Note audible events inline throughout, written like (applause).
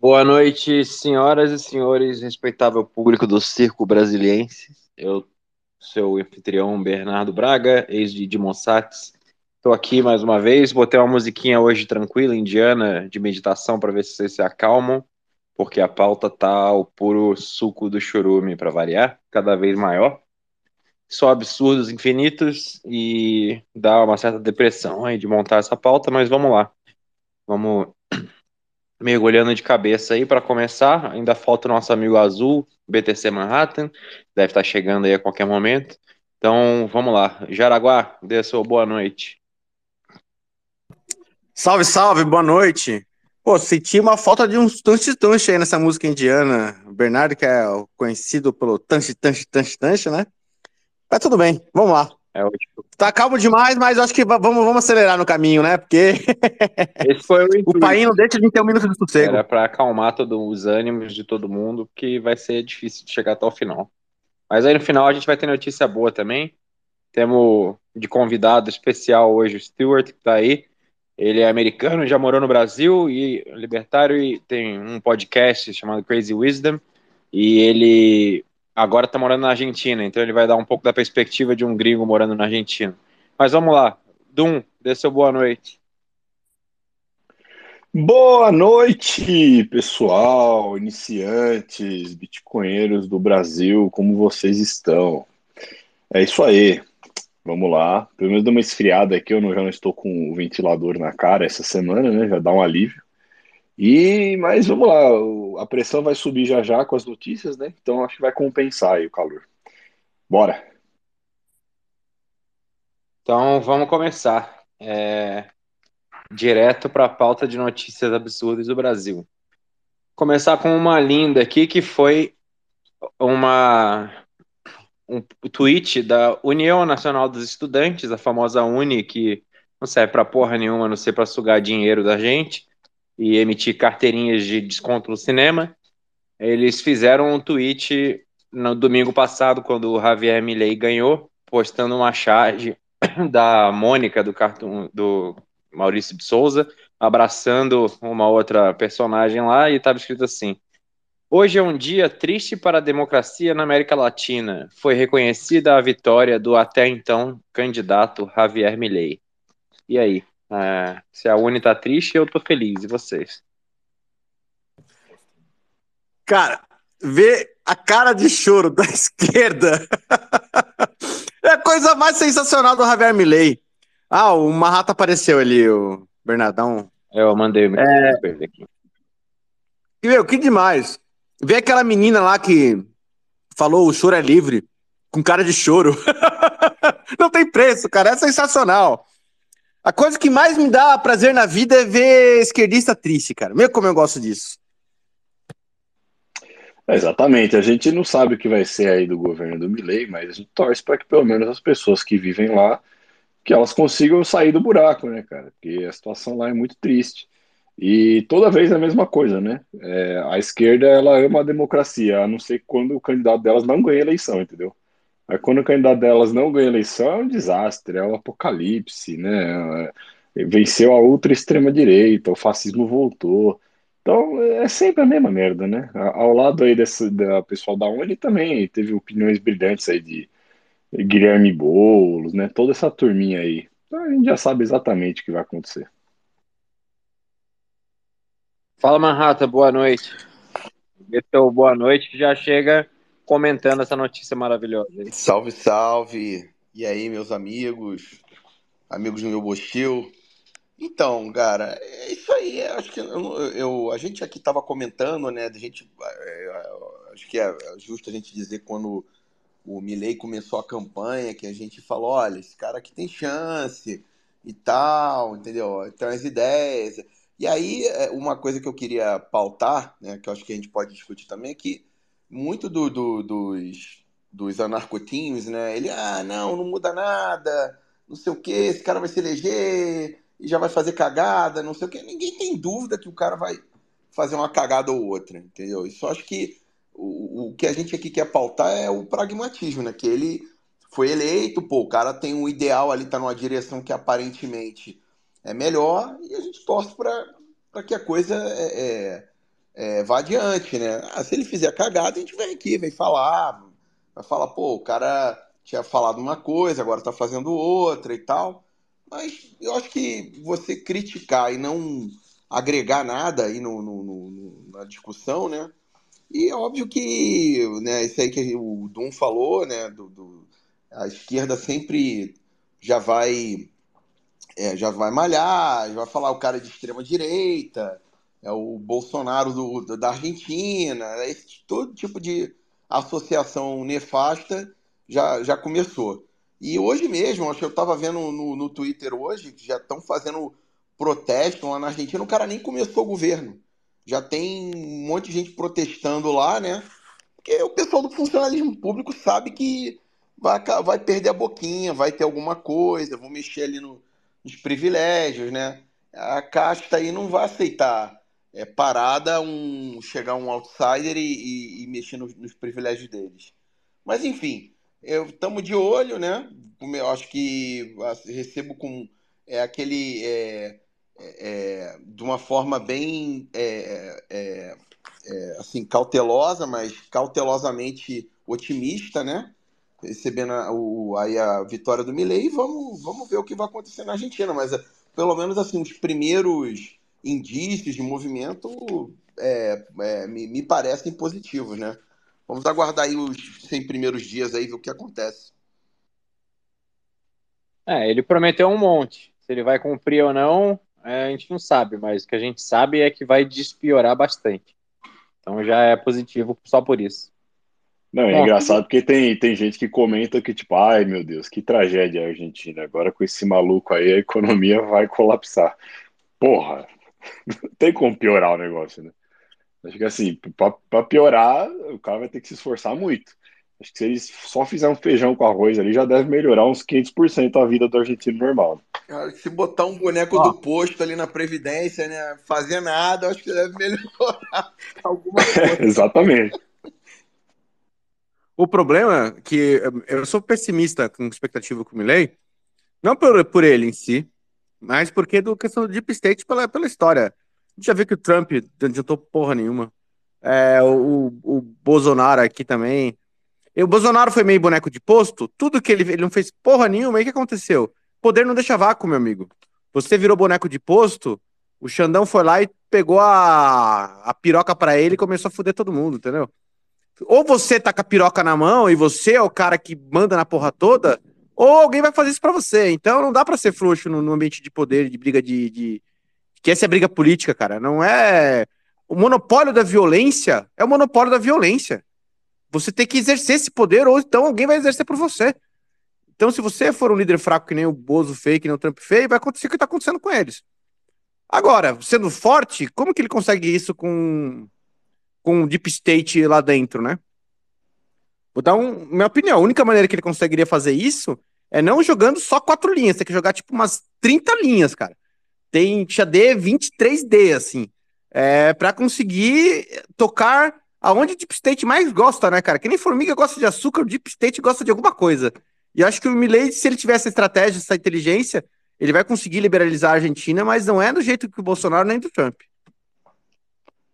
Boa noite, senhoras e senhores, respeitável público do circo brasiliense. Eu sou o anfitrião Bernardo Braga, ex de Dimosates. Estou aqui mais uma vez, botei uma musiquinha hoje tranquila, indiana, de meditação, para ver se vocês se acalmam, porque a pauta tá o puro suco do churume, para variar, cada vez maior. Só absurdos infinitos e dá uma certa depressão aí de montar essa pauta, mas vamos lá. Vamos mergulhando de cabeça aí para começar. Ainda falta o nosso amigo azul, BTC Manhattan, deve estar tá chegando aí a qualquer momento. Então vamos lá. Jaraguá, dê sua boa noite. Salve, salve, boa noite. Pô, senti uma falta de uns tanche tanche aí nessa música indiana. O Bernardo, que é conhecido pelo tanche tanche tanche tanche, né? Mas tudo bem, vamos lá. É ótimo. Tá calmo demais, mas acho que vamos, vamos acelerar no caminho, né? Porque (laughs) Esse foi o, o país não deixa de ter um minuto de sossego. Era para acalmar todos os ânimos de todo mundo, que vai ser difícil de chegar até o final. Mas aí no final a gente vai ter notícia boa também. Temos de convidado especial hoje o Stuart, que tá aí. Ele é americano, já morou no Brasil e libertário e tem um podcast chamado Crazy Wisdom. E ele agora está morando na Argentina, então ele vai dar um pouco da perspectiva de um gringo morando na Argentina. Mas vamos lá, Dum, dê seu boa noite. Boa noite, pessoal, iniciantes, bitcoinheiros do Brasil, como vocês estão? É isso aí, vamos lá. Pelo menos deu uma esfriada aqui, eu não, já não estou com o ventilador na cara essa semana, né? Já dá um alívio. E, mas vamos lá, a pressão vai subir já já com as notícias, né? Então acho que vai compensar aí o calor. Bora! Então vamos começar. É... Direto para a pauta de notícias absurdas do Brasil. Começar com uma linda aqui que foi uma um tweet da União Nacional dos Estudantes, a famosa Uni, que não serve para porra nenhuma, não sei para sugar dinheiro da gente e emitir carteirinhas de desconto no cinema. Eles fizeram um tweet no domingo passado, quando o Javier Milei ganhou, postando uma charge (coughs) da Mônica do cartoon do Maurício de Souza, abraçando uma outra personagem lá e estava escrito assim: Hoje é um dia triste para a democracia na América Latina. Foi reconhecida a vitória do até então candidato Javier Milei. E aí? É, se a Uni tá triste, eu tô feliz. E vocês? Cara, ver a cara de choro da (laughs) esquerda (laughs) é a coisa mais sensacional do Javier Milley. Ah, o Marrata apareceu ali, o Bernardão. Eu mandei o é... aqui. E, meu, que demais. Ver aquela menina lá que falou o choro é livre, com cara de choro. (laughs) Não tem preço, cara. É sensacional. A coisa que mais me dá prazer na vida é ver esquerdista triste, cara. Meu como eu gosto disso. É, exatamente. A gente não sabe o que vai ser aí do governo do Milley, mas a gente torce para que pelo menos as pessoas que vivem lá, que elas consigam sair do buraco, né, cara? Porque a situação lá é muito triste. E toda vez é a mesma coisa, né? É, a esquerda, ela ama a democracia, a não ser quando o candidato delas não ganha eleição, entendeu? Aí quando o candidato delas não ganha eleição, é um desastre, é um apocalipse, né? É, venceu a ultra extrema direita, o fascismo voltou. Então é sempre a mesma merda, né? Ao lado aí desse da pessoal da ONU, também teve opiniões brilhantes aí de Guilherme Boulos, né? Toda essa turminha aí. Então a gente já sabe exatamente o que vai acontecer. Fala Manhattan, boa noite. Esse é o boa noite que já chega comentando essa notícia maravilhosa. Salve, salve! E aí, meus amigos, amigos do meu Bochil. Então, cara, é isso aí. Acho que eu, eu a gente aqui estava comentando, né? A gente, é, acho que é justo a gente dizer quando o Milley começou a campanha que a gente falou, olha, esse cara aqui tem chance e tal, entendeu? Tem as ideias. E aí, é, uma coisa que eu queria pautar, né, que eu acho que a gente pode discutir também, é que muito do, do, dos, dos anarcotinhos, né? Ele, ah, não, não muda nada, não sei o que, esse cara vai se eleger e já vai fazer cagada, não sei o que. Ninguém tem dúvida que o cara vai fazer uma cagada ou outra, entendeu? Só acho que o, o que a gente aqui quer pautar é o pragmatismo, né? Que ele foi eleito, pô, o cara tem um ideal ali, tá numa direção que aparentemente é melhor, e a gente torce para que a coisa é, é é, vá adiante, né? Ah, se ele fizer cagada, a gente vem aqui, vem falar, vai falar, pô, o cara tinha falado uma coisa, agora tá fazendo outra e tal. Mas eu acho que você criticar e não agregar nada aí no, no, no, na discussão, né? E é óbvio que, né, isso aí que o Dum falou, né, do, do a esquerda sempre já vai é, já vai malhar, já vai falar o cara de extrema direita, é o Bolsonaro do, da Argentina, é esse, todo tipo de associação nefasta já, já começou. E hoje mesmo, acho que eu estava vendo no, no Twitter hoje, que já estão fazendo protesto lá na Argentina, o cara nem começou o governo. Já tem um monte de gente protestando lá, né? Porque o pessoal do funcionalismo público sabe que vai, vai perder a boquinha, vai ter alguma coisa, vão mexer ali no, nos privilégios, né? A casta aí não vai aceitar é, parada um chegar um outsider e, e, e mexer nos, nos, privilégios deles. Mas enfim, estamos de olho, né? Eu acho que recebo com é, aquele é, é, de uma forma bem é, é, é, assim cautelosa, mas cautelosamente otimista, né? Recebendo a, o, aí a vitória do Milley, vamos, vamos ver o que vai acontecer na Argentina, mas pelo menos assim os primeiros indícios de movimento é, é, me, me, parecem positivos, né? Vamos aguardar aí os 100 primeiros dias aí ver o que acontece. É, ele prometeu um monte. Se ele vai cumprir ou não, é, a gente não sabe, mas o que a gente sabe é que vai despiorar bastante. Então já é positivo só por isso. Não, é Bom, engraçado porque tem, tem gente que comenta que, tipo, ai meu Deus, que tragédia a Argentina. Agora com esse maluco aí, a economia vai colapsar. Porra, não tem como piorar o negócio, né? Acho que assim, para piorar, o cara vai ter que se esforçar muito. Acho que se eles só fizer um feijão com arroz ali, já deve melhorar uns 500% a vida do argentino normal. Cara, se botar um boneco do posto ali na Previdência, né? Fazer nada, acho que deve melhorar (laughs) alguma (laughs) coisa. exatamente. O problema é que eu sou pessimista com expectativa com o Milley, não por, por ele em si, mas porque do questão do Deep State pela, pela história. Já viu que o Trump não adiantou porra nenhuma. É, o, o Bolsonaro aqui também. E o Bolsonaro foi meio boneco de posto. Tudo que ele, ele não fez porra nenhuma. E o que aconteceu? Poder não deixa vácuo, meu amigo. Você virou boneco de posto, o Xandão foi lá e pegou a, a piroca para ele e começou a fuder todo mundo, entendeu? Ou você tá com a piroca na mão e você é o cara que manda na porra toda, ou alguém vai fazer isso para você. Então não dá para ser frouxo no, no, ambiente de poder, de briga de, de, Que essa é briga política, cara. Não é. O monopólio da violência é o monopólio da violência. Você tem que exercer esse poder, ou então alguém vai exercer por você. Então, se você for um líder fraco que nem o Bozo fake, que nem o Trump fez, vai acontecer o que está acontecendo com eles. Agora, sendo forte, como que ele consegue isso com com deep state lá dentro, né? Vou dar um, minha opinião. A única maneira que ele conseguiria fazer isso é não jogando só quatro linhas, tem que jogar tipo umas 30 linhas, cara. Tem XAD 23D, assim. É, para conseguir tocar aonde o Deep State mais gosta, né, cara? Que nem formiga gosta de açúcar, o Deep State gosta de alguma coisa. E acho que o Milley, se ele tiver essa estratégia, essa inteligência, ele vai conseguir liberalizar a Argentina, mas não é do jeito que o Bolsonaro nem do Trump.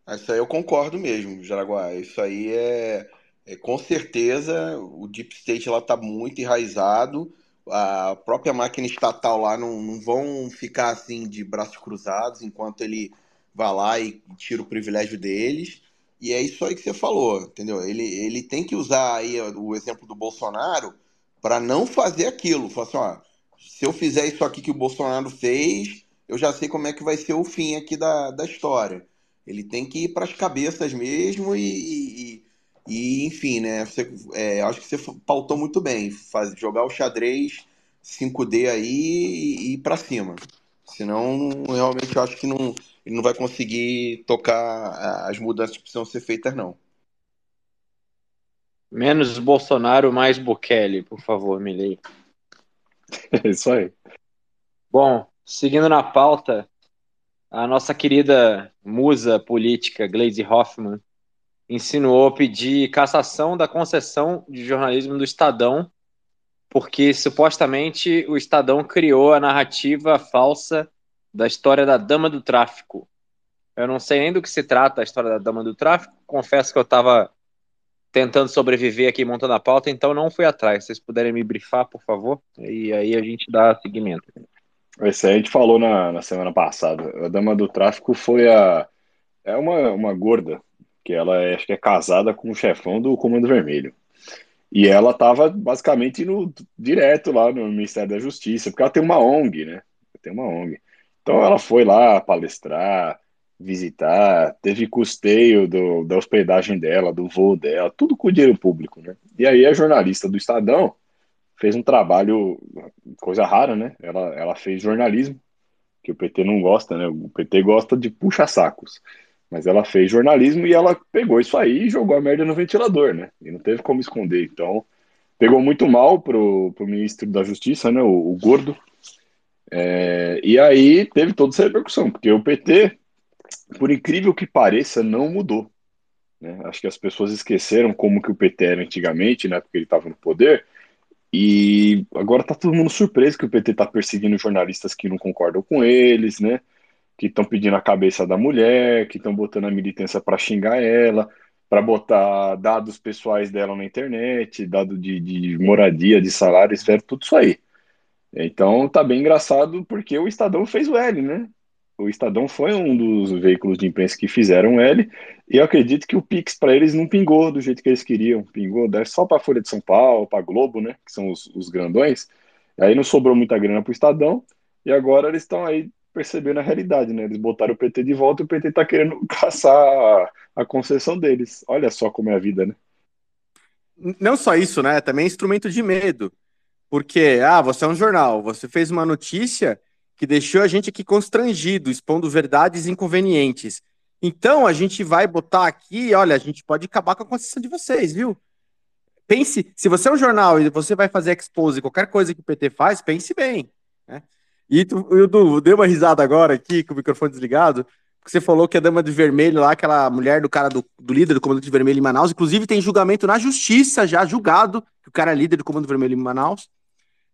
Isso aí eu concordo mesmo, Jaraguá. Isso aí é, é com certeza o Deep State lá está muito enraizado a própria máquina estatal lá não, não vão ficar assim de braços cruzados enquanto ele vai lá e tira o privilégio deles. E é isso aí que você falou, entendeu? Ele, ele tem que usar aí o exemplo do Bolsonaro para não fazer aquilo. Falar assim, ó, se eu fizer isso aqui que o Bolsonaro fez, eu já sei como é que vai ser o fim aqui da, da história. Ele tem que ir para as cabeças mesmo e, e, e enfim, né? Você, é, acho que você pautou muito bem. Faz, jogar o xadrez 5D aí e, e ir para cima. Senão, realmente, eu acho que não, ele não vai conseguir tocar as mudanças que precisam ser feitas, não. Menos Bolsonaro, mais Bukele, por favor, Milei. (laughs) É isso aí. Bom, seguindo na pauta, a nossa querida musa política, Glaze Hoffman, insinuou pedir cassação da concessão de jornalismo do Estadão, porque supostamente o Estadão criou a narrativa falsa da história da dama do tráfico. Eu não sei nem do que se trata a história da Dama do Tráfico. Confesso que eu estava tentando sobreviver aqui montando a pauta, então não fui atrás. Se vocês puderem me brifar, por favor, e aí a gente dá seguimento. Esse aí a gente falou na, na semana passada. A Dama do Tráfico foi a. É uma, uma gorda, que ela é, acho que é casada com o chefão do Comando Vermelho. E ela estava basicamente no direto lá no Ministério da Justiça, porque ela tem uma ONG, né? Tem uma ONG. Então ela foi lá palestrar, visitar, teve custeio do, da hospedagem dela, do voo dela, tudo com dinheiro público, né? E aí a jornalista do Estadão fez um trabalho, coisa rara, né? Ela, ela fez jornalismo, que o PT não gosta, né? O PT gosta de puxa-sacos. Mas ela fez jornalismo e ela pegou isso aí e jogou a merda no ventilador, né? E não teve como esconder. Então, pegou muito mal pro, pro ministro da Justiça, né? O, o Gordo. É, e aí teve toda essa repercussão, porque o PT, por incrível que pareça, não mudou. Né? Acho que as pessoas esqueceram como que o PT era antigamente, né? Porque ele estava no poder. E agora tá todo mundo surpreso que o PT tá perseguindo jornalistas que não concordam com eles, né? Que estão pedindo a cabeça da mulher, que estão botando a militância para xingar ela, para botar dados pessoais dela na internet, dado de, de moradia, de salário, esfera, tudo isso aí. Então tá bem engraçado porque o Estadão fez o L, né? O Estadão foi um dos veículos de imprensa que fizeram L, e eu acredito que o Pix para eles não pingou do jeito que eles queriam. Pingou só para a Folha de São Paulo, para Globo, né? Que são os, os grandões. Aí não sobrou muita grana para o Estadão, e agora eles estão aí percebendo a realidade, né? Eles botaram o PT de volta e o PT está querendo (laughs) caçar a concessão deles. Olha só como é a vida, né? Não só isso, né? Também é instrumento de medo. Porque, ah, você é um jornal, você fez uma notícia que deixou a gente aqui constrangido, expondo verdades inconvenientes. Então, a gente vai botar aqui, olha, a gente pode acabar com a concessão de vocês, viu? Pense, se você é um jornal e você vai fazer expose qualquer coisa que o PT faz, pense bem. Né? E tu, Du, deu uma risada agora aqui, com o microfone desligado, você falou que a dama de vermelho lá, aquela mulher do cara do, do líder do Comando de Vermelho em Manaus, inclusive tem julgamento na justiça já, julgado, que o cara é líder do Comando Vermelho em Manaus.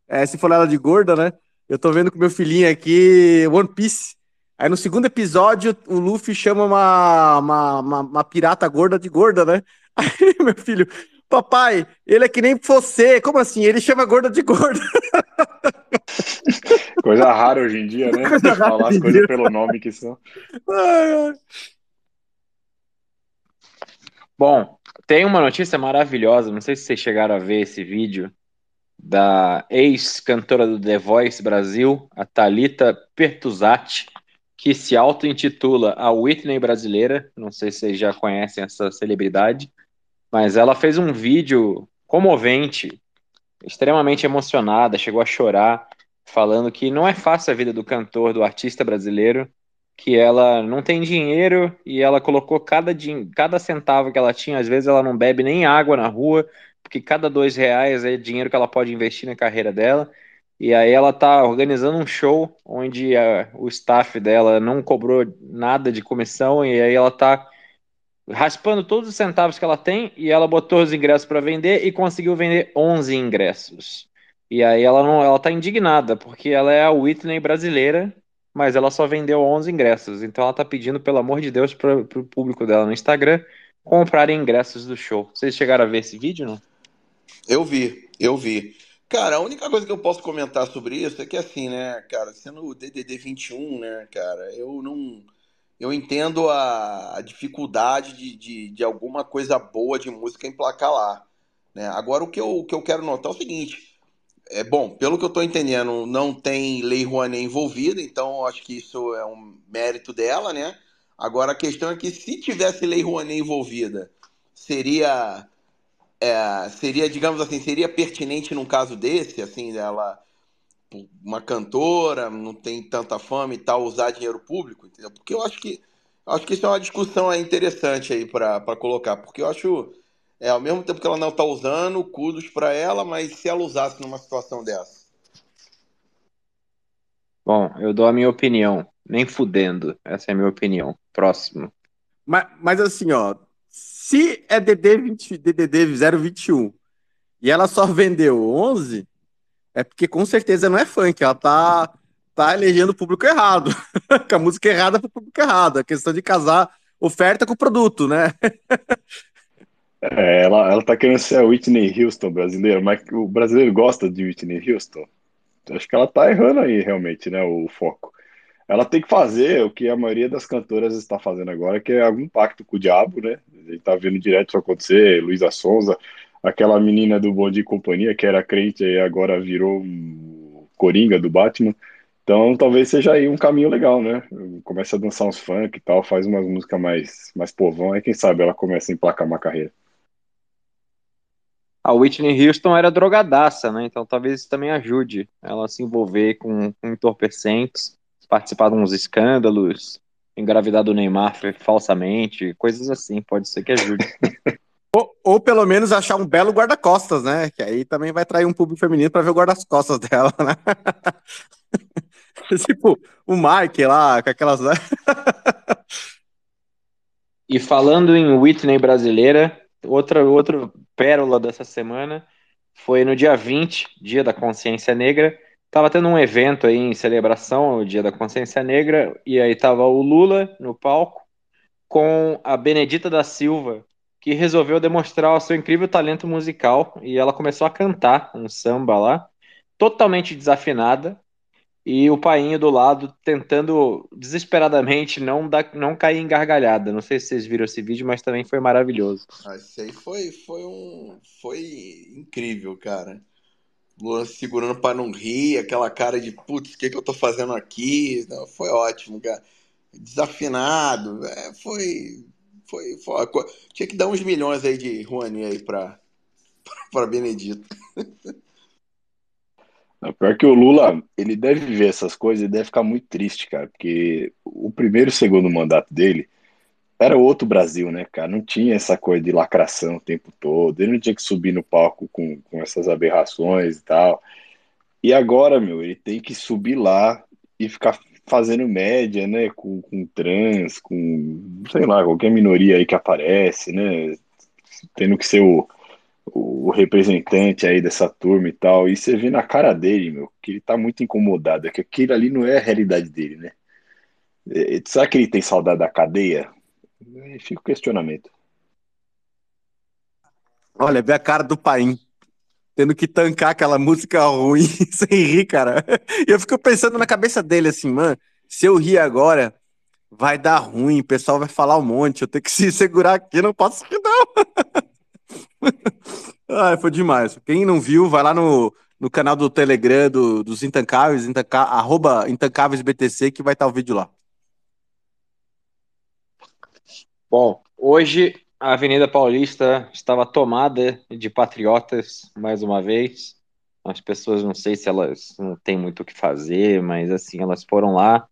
É, se falou ela de gorda, né? Eu tô vendo com meu filhinho aqui One Piece. Aí no segundo episódio, o Luffy chama uma, uma, uma, uma pirata gorda de gorda, né? (laughs) Aí meu filho, papai, ele é que nem você. Como assim? Ele chama gorda de gorda. (laughs) Coisa rara hoje em dia, né? Coisa falar as coisas pelo nome que são. Bom, tem uma notícia maravilhosa. Não sei se vocês chegaram a ver esse vídeo da ex-cantora do The Voice Brasil, a Talita Pertuzati, que se auto-intitula a Whitney brasileira. Não sei se vocês já conhecem essa celebridade, mas ela fez um vídeo comovente, extremamente emocionada, chegou a chorar, falando que não é fácil a vida do cantor, do artista brasileiro, que ela não tem dinheiro e ela colocou cada, cada centavo que ela tinha, às vezes ela não bebe nem água na rua, porque cada dois reais é dinheiro que ela pode investir na carreira dela. E aí ela tá organizando um show onde a, o staff dela não cobrou nada de comissão e aí ela tá raspando todos os centavos que ela tem e ela botou os ingressos para vender e conseguiu vender 11 ingressos. E aí ela não, ela tá indignada porque ela é a Whitney brasileira, mas ela só vendeu 11 ingressos. Então ela tá pedindo pelo amor de Deus para o público dela no Instagram comprarem ingressos do show. Vocês chegaram a ver esse vídeo, não? Eu vi, eu vi. Cara, a única coisa que eu posso comentar sobre isso é que assim, né, cara, sendo o DDD 21, né, cara, eu não. Eu entendo a, a dificuldade de, de, de, alguma coisa boa de música emplacar lá. Né? Agora, o que, eu, o que eu quero notar é o seguinte: é bom, pelo que eu tô entendendo, não tem Lei Rouanet envolvida, então acho que isso é um mérito dela, né? Agora, a questão é que se tivesse Lei Rouanet envolvida, seria é, seria, digamos assim, seria pertinente num caso desse, assim, ela uma cantora, não tem tanta fama e tal, usar dinheiro público, entendeu? Porque eu acho que acho que isso é uma discussão interessante aí para colocar, porque eu acho é ao mesmo tempo que ela não está usando, cudos para ela, mas se ela usasse numa situação dessa. Bom, eu dou a minha opinião, nem fudendo. Essa é a minha opinião. Próximo. Mas, mas assim, ó, se é DD, 20, DDD 021 e ela só vendeu 11, é porque com certeza não é funk. Ela tá tá elegendo o público errado. (laughs) com a música errada pro público errado. A questão de casar oferta com produto, né? É, ela, ela tá querendo ser a Whitney Houston brasileira, mas o brasileiro gosta de Whitney Houston. Acho que ela tá errando aí, realmente, né? O foco. Ela tem que fazer o que a maioria das cantoras está fazendo agora, que é algum pacto com o diabo, né? A gente tá vendo direto isso acontecer, Luísa Sonza, aquela menina do Bom e Companhia, que era crente e agora virou um Coringa do Batman. Então talvez seja aí um caminho legal, né? Começa a dançar uns funk e tal, faz umas músicas mais, mais povão, aí quem sabe ela começa a emplacar uma carreira. A Whitney Houston era drogadaça, né? Então talvez isso também ajude ela a se envolver com, com entorpecentes, participar de uns escândalos, engravidar do Neymar falsamente, coisas assim, pode ser que ajude. (laughs) ou, ou, pelo menos achar um belo guarda-costas, né? Que aí também vai trair um público feminino para ver o guarda-costas (laughs) dela, né? (laughs) tipo, o Mike lá, com aquelas. Né? e falando em Whitney brasileira, outra, outra pérola dessa semana foi no dia 20, Dia da Consciência Negra. Tava tendo um evento aí em celebração ao Dia da Consciência Negra, e aí tava o Lula no palco com a Benedita da Silva, que resolveu demonstrar o seu incrível talento musical, e ela começou a cantar um samba lá, totalmente desafinada, e o painho do lado tentando desesperadamente não, dar, não cair em gargalhada. Não sei se vocês viram esse vídeo, mas também foi maravilhoso. Ah, isso aí foi, foi um. Foi incrível, cara. Lula segurando para não rir, aquela cara de putz, o que, que eu tô fazendo aqui? Não, foi ótimo, cara. Desafinado, é, foi, foi, foi. Tinha que dar uns milhões aí de Juani aí pra, (laughs) pra Benedito. Não, pior que o Lula, ele deve ver essas coisas e deve ficar muito triste, cara, porque o primeiro e segundo mandato dele era outro Brasil, né, cara? Não tinha essa coisa de lacração o tempo todo, ele não tinha que subir no palco com, com essas aberrações e tal. E agora, meu, ele tem que subir lá e ficar fazendo média, né, com, com trans, com, sei lá, qualquer minoria aí que aparece, né, tendo que ser o o representante aí dessa turma e tal, e você vê na cara dele, meu, que ele tá muito incomodado, é que aquilo ali não é a realidade dele, né? É, é será que ele tem saudade da cadeia? Fica o questionamento. Olha, vê a cara do Paim, tendo que tancar aquela música ruim (laughs) sem rir, cara. E eu fico pensando na cabeça dele assim, mano, se eu rir agora, vai dar ruim, o pessoal vai falar um monte, eu tenho que (laughs) se segurar aqui, não posso rir não. (laughs) ah, foi demais. Quem não viu, vai lá no, no canal do Telegram do, dos Intancáveis, intanca, arroba IntancáveisBTC, que vai estar o vídeo lá. Bom, hoje a Avenida Paulista estava tomada de patriotas mais uma vez. As pessoas não sei se elas não têm muito o que fazer, mas assim, elas foram lá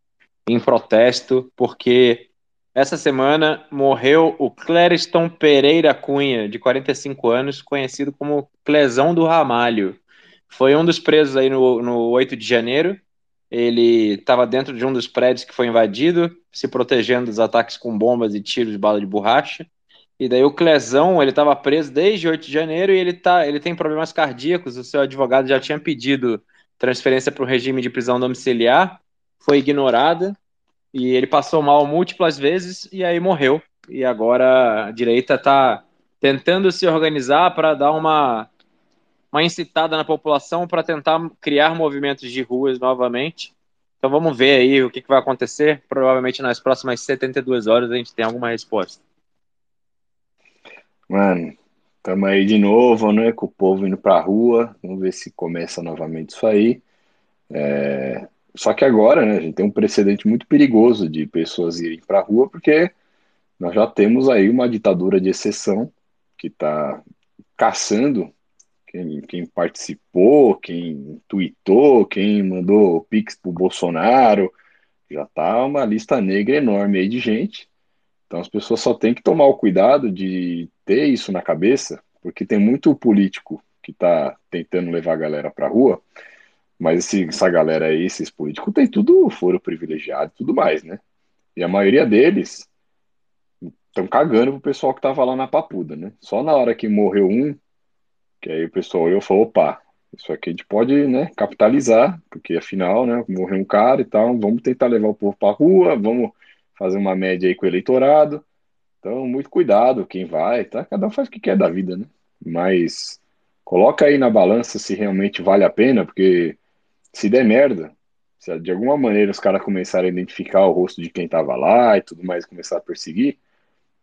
em protesto porque essa semana morreu o Clériston Pereira Cunha, de 45 anos, conhecido como Clesão do Ramalho. Foi um dos presos aí no, no 8 de janeiro. Ele estava dentro de um dos prédios que foi invadido, se protegendo dos ataques com bombas e tiros de bala de borracha. E daí o Clezão, ele estava preso desde 8 de janeiro e ele, tá, ele tem problemas cardíacos. O seu advogado já tinha pedido transferência para o regime de prisão domiciliar, foi ignorada e ele passou mal múltiplas vezes e aí morreu. E agora a direita está tentando se organizar para dar uma, uma incitada na população para tentar criar movimentos de ruas novamente. Então vamos ver aí o que, que vai acontecer. Provavelmente nas próximas 72 horas a gente tem alguma resposta. Mano, estamos aí de novo, né? Com o povo indo para a rua. Vamos ver se começa novamente isso aí. É, só que agora, né, a gente tem um precedente muito perigoso de pessoas irem para a rua, porque nós já temos aí uma ditadura de exceção que está caçando quem, quem, participou, quem tweetou, quem mandou pix pro Bolsonaro. Já tá uma lista negra enorme aí de gente. Então as pessoas só têm que tomar o cuidado de ter isso na cabeça, porque tem muito político que está tentando levar a galera para a rua mas esse, essa galera aí, esses políticos, tem tudo foro privilegiado e tudo mais, né? E a maioria deles estão cagando pro pessoal que tava lá na papuda, né? Só na hora que morreu um, que aí o pessoal olhou e falou, opa, Isso aqui a gente pode, né, capitalizar, porque afinal, né, morreu um cara e tal, vamos tentar levar o povo para rua, vamos fazer uma média aí com o eleitorado. Então, muito cuidado quem vai, tá? Cada um faz o que quer da vida, né? Mas coloca aí na balança se realmente vale a pena, porque se der merda, se de alguma maneira os caras começarem a identificar o rosto de quem tava lá e tudo mais, começar a perseguir,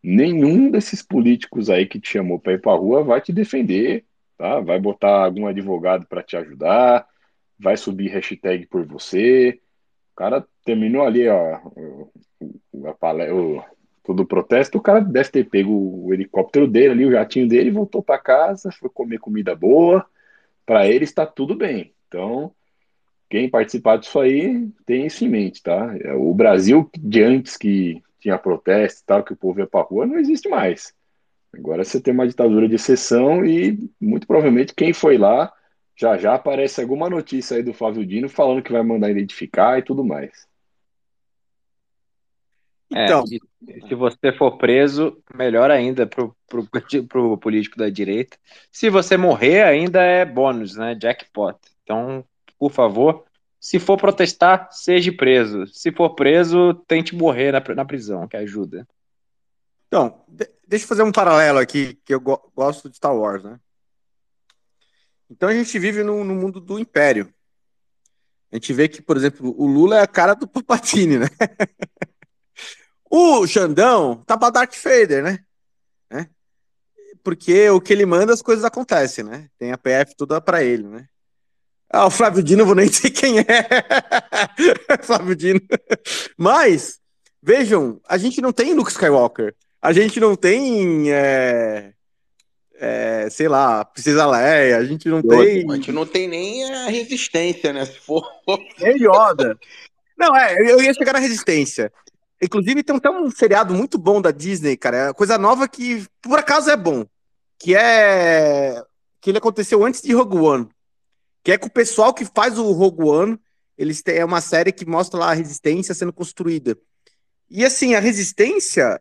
nenhum desses políticos aí que te chamou para ir pra rua vai te defender tá? Vai botar algum advogado para te ajudar, vai subir hashtag por você. O cara terminou ali, ó, o, o, todo o protesto, o cara deve ter pego o helicóptero dele ali, o jatinho dele, voltou para casa, foi comer comida boa. Para ele está tudo bem. Então, quem participar disso aí tem isso em mente, tá? O Brasil de antes que tinha protesto e tal, que o povo ia para rua, não existe mais. Agora você tem uma ditadura de exceção e muito provavelmente quem foi lá já já aparece alguma notícia aí do Flávio Dino falando que vai mandar identificar e tudo mais. Então, é, se você for preso, melhor ainda pro, pro, (laughs) pro político da direita. Se você morrer, ainda é bônus, né? Jackpot. Então, por favor, se for protestar, seja preso. Se for preso, tente morrer na, na prisão, que ajuda. Então, deixa eu fazer um paralelo aqui, que eu go gosto de Star Wars, né? Então a gente vive no, no, mundo do Império. A gente vê que, por exemplo, o Lula é a cara do Papatini, né? (laughs) o Xandão tá pra Darth Vader, né? né? Porque o que ele manda, as coisas acontecem, né? Tem a PF toda pra ele, né? Ah, o Flávio Dino, eu vou nem (laughs) dizer quem é. (laughs) Flávio Dino. Mas, vejam, a gente não tem Luke Skywalker a gente não tem, é, é, sei lá, Princesa Leia, a gente não tem... A gente não tem nem a resistência, né, se for... Nem Yoda. Não, é, eu ia chegar na resistência. Inclusive, tem até um seriado muito bom da Disney, cara, é coisa nova que, por acaso, é bom, que é... que ele aconteceu antes de Rogue One, que é com o pessoal que faz o Rogue One, eles têm é uma série que mostra lá a resistência sendo construída. E assim, a resistência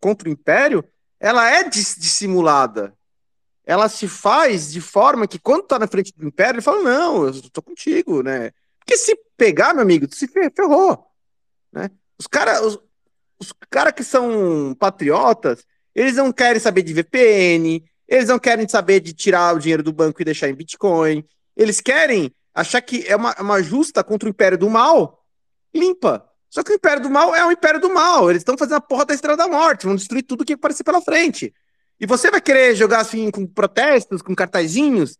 contra o Império, ela é dissimulada. Ela se faz de forma que, quando tá na frente do Império, ele fala: Não, eu tô contigo, né? Porque se pegar, meu amigo, tu se ferrou. Né? Os caras os, os cara que são patriotas, eles não querem saber de VPN, eles não querem saber de tirar o dinheiro do banco e deixar em Bitcoin. Eles querem achar que é uma, uma justa contra o Império do Mal limpa. Só que o Império do Mal é o Império do Mal. Eles estão fazendo a porra da Estrela da Morte, vão destruir tudo que aparecer pela frente. E você vai querer jogar assim com protestos, com cartazinhos?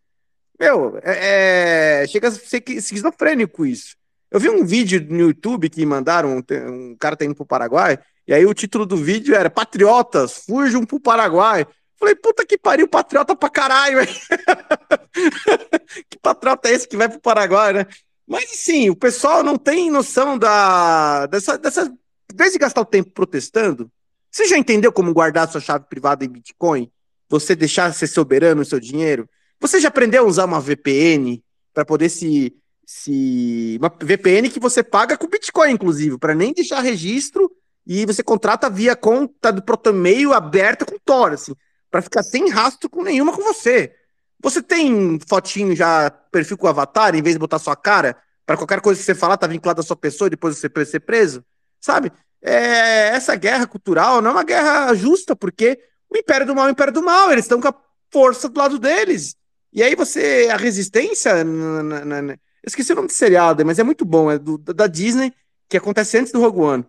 Meu, é, é, chega a ser esquizofrênico isso. Eu vi um vídeo no YouTube que mandaram, um cara tá indo pro Paraguai, e aí o título do vídeo era Patriotas, fujam pro Paraguai. Falei, puta que pariu, patriota pra caralho, (laughs) que patriota é esse que vai pro Paraguai, né? Mas sim, o pessoal não tem noção da dessa, dessa. Em vez de gastar o tempo protestando, você já entendeu como guardar sua chave privada em Bitcoin? Você deixar ser soberano no seu dinheiro? Você já aprendeu a usar uma VPN para poder se, se. Uma VPN que você paga com Bitcoin, inclusive, para nem deixar registro e você contrata via conta do Protomail aberta com Tor, assim, para ficar sem rastro com nenhuma com você. Você tem fotinho já, perfil com avatar, em vez de botar sua cara, para qualquer coisa que você falar tá vinculado à sua pessoa e depois você ser preso? Sabe? É, essa guerra cultural não é uma guerra justa, porque o Império do Mal é o Império do Mal, eles estão com a força do lado deles. E aí você, a resistência, na, na, na, esqueci o nome do seriado, mas é muito bom, é do, da Disney, que acontece antes do Rogue One.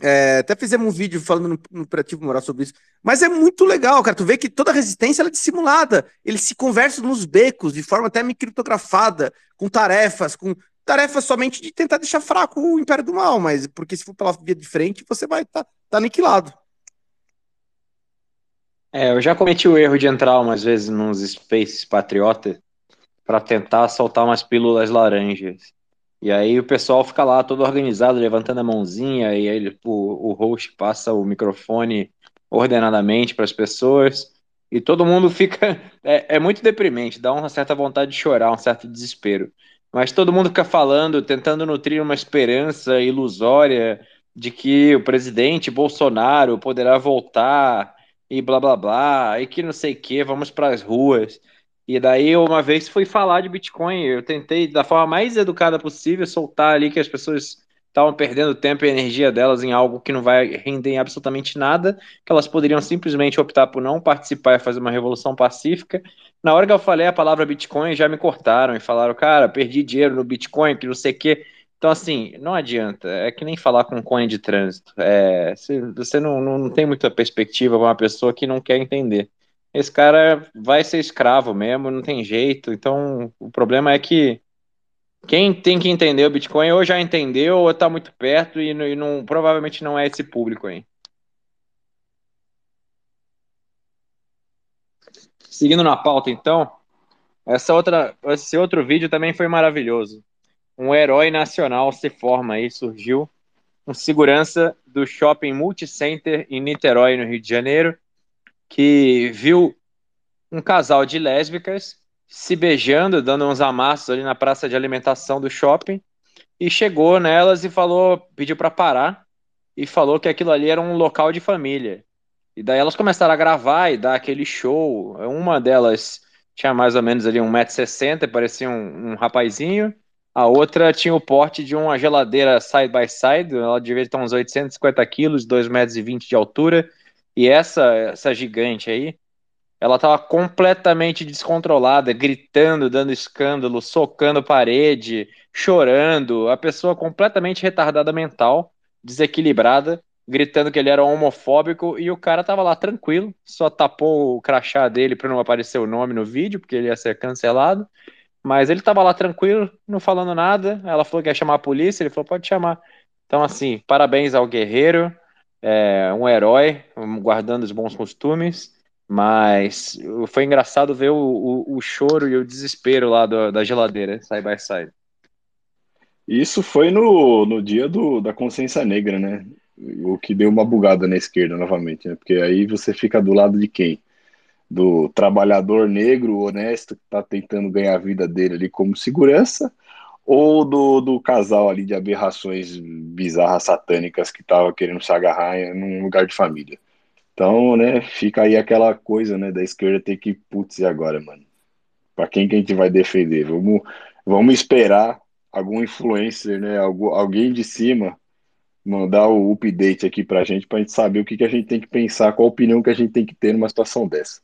É, até fizemos um vídeo falando no, no Operativo Moral sobre isso. Mas é muito legal, cara. Tu vê que toda a resistência é dissimulada. Eles se conversam nos becos, de forma até criptografada, com tarefas, com tarefas somente de tentar deixar fraco o Império do Mal, mas porque se for pela via de frente, você vai estar tá, tá aniquilado. É, eu já cometi o erro de entrar umas vezes nos Spaces Patriota para tentar soltar umas pílulas laranjas. E aí o pessoal fica lá todo organizado, levantando a mãozinha, e aí o, o host passa o microfone ordenadamente para as pessoas, e todo mundo fica. (laughs) É, é, muito deprimente, dá uma certa vontade de chorar, um certo desespero. Mas todo mundo fica falando, tentando nutrir uma esperança ilusória de que o presidente Bolsonaro poderá voltar e blá blá blá, e que não sei o que, vamos para as ruas. E daí, uma vez fui falar de Bitcoin, eu tentei, da forma mais educada possível, soltar ali que as pessoas estavam perdendo tempo e energia delas em algo que não vai render em absolutamente nada, que elas poderiam simplesmente optar por não participar e fazer uma revolução pacífica. Na hora que eu falei a palavra Bitcoin, já me cortaram e falaram, cara, perdi dinheiro no Bitcoin, que não sei o quê. Então, assim, não adianta. É que nem falar com cone de trânsito. É, você não, não tem muita perspectiva para uma pessoa que não quer entender esse cara vai ser escravo mesmo, não tem jeito. Então, o problema é que quem tem que entender o Bitcoin ou já entendeu ou está muito perto e, e não, provavelmente não é esse público aí. Seguindo na pauta, então, essa outra, esse outro vídeo também foi maravilhoso. Um herói nacional se forma aí, surgiu um segurança do shopping Multicenter em Niterói, no Rio de Janeiro, que viu um casal de lésbicas se beijando, dando uns amassos ali na praça de alimentação do shopping, e chegou nelas e falou, pediu para parar e falou que aquilo ali era um local de família. E daí elas começaram a gravar e dar aquele show. Uma delas tinha mais ou menos ali 1,60m, parecia um, um rapazinho. A outra tinha o porte de uma geladeira side by side, ela devia ter uns 850 quilos, 2,20 metros de altura, e essa, essa gigante aí, ela estava completamente descontrolada, gritando, dando escândalo, socando parede, chorando. A pessoa completamente retardada mental, desequilibrada, gritando que ele era homofóbico e o cara tava lá tranquilo, só tapou o crachá dele para não aparecer o nome no vídeo, porque ele ia ser cancelado. Mas ele tava lá tranquilo, não falando nada. Ela falou que ia chamar a polícia, ele falou: pode chamar. Então, assim, parabéns ao guerreiro é, um herói, guardando os bons costumes, mas foi engraçado ver o, o, o choro e o desespero lá do, da geladeira, side by side. Isso foi no, no dia do, da consciência negra, né? O que deu uma bugada na esquerda novamente, né? Porque aí você fica do lado de quem? Do trabalhador negro honesto que está tentando ganhar a vida dele ali como segurança, ou do, do casal ali de aberrações bizarras satânicas que tava querendo se agarrar num lugar de família. Então, né, fica aí aquela coisa, né, da esquerda ter que, putz, e agora, mano? Pra quem que a gente vai defender? Vamos, vamos esperar algum influencer, né, alguém de cima mandar o update aqui pra gente, pra gente saber o que, que a gente tem que pensar, qual a opinião que a gente tem que ter numa situação dessa.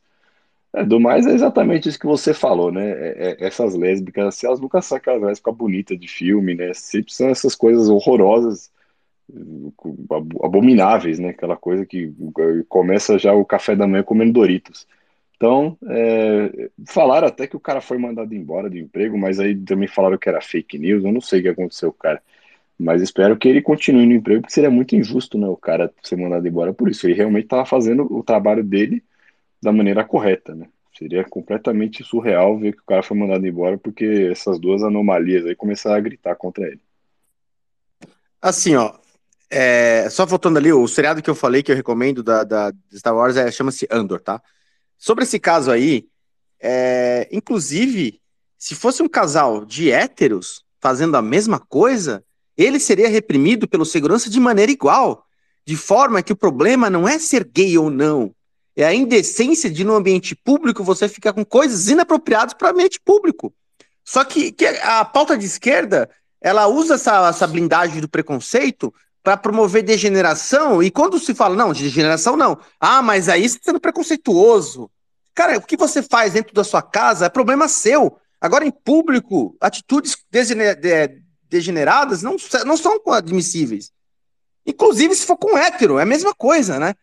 É, do mais é exatamente isso que você falou, né? É, é, essas lésbicas, assim, elas nunca são aquelas lésbicas bonitas de filme, né? Sempre são essas coisas horrorosas, abomináveis, né? Aquela coisa que começa já o café da manhã comendo Doritos. Então, é, falaram até que o cara foi mandado embora do emprego, mas aí também falaram que era fake news. Eu não sei o que aconteceu com o cara. Mas espero que ele continue no emprego, porque seria muito injusto, né? O cara ser mandado embora por isso. Ele realmente estava fazendo o trabalho dele da maneira correta, né? Seria completamente surreal ver que o cara foi mandado embora porque essas duas anomalias aí começaram a gritar contra ele. Assim, ó, é, só voltando ali, o seriado que eu falei que eu recomendo da, da Star Wars é, chama-se Andor, tá? Sobre esse caso aí, é, inclusive, se fosse um casal de héteros fazendo a mesma coisa, ele seria reprimido pelo segurança de maneira igual, de forma que o problema não é ser gay ou não, é a indecência de no ambiente público você ficar com coisas inapropriadas para o ambiente público. Só que, que, a pauta de esquerda ela usa essa, essa blindagem do preconceito para promover degeneração, e quando se fala, não, degeneração não, ah, mas aí você está sendo preconceituoso. Cara, o que você faz dentro da sua casa é problema seu. Agora, em público, atitudes degeneradas não, não são admissíveis. Inclusive, se for com hétero, é a mesma coisa, né?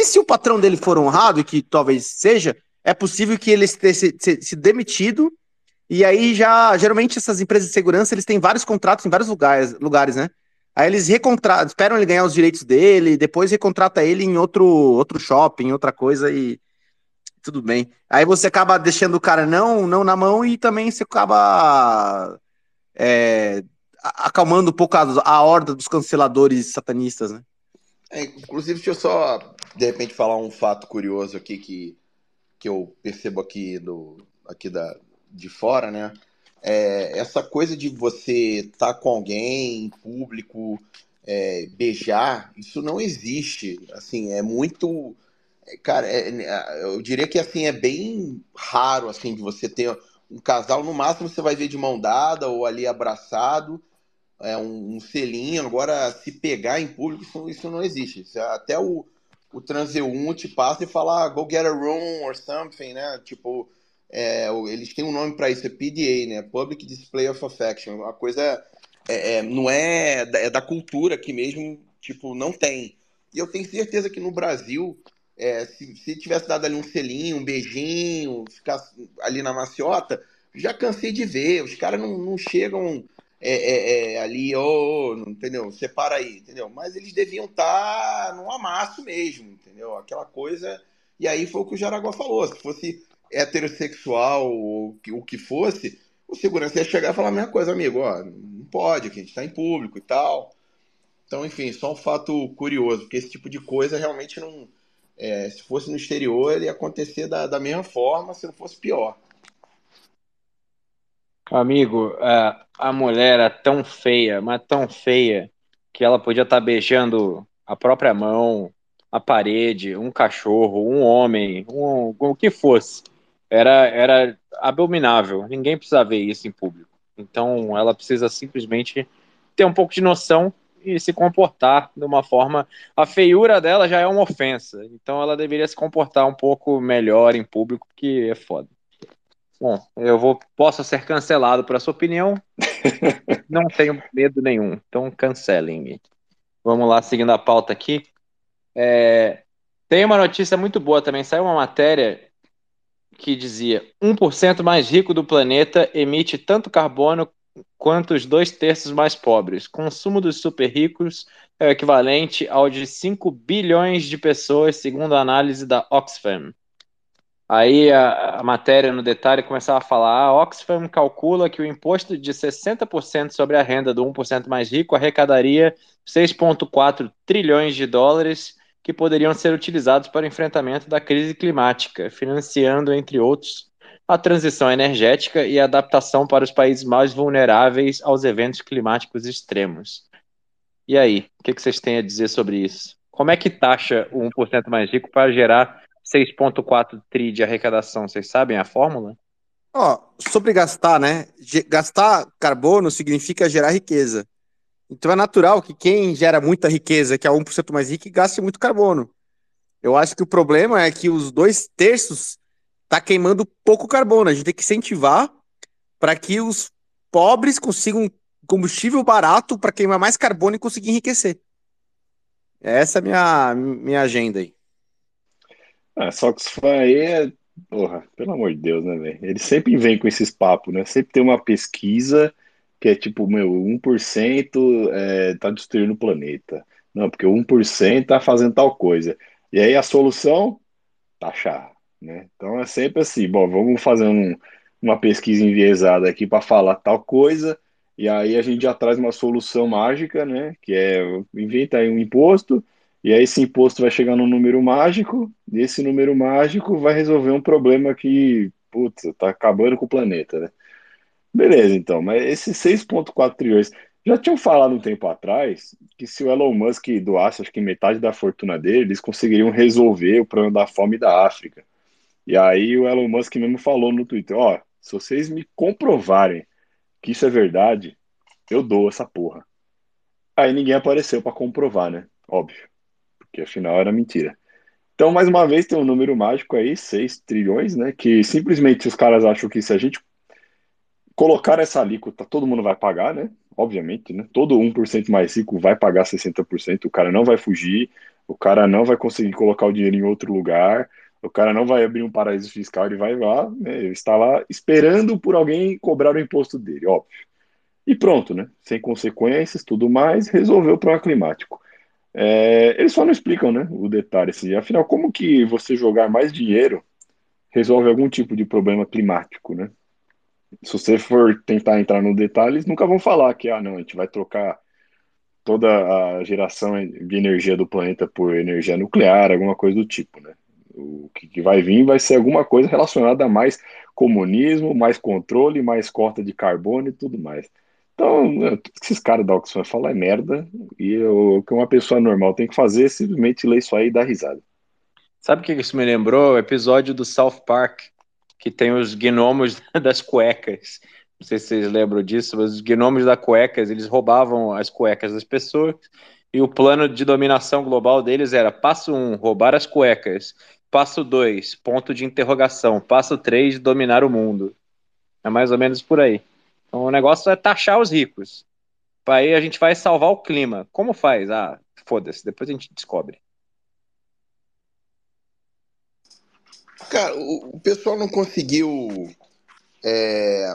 E se o patrão dele for honrado, que talvez seja, é possível que ele tenha se, se, se, demitido. E aí já, geralmente essas empresas de segurança, eles têm vários contratos em vários lugares, lugares né? Aí eles recontratam, esperam ele ganhar os direitos dele, depois recontrata ele em outro, outro shopping, outra coisa e tudo bem. Aí você acaba deixando o cara não, não na mão e também você acaba é, acalmando um pouco a, a horda dos canceladores satanistas, né? É, inclusive, deixa eu só, de repente, falar um fato curioso aqui que, que eu percebo aqui, do, aqui da, de fora, né? É, essa coisa de você estar tá com alguém em público, é, beijar, isso não existe. Assim, é muito. cara, é, eu diria que assim é bem raro assim de você ter um casal, no máximo você vai ver de mão dada ou ali abraçado, é, um, um selinho. Agora, se pegar em público, isso, isso não existe. É até o, o transeunte passa e fala, ah, go get a room or something, né? Tipo, é, eles têm um nome para isso, é PDA, né? Public Display of Affection. Uma coisa é, é, não é da, é da cultura que mesmo, tipo, não tem. E eu tenho certeza que no Brasil, é, se, se tivesse dado ali um selinho, um beijinho, ficar ali na maciota, já cansei de ver. Os caras não, não chegam é, é, é, ali, oh, entendeu? Separa aí, entendeu? Mas eles deviam estar tá num amasso mesmo, entendeu? Aquela coisa. E aí foi o que o Jaraguá falou. Se fosse heterossexual ou o que fosse, o segurança ia chegar e falar a mesma coisa, amigo, ó, não pode, aqui a gente está em público e tal. Então, enfim, só um fato curioso, porque esse tipo de coisa realmente não. É, se fosse no exterior, ele ia acontecer da, da mesma forma, se não fosse pior. Amigo, a, a mulher é tão feia, mas tão feia, que ela podia estar tá beijando a própria mão, a parede, um cachorro, um homem, um, o que fosse. Era, era abominável. Ninguém precisa ver isso em público. Então ela precisa simplesmente ter um pouco de noção e se comportar de uma forma. A feiura dela já é uma ofensa. Então ela deveria se comportar um pouco melhor em público, porque é foda. Bom, eu vou, posso ser cancelado por sua opinião. (laughs) Não tenho medo nenhum. Então cancelem. Vamos lá, seguindo a pauta aqui. É, tem uma notícia muito boa também. Saiu uma matéria que dizia: 1% mais rico do planeta emite tanto carbono quanto os dois terços mais pobres. Consumo dos super ricos é o equivalente ao de 5 bilhões de pessoas, segundo a análise da Oxfam. Aí a, a, matéria no detalhe começava a falar: a Oxfam calcula que o imposto de 60% sobre a renda do 1% mais rico arrecadaria 6,4 trilhões de dólares que poderiam ser utilizados para o enfrentamento da crise climática, financiando, entre outros, a transição energética e a adaptação para os países mais vulneráveis aos eventos climáticos extremos. E aí, o que, que vocês têm a dizer sobre isso? Como é que taxa o 1% mais rico para gerar 6,4 tri de arrecadação. Vocês sabem a fórmula? Ó, sobre gastar, né? Gastar carbono significa gerar riqueza. Então é natural que quem gera muita riqueza, que é 1% mais rico, gaste muito carbono. Eu acho que o problema é que os dois terços tá queimando pouco carbono. A gente tem que incentivar para que os pobres consigam combustível barato para queimar mais carbono e conseguir enriquecer. Essa é a minha, minha agenda aí. Ah, só que isso aí é. Porra, pelo amor de Deus, né, velho? Ele sempre vem com esses papos, né? Sempre tem uma pesquisa que é tipo, meu, 1% é, tá destruindo o planeta. Não, porque 1% tá fazendo tal coisa. E aí a solução? Taxar, né? Então é sempre assim, bom, vamos fazer um, uma pesquisa enviesada aqui para falar tal coisa, e aí a gente já traz uma solução mágica, né? Que é inventa aí um imposto e aí esse imposto vai chegar num número mágico, e esse número mágico vai resolver um problema que, putz, tá acabando com o planeta, né? Beleza, então, mas esses 6,4 trilhões, já tinham falado um tempo atrás que se o Elon Musk doasse, acho que metade da fortuna dele, eles conseguiriam resolver o problema da fome da África. E aí o Elon Musk mesmo falou no Twitter, ó, oh, se vocês me comprovarem que isso é verdade, eu dou essa porra. Aí ninguém apareceu para comprovar, né? Óbvio que afinal era mentira. Então, mais uma vez, tem um número mágico aí, 6 trilhões, né? Que simplesmente os caras acham que se a gente colocar essa alíquota, todo mundo vai pagar, né? Obviamente, né? Todo 1% mais rico vai pagar 60%, o cara não vai fugir, o cara não vai conseguir colocar o dinheiro em outro lugar, o cara não vai abrir um paraíso fiscal, ele vai lá, né? Ele está lá esperando por alguém cobrar o imposto dele, óbvio. E pronto, né? Sem consequências, tudo mais, resolveu o problema climático. É, eles só não explicam, né, o detalhe, assim, afinal, como que você jogar mais dinheiro resolve algum tipo de problema climático, né? Se você for tentar entrar no detalhe, eles nunca vão falar que, ah, não, a gente vai trocar toda a geração de energia do planeta por energia nuclear, alguma coisa do tipo, né? O que vai vir vai ser alguma coisa relacionada a mais comunismo, mais controle, mais corta de carbono e tudo mais. Então, tudo que esses caras da Oxfam falam é merda, e o que uma pessoa normal tem que fazer é simplesmente ler isso aí e dar risada. Sabe o que isso me lembrou? O episódio do South Park, que tem os gnomos (laughs) das cuecas. Não sei se vocês lembram disso, mas os gnomos das cuecas, eles roubavam as cuecas das pessoas e o plano de dominação global deles era passo um, roubar as cuecas. Passo dois, ponto de interrogação. Passo três, dominar o mundo. É mais ou menos por aí. Então o negócio é taxar os ricos. Aí a gente vai salvar o clima. Como faz? Ah, foda-se, depois a gente descobre. Cara, o, pessoal não conseguiu. É,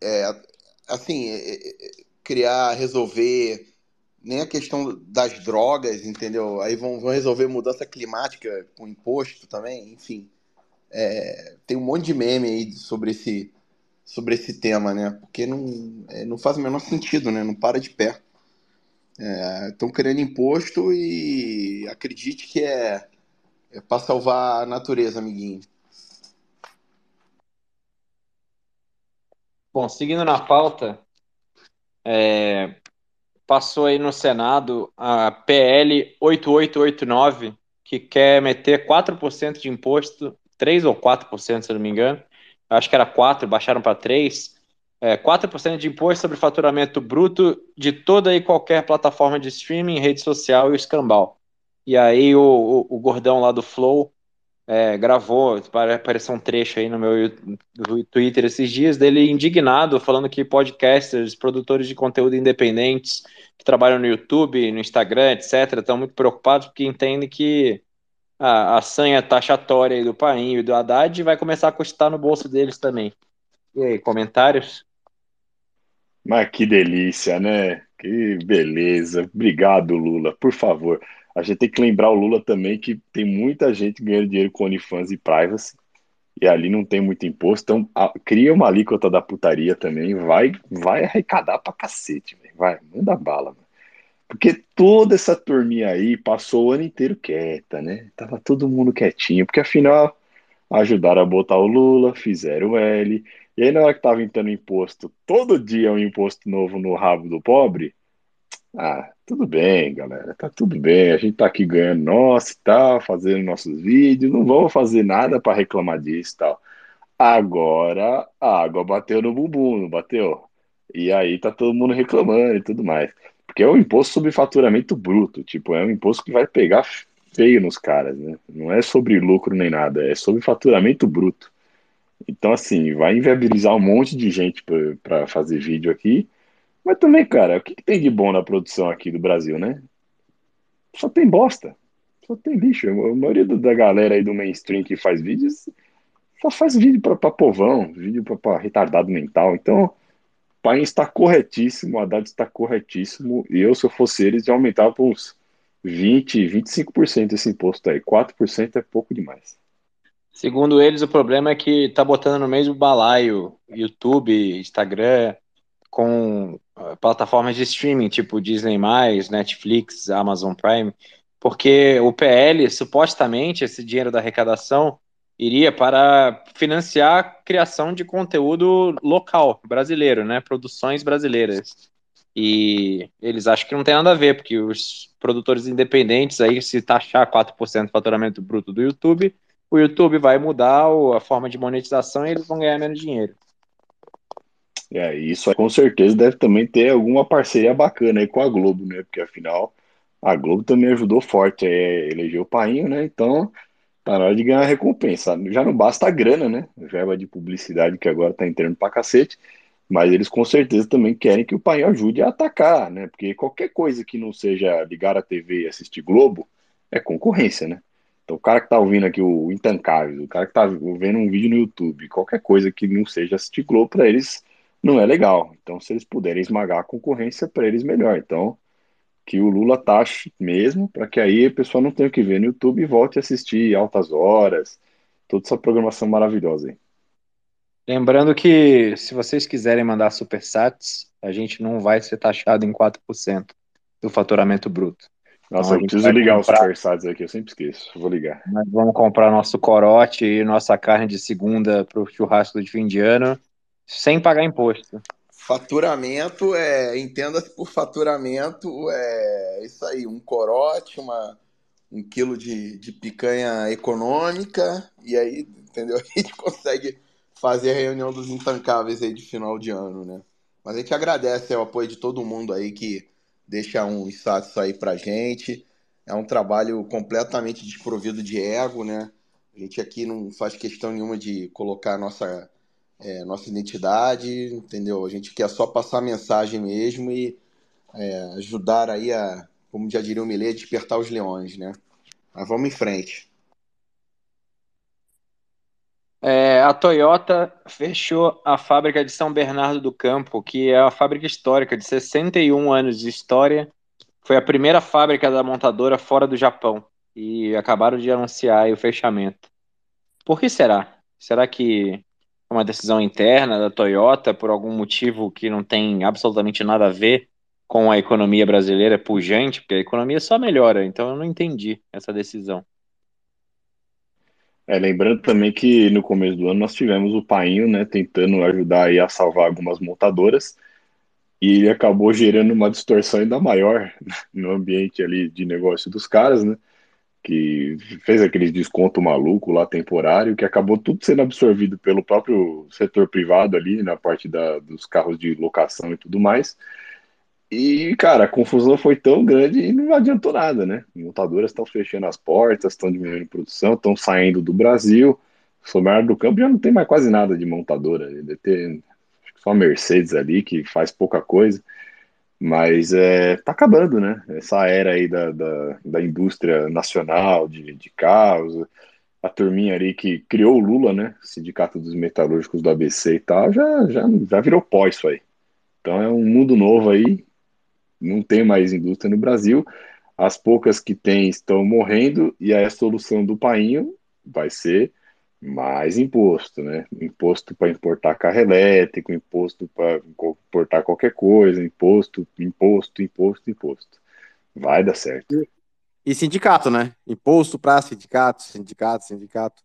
é, assim, é, é, criar, resolver nem a questão das drogas, entendeu? Aí vão, vão resolver mudança climática com imposto também, enfim. É, tem um monte de meme aí sobre esse, sobre esse tema, né? Porque não, é, não faz o menor sentido, né? Não para de pé. Estão é, querendo imposto e acredite que é, é para salvar a natureza, amiguinho. Bom, seguindo na pauta, é, passou aí no Senado a PL 8889, que quer meter 4% de imposto, 3 ou 4%, se não me engano. Acho que era 4, baixaram para 3. É, 4% de imposto sobre faturamento bruto de toda e qualquer plataforma de streaming, rede social e o escambau. E aí o, o, o gordão lá do Flow é, gravou, apareceu um trecho aí no meu Twitter esses dias, dele indignado, falando que podcasters, produtores de conteúdo independentes, que trabalham no YouTube, no Instagram, etc., estão muito preocupados porque entendem que a, a sanha taxatória do Painho e do Haddad vai começar a custar no bolso deles também. E aí, comentários? Mas que delícia, né? Que beleza. Obrigado, Lula. Por favor, a gente tem que lembrar o Lula também que tem muita gente ganhando dinheiro com OnlyFans e privacy, e ali não tem muito imposto, então a, cria uma alíquota da putaria também, vai vai arrecadar pra cacete, véio. vai, manda bala. Véio. Porque toda essa turminha aí passou o ano inteiro quieta, né? Tava todo mundo quietinho, porque afinal ajudaram a botar o Lula, fizeram o L, e aí na hora que tava entrando imposto, todo dia um imposto novo no rabo do pobre, ah, tudo bem, galera, tá tudo bem. A gente tá aqui ganhando nosso e tal, fazendo nossos vídeos, não vamos fazer nada para reclamar disso e tal. Agora a água bateu no bumbum, não bateu? E aí tá todo mundo reclamando e tudo mais. Porque é um imposto sobre faturamento bruto, tipo, é um imposto que vai pegar feio nos caras, né? Não é sobre lucro nem nada, é sobre faturamento bruto. Então, assim, vai inviabilizar um monte de gente para fazer vídeo aqui mas também, cara, o que, que tem de bom na produção aqui do Brasil, né? Só tem bosta. Só tem lixo. A maioria da galera aí do mainstream que faz vídeos só faz vídeo pra, pra povão, vídeo pra, pra retardado mental. Então, país está corretíssimo, o Haddad está corretíssimo. E eu, se eu fosse eles, já aumentava para uns 20, 25% esse imposto aí. 4% é pouco demais. Segundo eles, o problema é que tá botando no mesmo balaio YouTube, Instagram, com uh, plataformas de streaming, tipo Disney+, Netflix, Amazon Prime, porque o PL, supostamente, esse dinheiro da arrecadação iria para financiar a criação de conteúdo local, brasileiro, né, produções brasileiras. E eles acham que não tem nada a ver, porque os produtores independentes aí, se taxar 4% do faturamento bruto do YouTube, o YouTube vai mudar a forma de monetização e eles vão ganhar menos dinheiro. É, isso com certeza deve também ter alguma parceria bacana aí com a Globo, né? Porque afinal a Globo também ajudou forte a eleger o Painho, né? Então tá na hora de ganhar a recompensa. Já não basta a grana, né? Verba de publicidade que agora tá entrando pra cacete, mas eles com certeza também querem que o Painho ajude a atacar, né? Porque qualquer coisa que não seja ligar a TV e assistir Globo é concorrência, né? Então, o cara que tá ouvindo aqui o Intancável, o cara que tá vendo um vídeo no YouTube, qualquer coisa que não seja assistir Globo, para eles não é legal. Então, se eles puderem esmagar a concorrência, para eles melhor. Então, que o Lula taxe mesmo, para que aí a pessoa não tenha que ver no YouTube e volte a assistir altas horas, toda essa programação maravilhosa aí. Lembrando que se vocês quiserem mandar supersats, a gente não vai ser taxado em 4% do faturamento bruto. Nossa, então, eu preciso ligar comprar... os supersats aqui, eu sempre esqueço. Vou ligar. Nós vamos comprar nosso corote e nossa carne de segunda para o churrasco de fim de ano sem pagar imposto. Faturamento é, entenda-se por faturamento, é isso aí, um corote, uma, um quilo de, de picanha econômica e aí, entendeu? (laughs) A gente consegue fazer a reunião dos intancáveis aí de final de ano, né? Mas a gente agradece o apoio de todo mundo aí que deixa um status aí pra gente. É um trabalho completamente desprovido de ego, né? A gente aqui não faz questão nenhuma de colocar nossa, é, nossa identidade, entendeu? A gente quer só passar a mensagem mesmo e é, ajudar aí a, como já diria o Milê, despertar os leões, né? Mas vamos em frente. É, a Toyota fechou a fábrica de São Bernardo do Campo, que é uma fábrica histórica de 61 anos de história. Foi a primeira fábrica da montadora fora do Japão e acabaram de anunciar o fechamento. Por que será? Será que uma decisão interna da Toyota por algum motivo que não tem absolutamente nada a ver com a economia brasileira pujante, porque a economia só melhora, então eu não entendi essa decisão. É, lembrando também que no começo do ano nós tivemos o Painho, né, tentando ajudar aí a salvar algumas montadoras, e ele acabou gerando uma distorção ainda maior (laughs) no ambiente ali de negócio dos caras, né, que fez aquele desconto maluco lá temporário, que acabou tudo sendo absorvido pelo próprio setor privado ali, na parte da, dos carros de locação e tudo mais, e, cara, a confusão foi tão grande e não adiantou nada, né? Montadoras estão fechando as portas, estão diminuindo a produção, estão saindo do Brasil. Sobrado do campo já não tem mais quase nada de montadora. Deve ter só a Mercedes ali, que faz pouca coisa. Mas é, tá acabando, né? Essa era aí da, da, da indústria nacional de, de carros, a turminha ali que criou o Lula, né? Sindicato dos Metalúrgicos do ABC e tal, já, já, já virou pó isso aí. Então é um mundo novo aí não tem mais indústria no Brasil, as poucas que tem estão morrendo, e a solução do painho vai ser mais imposto, né? Imposto para importar carro elétrico, imposto para importar qualquer coisa, imposto, imposto, imposto, imposto. Vai dar certo. E sindicato, né? Imposto para sindicato, sindicato, sindicato.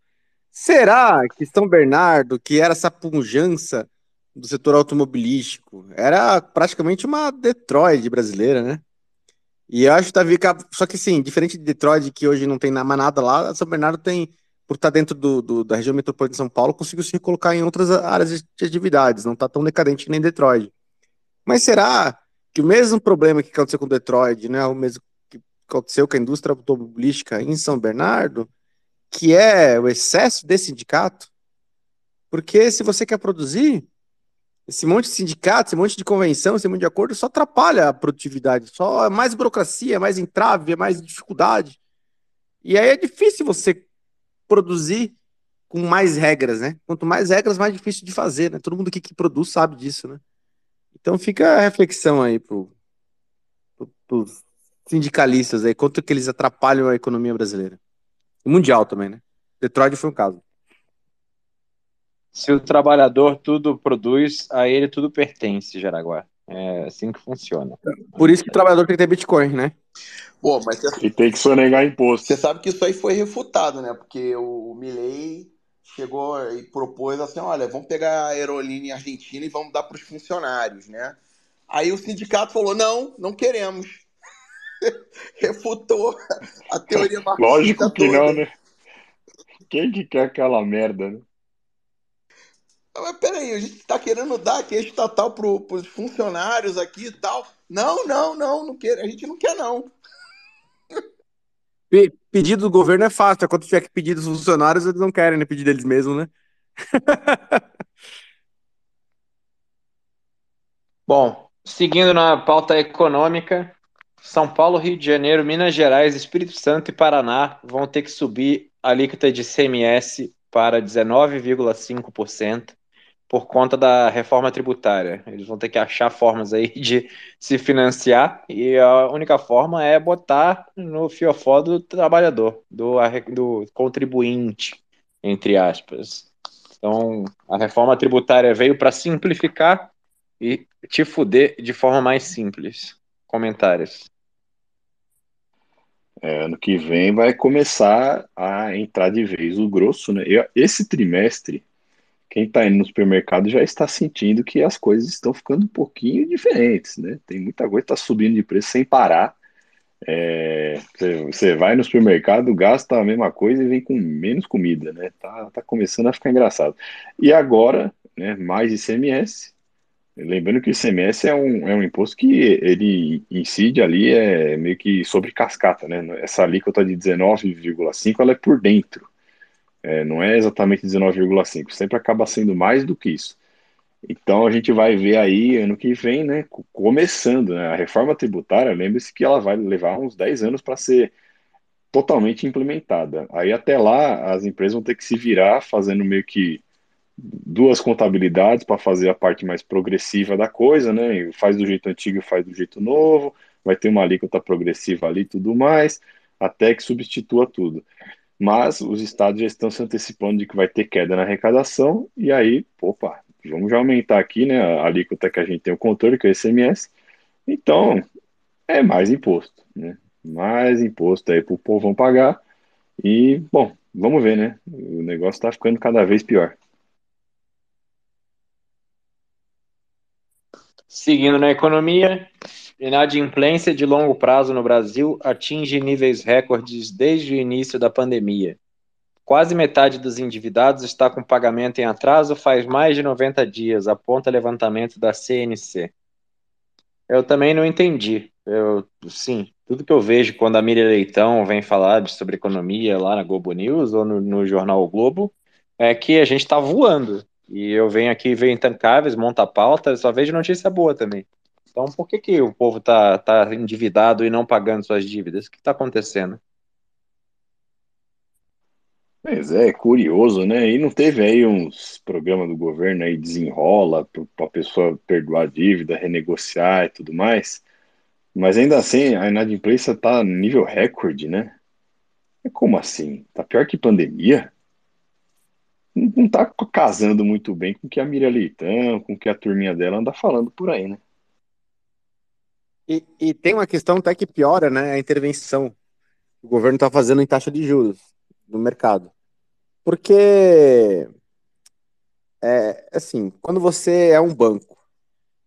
Será que São Bernardo, que era essa pujança do setor automobilístico. Era praticamente uma Detroit brasileira, né? E eu acho que Davi, só que sim, diferente de Detroit, que hoje não tem mais nada lá, São Bernardo tem, por estar dentro do, do, da região metropolitana de São Paulo, conseguiu se recolocar em outras áreas de atividades, não está tão decadente que nem Detroit. Mas será que o mesmo problema que aconteceu com Detroit, né, o mesmo que aconteceu com a indústria automobilística em São Bernardo, que é o excesso de sindicato? Porque se você quer produzir, esse monte de sindicato, esse monte de convenção, esse monte de acordo só atrapalha a produtividade, só é mais burocracia, é mais entrave, é mais dificuldade. E aí é difícil você produzir com mais regras, né? Quanto mais regras, mais difícil de fazer, né? Todo mundo aqui que produz sabe disso, né? Então fica a reflexão aí pro, pro, pros sindicalistas aí, quanto que eles atrapalham a economia brasileira. E mundial também, né? Detroit foi um caso. Se o trabalhador tudo produz, a ele tudo pertence, Jaraguá. É assim que funciona. Por isso que o trabalhador tem que ter Bitcoin, né? Pô, mas você... E tem que sonegar imposto. Você sabe que isso aí foi refutado, né? Porque o Milley chegou e propôs assim: olha, vamos pegar a aerolínea argentina e vamos dar para os funcionários, né? Aí o sindicato falou: não, não queremos. (laughs) Refutou a teoria marxista. Lógico que toda. não, né? Quem que quer aquela merda, né? Mas peraí, a gente está querendo dar aqui estatal para os funcionários aqui e tal. Não, não, não, não quer, a gente não quer, não. Pedido do governo é fácil, é quando tiver que pedir dos funcionários, eles não querem, né? Pedir deles mesmos, né? (laughs) Bom, seguindo na pauta econômica, São Paulo, Rio de Janeiro, Minas Gerais, Espírito Santo e Paraná vão ter que subir a alíquota de CMS para 19,5% por conta da reforma tributária. Eles vão ter que achar formas aí de se financiar e a única forma é botar no fiofó do trabalhador, do, do contribuinte, entre aspas. Então, a reforma tributária veio para simplificar e te fuder de forma mais simples. Comentários. É, ano que vem vai começar a entrar de vez o grosso, né? Esse trimestre quem está indo no supermercado já está sentindo que as coisas estão ficando um pouquinho diferentes, né? Tem muita coisa que está subindo de preço sem parar. É, você vai no supermercado, gasta a mesma coisa e vem com menos comida, né? Tá, tá começando a ficar engraçado. E agora, né, mais ICMS. Lembrando que o ICMS é um, é um imposto que ele incide ali é meio que sobre cascata, né? Essa alíquota de 19,5 ela é por dentro. É, não é exatamente 19,5, sempre acaba sendo mais do que isso. Então a gente vai ver aí ano que vem, né, começando, né, a reforma tributária, lembre-se que ela vai levar uns 10 anos para ser totalmente implementada. Aí até lá as empresas vão ter que se virar fazendo meio que duas contabilidades para fazer a parte mais progressiva da coisa, né? Faz do jeito antigo e faz do jeito novo, vai ter uma alíquota progressiva ali tudo mais, até que substitua tudo. Mas os estados já estão se antecipando de que vai ter queda na arrecadação, e aí, opa, vamos já aumentar aqui, né, a alíquota que a gente tem o controle, que é o ICMS. Então, é mais imposto, né? Mais imposto aí para o povo pagar. E, bom, vamos ver, né? O negócio está ficando cada vez pior. Seguindo na economia, inadimplência de longo prazo no Brasil atinge níveis recordes desde o início da pandemia. Quase metade dos endividados está com pagamento em atraso faz mais de 90 dias, aponta levantamento da CNC. Eu também não entendi. Eu, sim, tudo que eu vejo quando a Miriam Leitão vem falar sobre economia lá na Globo News ou no, no jornal o Globo é que a gente está voando. E eu venho aqui, venho intancáveis, monta pauta, só vejo notícia boa também. Então, por que, que o povo está tá endividado e não pagando suas dívidas? O que está acontecendo? Pois é, curioso, né? E não teve aí uns programas do governo aí desenrola para a pessoa perdoar a dívida, renegociar e tudo mais. Mas ainda assim, a inadimplência tá nível recorde, né? É como assim? Tá pior que pandemia? Não, não tá casando muito bem com o que a Miriam Leitão, com o que a turminha dela anda falando por aí, né? E, e tem uma questão até que piora, né? A intervenção que o governo está fazendo em taxa de juros no mercado. Porque, é, assim, quando você é um banco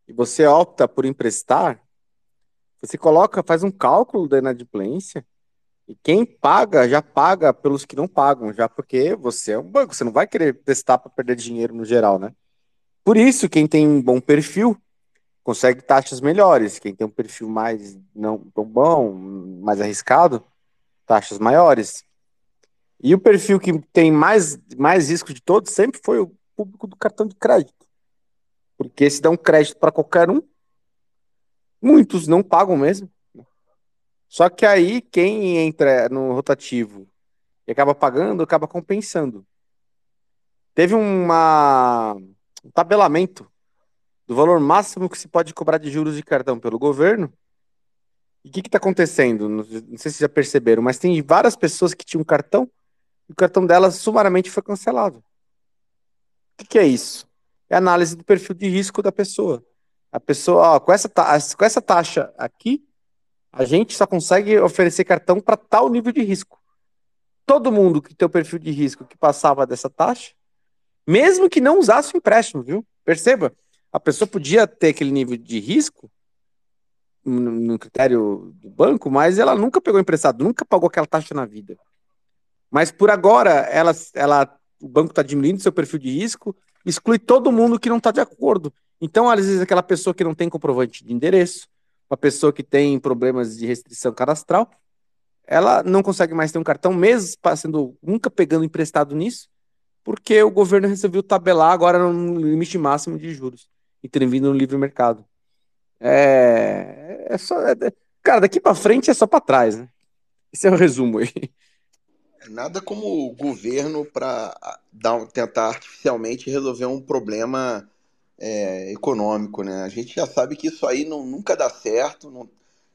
e você opta por emprestar, você coloca, faz um cálculo da inadimplência e quem paga já paga pelos que não pagam, já porque você é um banco, você não vai querer prestar para perder dinheiro no geral, né? Por isso, quem tem um bom perfil consegue taxas melhores. Quem tem um perfil mais não tão bom, mais arriscado, taxas maiores. E o perfil que tem mais, mais risco de todos sempre foi o público do cartão de crédito. Porque se dá um crédito para qualquer um, muitos não pagam mesmo. Só que aí quem entra no rotativo e acaba pagando, acaba compensando. Teve uma, um tabelamento do valor máximo que se pode cobrar de juros de cartão pelo governo. E o que está acontecendo? Não sei se já perceberam, mas tem várias pessoas que tinham cartão o cartão dela sumariamente foi cancelado. O que, que é isso? É análise do perfil de risco da pessoa. A pessoa, ó, com, essa com essa taxa aqui, a gente só consegue oferecer cartão para tal nível de risco. Todo mundo que tem o perfil de risco que passava dessa taxa, mesmo que não usasse o empréstimo, viu? Perceba, a pessoa podia ter aquele nível de risco no critério do banco, mas ela nunca pegou emprestado, nunca pagou aquela taxa na vida. Mas por agora, ela, ela, o banco está diminuindo seu perfil de risco, exclui todo mundo que não está de acordo. Então, às vezes, aquela pessoa que não tem comprovante de endereço, uma pessoa que tem problemas de restrição cadastral, ela não consegue mais ter um cartão, mesmo sendo nunca pegando emprestado nisso, porque o governo resolveu tabelar agora no limite máximo de juros, intervindo no livre mercado. É, é só, é, cara, daqui para frente é só para trás, né? Esse é o resumo aí. Nada como o governo para tentar artificialmente resolver um problema é, econômico, né? A gente já sabe que isso aí não, nunca dá certo não,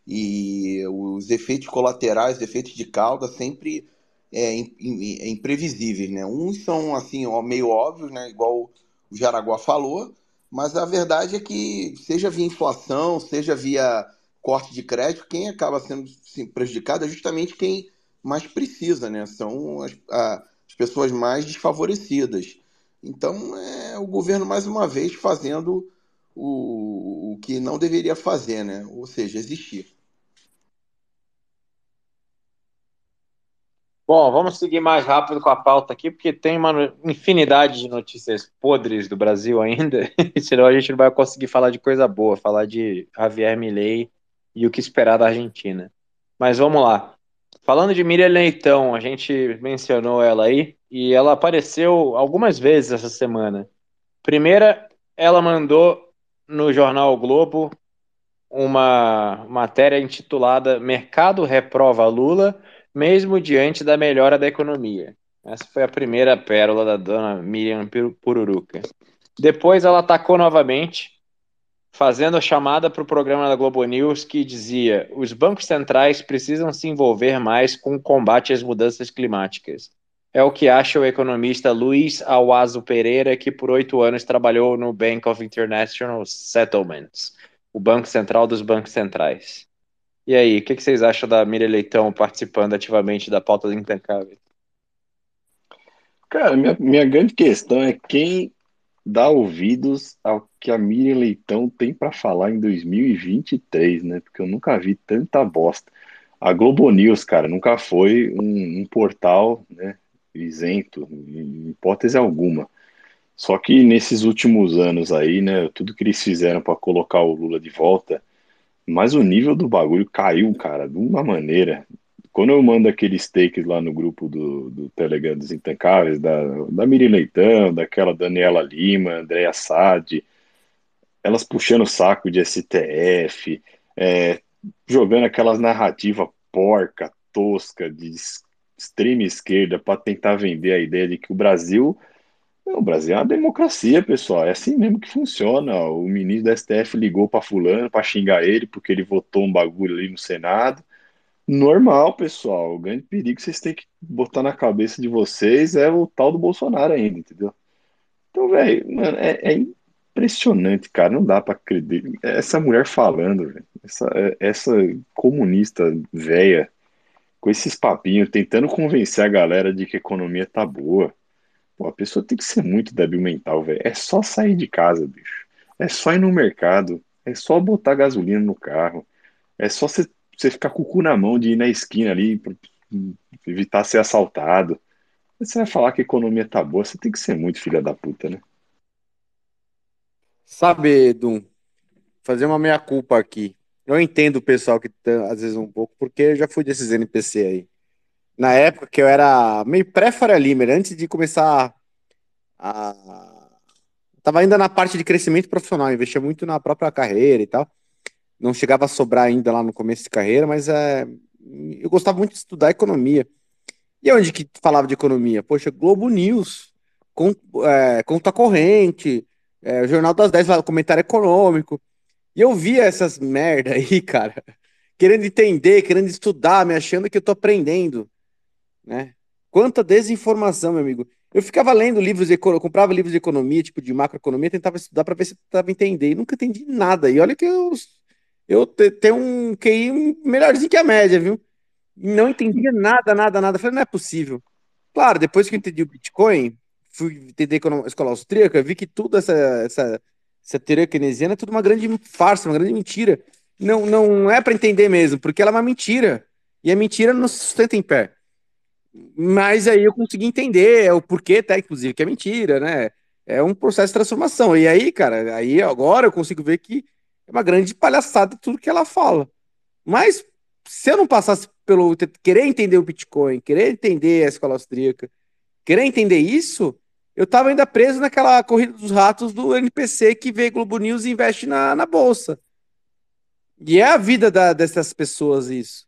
e os efeitos colaterais, os efeitos de cauda sempre é, é imprevisíveis, né? Uns são assim meio óbvios, né? Igual o Jaraguá falou, mas a verdade é que seja via inflação, seja via corte de crédito, quem acaba sendo prejudicado é justamente quem mais precisa, né? São as, a, as pessoas mais desfavorecidas. Então, é o governo, mais uma vez, fazendo o, o que não deveria fazer, né? Ou seja, existir. Bom, vamos seguir mais rápido com a pauta aqui, porque tem uma infinidade de notícias podres do Brasil ainda, (laughs) senão a gente não vai conseguir falar de coisa boa, falar de Javier Milei e o que esperar da Argentina. Mas vamos lá. Falando de Miriam Leitão, a gente mencionou ela aí, e ela apareceu algumas vezes essa semana. Primeira, ela mandou no jornal o Globo uma matéria intitulada Mercado reprova Lula mesmo diante da melhora da economia. Essa foi a primeira pérola da dona Miriam Pururuca. Depois ela atacou novamente, fazendo a chamada para o programa da Globo News que dizia: os bancos centrais precisam se envolver mais com o combate às mudanças climáticas. É o que acha o economista Luiz Awazo Pereira, que por oito anos trabalhou no Bank of International Settlements, o Banco Central dos Bancos Centrais. E aí, o que, vocês acham da Miriam Leitão participando ativamente da pauta do Intancável? Cara, minha, minha grande questão é quem dá ouvidos ao que a Miriam Leitão tem para falar em 2023, né? Porque eu nunca vi tanta bosta. A Globo News, cara, nunca foi um, um portal, né, isento, em hipótese alguma. Só que nesses últimos anos aí, né, tudo que eles fizeram para colocar o Lula de volta mas o nível do bagulho caiu, cara, de uma maneira. Quando eu mando aqueles takes lá no grupo do, do Telegram dos Intancáveis, da, da Miri Leitão, daquela Daniela Lima, Andréa Sade, elas puxando o saco de STF, é, jogando aquelas narrativa porca, tosca, de extrema esquerda para tentar vender a ideia de que o Brasil o Brasil é uma democracia, pessoal. É assim mesmo que funciona. O ministro da STF ligou para fulano para xingar ele porque ele votou um bagulho ali no Senado. Normal, pessoal. O grande perigo que vocês têm que botar na cabeça de vocês é o tal do Bolsonaro ainda, entendeu? Então, velho, é, é, impressionante, cara. Não dá para acreditar. Essa mulher falando, véio, essa, essa comunista velha, com esses papinhos, tentando convencer a galera de que a economia tá boa. Pô, a pessoa tem que ser muito débil mental, velho. É só sair de casa, bicho. É só ir no mercado. É só botar gasolina no carro. É só você ficar com o cu na mão de ir na esquina ali pra evitar ser assaltado. Você vai falar que a economia tá boa, você tem que ser muito filha da puta, né? Sabe, Dum, fazer uma meia-culpa aqui. Eu entendo o pessoal que tá, às vezes um pouco, porque eu já fui desses NPC aí na época que eu era meio pré-Faria Limer, antes de começar a. Tava ainda na parte de crescimento profissional, investia muito na própria carreira e tal. Não chegava a sobrar ainda lá no começo de carreira, mas é... eu gostava muito de estudar economia. E onde que falava de economia? Poxa, Globo News, é, conta corrente, é, Jornal das 10, comentário econômico. E eu via essas merda aí, (laughs) cara, querendo entender, querendo estudar, me achando que eu tô aprendendo né? Quanta desinformação, meu amigo. Eu ficava lendo livros, de, eu comprava livros de economia, tipo de macroeconomia, tentava estudar para ver se tentava entender, e nunca entendi nada. E olha que eu, eu tenho um QI melhorzinho que a média, viu? não entendia nada, nada, nada. Falei, não é possível. Claro, depois que eu entendi o Bitcoin, fui entender a escola austríaca, vi que tudo essa, essa, essa teoria keynesiana é tudo uma grande farsa, uma grande mentira. Não, não é para entender mesmo, porque ela é uma mentira. E a mentira não se sustenta em pé. Mas aí eu consegui entender é o porquê, até, inclusive, que é mentira, né? É um processo de transformação. E aí, cara, aí agora eu consigo ver que é uma grande palhaçada tudo que ela fala. Mas se eu não passasse pelo querer entender o Bitcoin, querer entender a escola austríaca, querer entender isso, eu tava ainda preso naquela corrida dos ratos do NPC que vê Globo News e investe na, na bolsa. E é a vida da, dessas pessoas isso.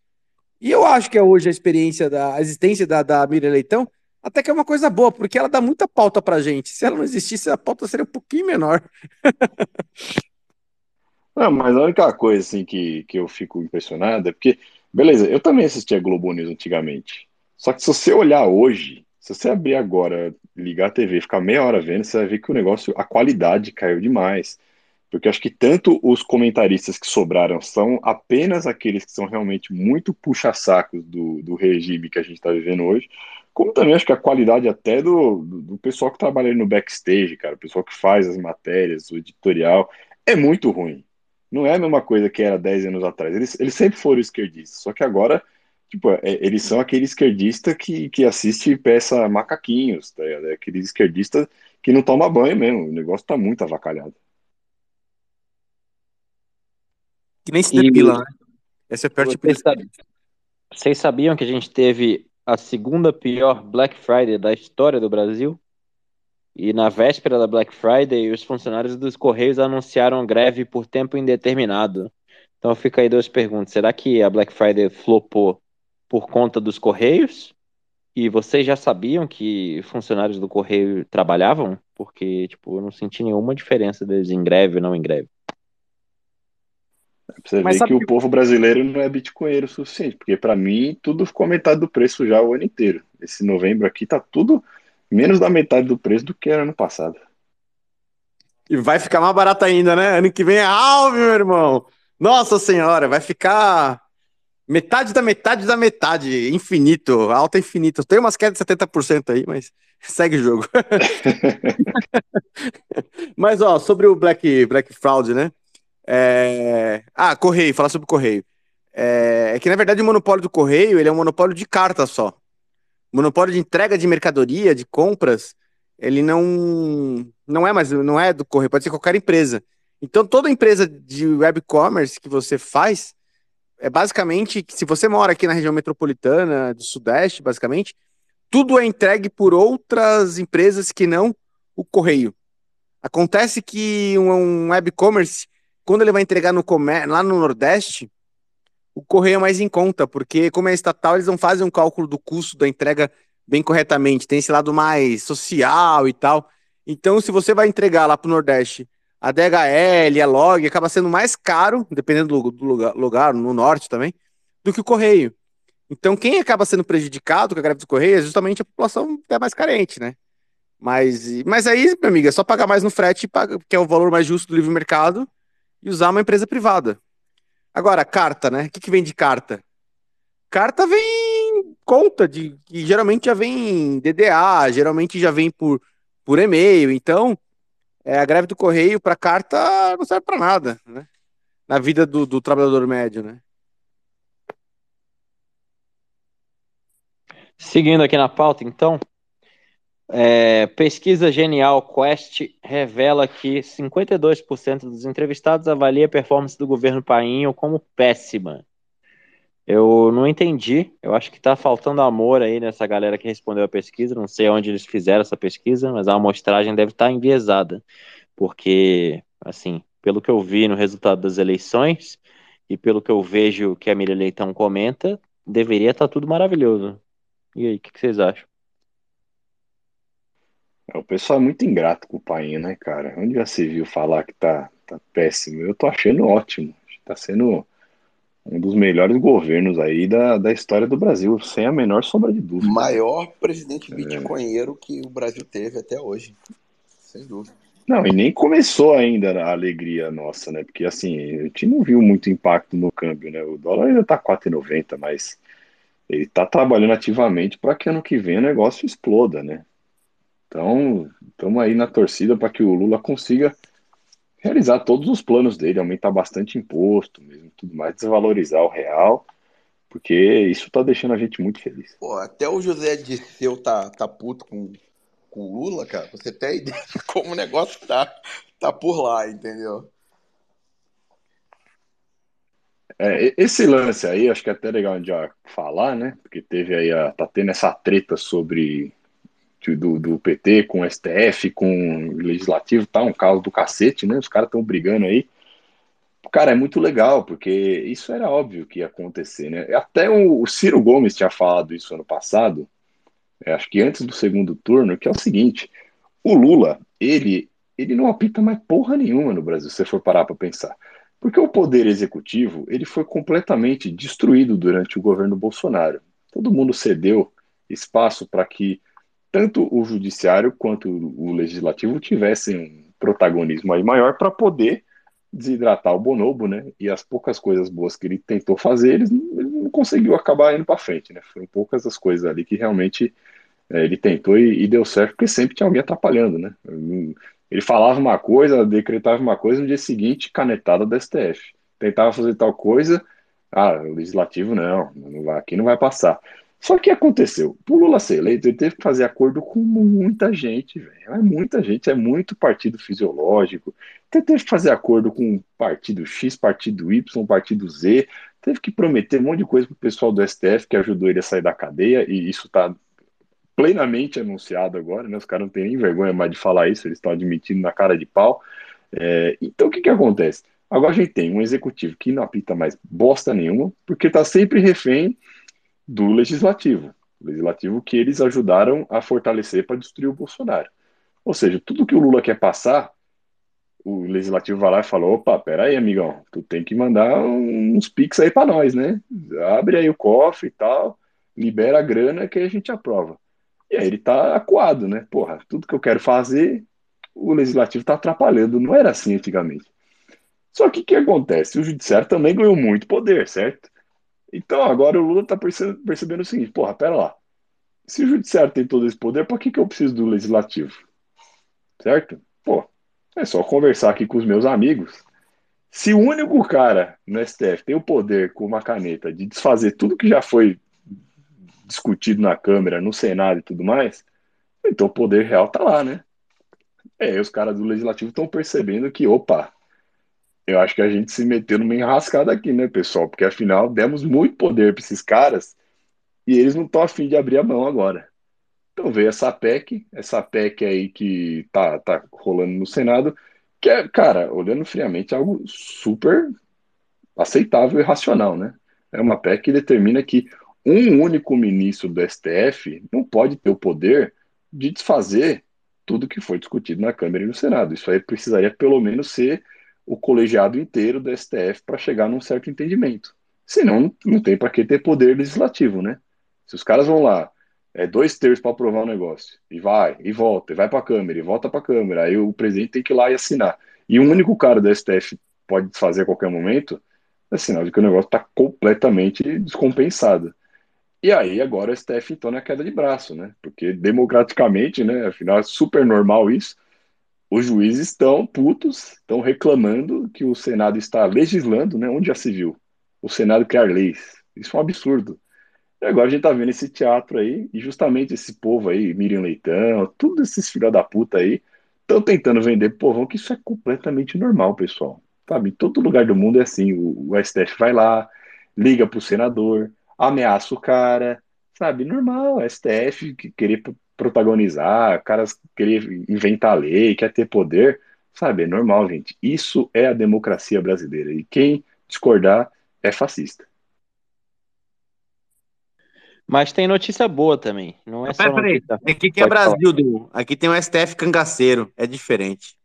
E eu acho que é hoje a experiência da a existência da, da Miriam Leitão até que é uma coisa boa, porque ela dá muita pauta pra gente. Se ela não existisse, a pauta seria um pouquinho menor. (laughs) não, mas a única coisa assim, que, que eu fico impressionado é porque, beleza, eu também assistia Globo News antigamente. Só que se você olhar hoje, se você abrir agora, ligar a TV, ficar meia hora vendo, você vai ver que o negócio, a qualidade caiu demais. Porque acho que tanto os comentaristas que sobraram são apenas aqueles que são realmente muito puxa-sacos do, do regime que a gente está vivendo hoje, como também acho que a qualidade até do, do, pessoal que trabalha no backstage, cara, o pessoal que faz as matérias, o editorial, é muito ruim. Não é a mesma coisa que era 10 anos atrás. Eles, eles sempre foram esquerdistas, só que agora Tipo, é, eles são aquele esquerdista que, que assiste peça macaquinhos, tá? É aquele esquerdista que não toma banho mesmo. O negócio tá muito avacalhado. Que nem se depila, né? Esse é o pior tipo de Vocês sabiam que a gente teve a segunda pior Black Friday da história do Brasil? E na véspera da Black Friday, os funcionários dos Correios anunciaram greve por tempo indeterminado. Então fica aí duas perguntas. Será que a Black Friday flopou por conta dos Correios? E vocês já sabiam que funcionários do Correio trabalhavam? Porque, tipo, eu não senti nenhuma diferença deles em greve ou não em greve. É pra você Mas ver que, que o povo brasileiro não é bitcoinheiro o suficiente, porque para mim tudo ficou metade do preço já o ano inteiro. Esse novembro aqui tá tudo menos da metade do preço do que era ano passado. E vai ficar mais barato ainda, né? Ano que vem é alvo, meu irmão. Nossa senhora, vai ficar Metade da metade da metade, infinito, alta infinito. Tem umas quedas de 70% aí, mas (laughs) segue o jogo. (laughs) (laughs) mas, ó, sobre o Black, Black Fraud, né? É... Ah, Correio, falar sobre Correio. É... é que, na verdade, o monopólio do Correio ele é um monopólio de carta só. O monopólio de entrega de mercadoria, de compras, ele não, não é mais, não é do Correio, pode ser qualquer empresa. Então, toda empresa de web commerce que você faz, é basicamente se você mora aqui na região metropolitana do Sudeste, basicamente, tudo é entregue por outras empresas que não o correio. Acontece que um, um web commerce, quando ele vai entregar no lá no Nordeste, o correio é mais em conta, porque como é estatal, eles não fazem um cálculo do custo da entrega bem corretamente. Tem esse lado mais social e tal. Então, se você vai entregar lá para o Nordeste a DHL, a Log, acaba sendo mais caro, dependendo do, do lugar, lugar, no norte também, do que o correio. Então, quem acaba sendo prejudicado com a greve do correio é justamente a população é mais carente, né? Mas, mas aí, minha amiga, é só pagar mais no frete, que é o valor mais justo do livre mercado, e usar uma empresa privada. Agora, carta, né? O que, que vem de carta? Carta vem conta de que geralmente já vem DDA, geralmente já vem por, por e-mail. Então, é, a greve do Correio para carta não serve para nada, né? Na vida do, do trabalhador médio, né? Seguindo aqui na pauta, então, é, pesquisa Genial Quest revela que 52% dos entrevistados avalia a performance do governo Painho como péssima. Eu não entendi, eu acho que está faltando amor aí nessa galera que respondeu a pesquisa, não sei onde eles fizeram essa pesquisa, mas a amostragem deve estar tá enviesada, porque, assim, pelo que eu vi no resultado das eleições e pelo que eu vejo que a Miriam Leitão comenta, deveria estar tá tudo maravilhoso. E aí, o que, que, vocês acham? É, o pessoal é muito ingrato com o pai, né, cara? Onde já se viu falar que tá, tá péssimo? Eu tô achando ótimo. Tá sendo um dos melhores governos aí da, da história do Brasil, sem a menor sombra de dúvida. Maior presidente é. bitcoinheiro é. que o Brasil teve até hoje, sem dúvida. Não, e nem começou ainda a alegria nossa, né? Porque assim, a gente não viu muito impacto no câmbio, né? O dólar ainda tá 4,90, mas ele tá trabalhando ativamente para que ano que vem o negócio exploda, né? Então, estamos aí na torcida para que o Lula consiga realizar todos os planos dele, aumentar bastante imposto, mesmo tudo mais, desvalorizar o real, porque isso está deixando a gente muito feliz. Pô, até o José Disseu tá, tá puto com, com o Lula, cara. Você tem ideia de como o negócio tá, tá por lá, entendeu? É, esse lance aí, acho que é até legal a gente já falar, né? Porque teve aí a, tá tendo essa treta sobre do, do PT com o STF, com o Legislativo, tá um caos do cacete, né? Os caras estão brigando aí. Cara, é muito legal, porque isso era óbvio que ia acontecer, né? Até o, Ciro Gomes tinha falado isso ano passado, é, acho que antes do segundo turno, que é o seguinte: o Lula, ele, ele não apita mais porra nenhuma no Brasil, se você for parar para pensar. Porque o poder executivo, ele foi completamente destruído durante o governo Bolsonaro. Todo mundo cedeu espaço para que tanto o judiciário quanto o legislativo tivessem um protagonismo aí maior para poder desidratar o bonobo, né? E as poucas coisas boas que ele tentou fazer, ele não conseguiu acabar indo para frente, né? Foram poucas as coisas ali que realmente é, ele tentou e, e, deu certo, porque sempre tinha alguém atrapalhando, né? Ele falava uma coisa, decretava uma coisa, no dia seguinte, canetada da STF. Tentava fazer tal coisa, Ah, o legislativo não, não vai, aqui não vai passar. Só que aconteceu? O Lula ser eleito, ele teve que fazer acordo com muita gente, velho. É muita gente, é muito partido fisiológico. Então, teve que fazer acordo com partido X, partido Y, partido Z. Teve que prometer um monte de coisa pro pessoal do STF que ajudou ele a sair da cadeia, e isso tá plenamente anunciado agora, né? Os caras não têm nem vergonha mais de falar isso, eles estão admitindo na cara de pau. É, então, o que que acontece? Agora a gente tem um executivo que não apita mais bosta nenhuma, porque está sempre refém do legislativo. Legislativo que eles ajudaram a fortalecer para destruir o Bolsonaro. Ou seja, tudo que o Lula quer passar, o legislativo vai lá e fala: opa, peraí, amigão, tu tem que mandar uns pix aí para nós, né? Abre aí o cofre e tal, libera a grana que a gente aprova. E aí ele tá acuado, né? Porra, tudo que eu quero fazer, o legislativo tá atrapalhando. Não era assim antigamente. Só que o que acontece? O judiciário também ganhou muito poder, certo? Então agora o Lula está percebendo o seguinte: porra, pera lá. Se o judiciário tem todo esse poder, por que, que eu preciso do legislativo? Certo? Pô, é só conversar aqui com os meus amigos. Se o único cara no STF tem o poder com uma caneta de desfazer tudo que já foi discutido na Câmara, no Senado e tudo mais, então o poder real tá lá, né? É, os caras do legislativo estão percebendo que, opa, eu acho que a gente se meteu numa enrascada aqui, né, pessoal? Porque afinal demos muito poder para esses caras e eles não estão afim de abrir a mão agora. Então veio essa PEC, essa PEC aí que tá, tá rolando no Senado, que é, cara, olhando friamente, algo super aceitável e racional, né? É uma PEC que determina que um único ministro do STF não pode ter o poder de desfazer tudo que foi discutido na Câmara e no Senado. Isso aí precisaria pelo menos ser o colegiado inteiro do STF para chegar num certo entendimento. Senão, não tem para que ter poder legislativo, né? Se os caras vão lá, é dois terços para aprovar o um negócio, e vai, e volta, e vai para a Câmara, e volta para a Câmara, aí o presidente tem que ir lá e assinar. E um único cara do STF pode desfazer a qualquer momento, é sinal de que o negócio está completamente descompensado. E aí agora o STF então na queda de braço, né? Porque democraticamente, né? Afinal é super normal isso os juízes estão putos, estão reclamando que o Senado está legislando, né? Onde já se viu? O Senado criar leis. Isso é um absurdo. E agora a gente tá vendo esse teatro aí, e justamente esse povo aí, Miriam Leitão, todos esses filhos da puta aí, estão tentando vender povão que isso é completamente normal, pessoal. Sabe? Em todo lugar do mundo é assim. O, o STF vai lá, liga pro senador, ameaça o cara, sabe? Normal, STF querer protagonizar, caras querer inventar lei, quer ter poder, sabe? É normal, gente. Isso é a democracia brasileira. E quem discordar é fascista. Mas tem notícia boa também. Não é só peraí, notícia... Aqui que é Brasil, Du. Aqui tem um STF cangaceiro. É diferente.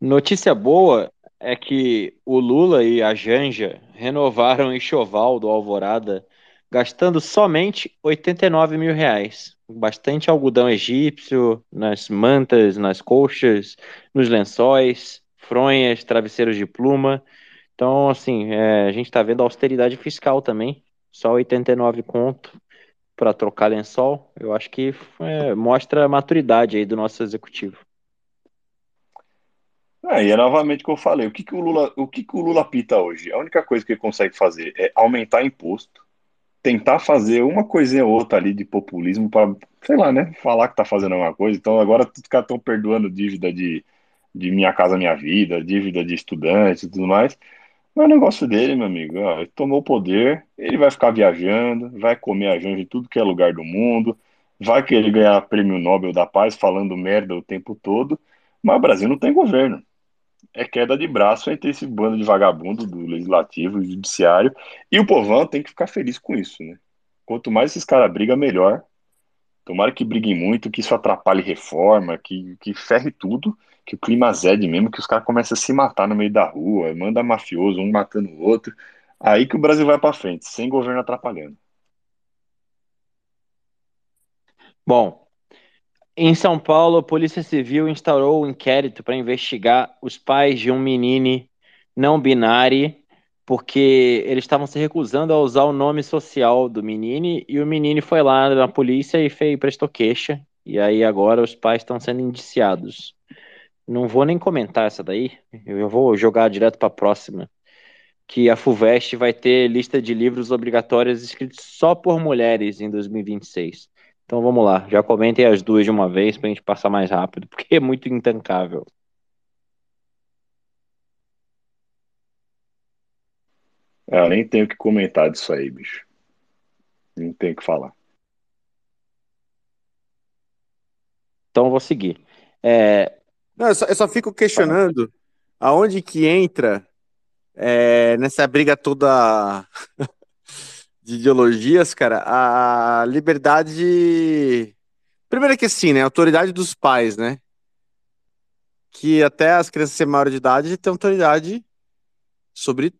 Notícia boa é que o Lula e a Janja renovaram o enxoval do Alvorada gastando somente 89 mil reais. Bastante algodão egípcio nas mantas, nas colchas, nos lençóis, fronhas, travesseiros de pluma. Então, assim, é, a gente está vendo austeridade fiscal também. Só 89 conto para trocar lençol. Eu acho que é, mostra a maturidade aí do nosso executivo. Ah, e é novamente o que eu falei. O que, que o Lula, o que, que o Lula pita hoje? A única coisa que ele consegue fazer é aumentar imposto tentar fazer uma coisinha ou outra ali de populismo para, sei lá, né, falar que tá fazendo alguma coisa. Então agora os caras estão perdoando dívida de, de Minha Casa Minha Vida, dívida de estudante e tudo mais. Mas o negócio dele, meu amigo, ó, ele tomou o poder, ele vai ficar viajando, vai comer a janja em tudo que é lugar do mundo, vai querer ganhar prêmio Nobel da Paz falando merda o tempo todo, mas o Brasil não tem governo é queda de braço entre esse bando de vagabundo do legislativo e judiciário. E o povão tem que ficar feliz com isso, né? Quanto mais esses caras brigam, melhor. Tomara que briguem muito, que isso atrapalhe reforma, que, que ferre tudo, que o clima azede mesmo, que os caras comecem a se matar no meio da rua, manda mafioso, um matando o outro. Aí que o Brasil vai para frente, sem governo atrapalhando. Bom, em São Paulo, a Polícia Civil instaurou um inquérito para investigar os pais de um menino não binário, porque eles estavam se recusando a usar o nome social do menino e o menino foi lá na polícia e fez, prestou queixa. E aí agora os pais estão sendo indiciados. Não vou nem comentar essa daí, eu vou jogar direto para a próxima. que a FUVEST vai ter lista de livros obrigatórios escritos só por mulheres em 2026. Então vamos lá, já comentem as duas de uma vez para a gente passar mais rápido, porque é muito intancável. Eu nem tenho o que comentar disso aí, bicho. Nem tenho o que falar. Então eu vou seguir. É... Não, eu, só, eu só fico questionando aonde que entra é, nessa briga toda de ideologias, cara, a liberdade. Primeiro que assim, né? Autoridade dos pais, né? Que até as crianças serem maior de idade têm autoridade sobre,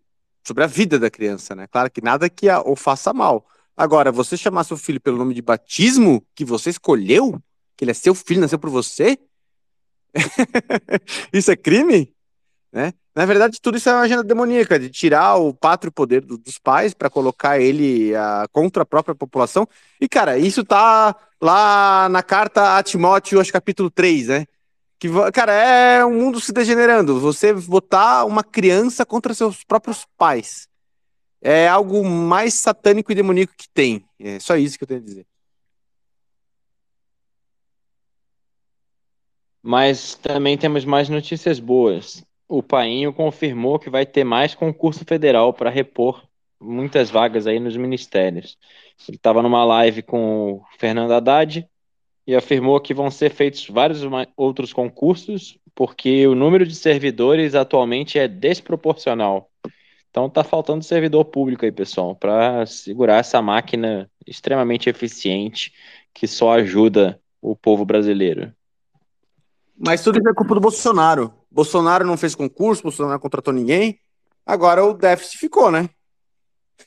sobre a vida da criança, né? Claro que nada que a, ou faça mal. Agora, você chamar seu filho pelo nome de batismo que você escolheu, que ele é seu filho, nasceu por você, (laughs) isso é crime? Né? Na verdade, tudo isso é uma agenda demoníaca, de tirar o pátrio poder do, dos pais para colocar ele uh, contra a própria população. E, cara, isso tá lá na carta a Timóteo, acho capítulo 3, né? Que, cara, é um mundo se degenerando. Você botar uma criança contra seus próprios pais. É algo mais satânico e demoníaco que tem. É só isso que eu tenho a dizer. Mas também temos mais notícias boas o Painho confirmou que vai ter mais concurso federal para repor muitas vagas aí nos ministérios. Ele estava numa live com o Fernando Haddad e afirmou que vão ser feitos vários outros concursos porque o número de servidores atualmente é desproporcional. Então tá faltando servidor público aí, pessoal, para segurar essa máquina extremamente eficiente que só ajuda o povo brasileiro. Mas tudo isso é culpa do Bolsonaro. Bolsonaro não fez concurso, Bolsonaro não contratou ninguém. Agora o déficit ficou, né?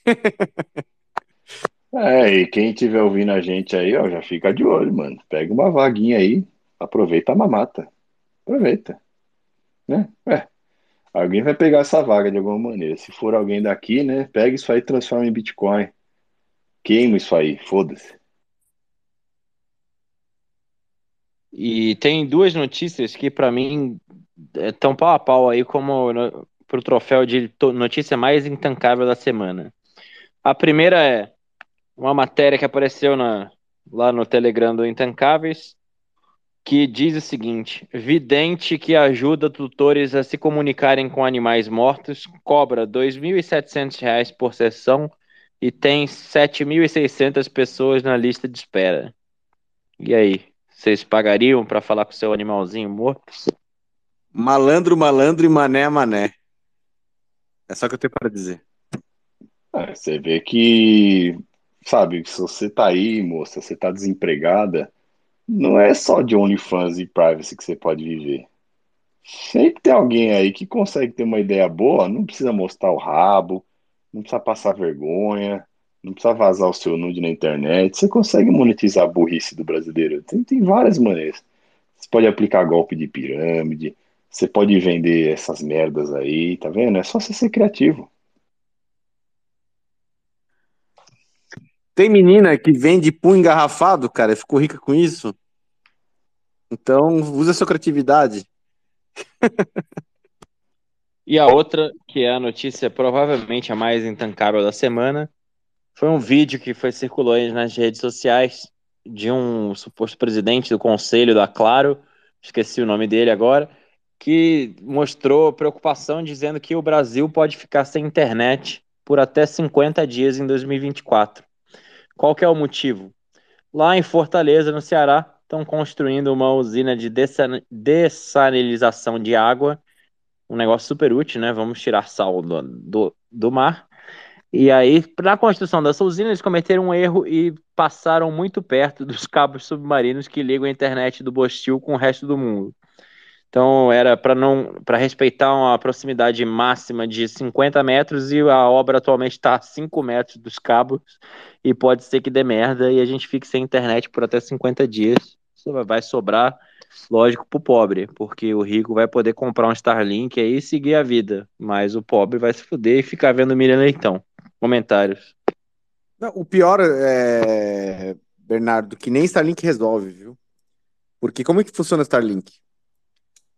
(laughs) é, e quem estiver ouvindo a gente aí, ó, já fica de olho, mano. Pega uma vaguinha aí, aproveita a mamata. Aproveita. Né? É. Alguém vai pegar essa vaga de alguma maneira. Se for alguém daqui, né? Pega isso aí e transforma em Bitcoin. Queima isso aí, foda-se. E tem duas notícias que, para mim, estão pau a pau aí como para o troféu de notícia mais intancável da semana. A primeira é uma matéria que apareceu na, lá no Telegram do Intancáveis, que diz o seguinte: vidente que ajuda tutores a se comunicarem com animais mortos cobra R$ 2.700 por sessão e tem 7.600 pessoas na lista de espera. E aí? Vocês pagariam para falar com o seu animalzinho morto? Malandro, malandro e mané, mané. É só o que eu tenho para dizer. É, você vê que, sabe, se você tá aí, moça, você tá desempregada, não é só de OnlyFans e privacy que você pode viver. Sempre tem alguém aí que consegue ter uma ideia boa, não precisa mostrar o rabo, não precisa passar vergonha, não precisa vazar o seu nude na internet. Você consegue monetizar a burrice do brasileiro. Tem, tem várias maneiras. Você pode aplicar golpe de pirâmide. Você pode vender essas merdas aí, tá vendo? É só você ser criativo. Tem menina que vende pum engarrafado, cara, ficou rica com isso. Então, usa sua criatividade. (laughs) e a outra, que é a notícia provavelmente a mais intancável da semana, foi um vídeo que foi circulou nas redes sociais de um suposto presidente do conselho da Claro, esqueci o nome dele agora, que mostrou preocupação dizendo que o Brasil pode ficar sem internet por até 50 dias em 2024. Qual que é o motivo? Lá em Fortaleza, no Ceará, estão construindo uma usina de dessalinização de água, um negócio super útil, né? Vamos tirar sal do, do, do mar. E aí, na construção dessa usina, eles cometeram um erro e passaram muito perto dos cabos submarinos que ligam a internet do Bostil com o resto do mundo. Então, era para não para respeitar uma proximidade máxima de 50 metros e a obra atualmente está a 5 metros dos cabos e pode ser que dê merda e a gente fique sem internet por até 50 dias. Isso vai sobrar, lógico, para o pobre, porque o rico vai poder comprar um Starlink aí e seguir a vida, mas o pobre vai se fuder e ficar vendo Miriam Leitão. Comentários. Não, o pior é, Bernardo, que nem Starlink resolve, viu? Porque como é que funciona Starlink?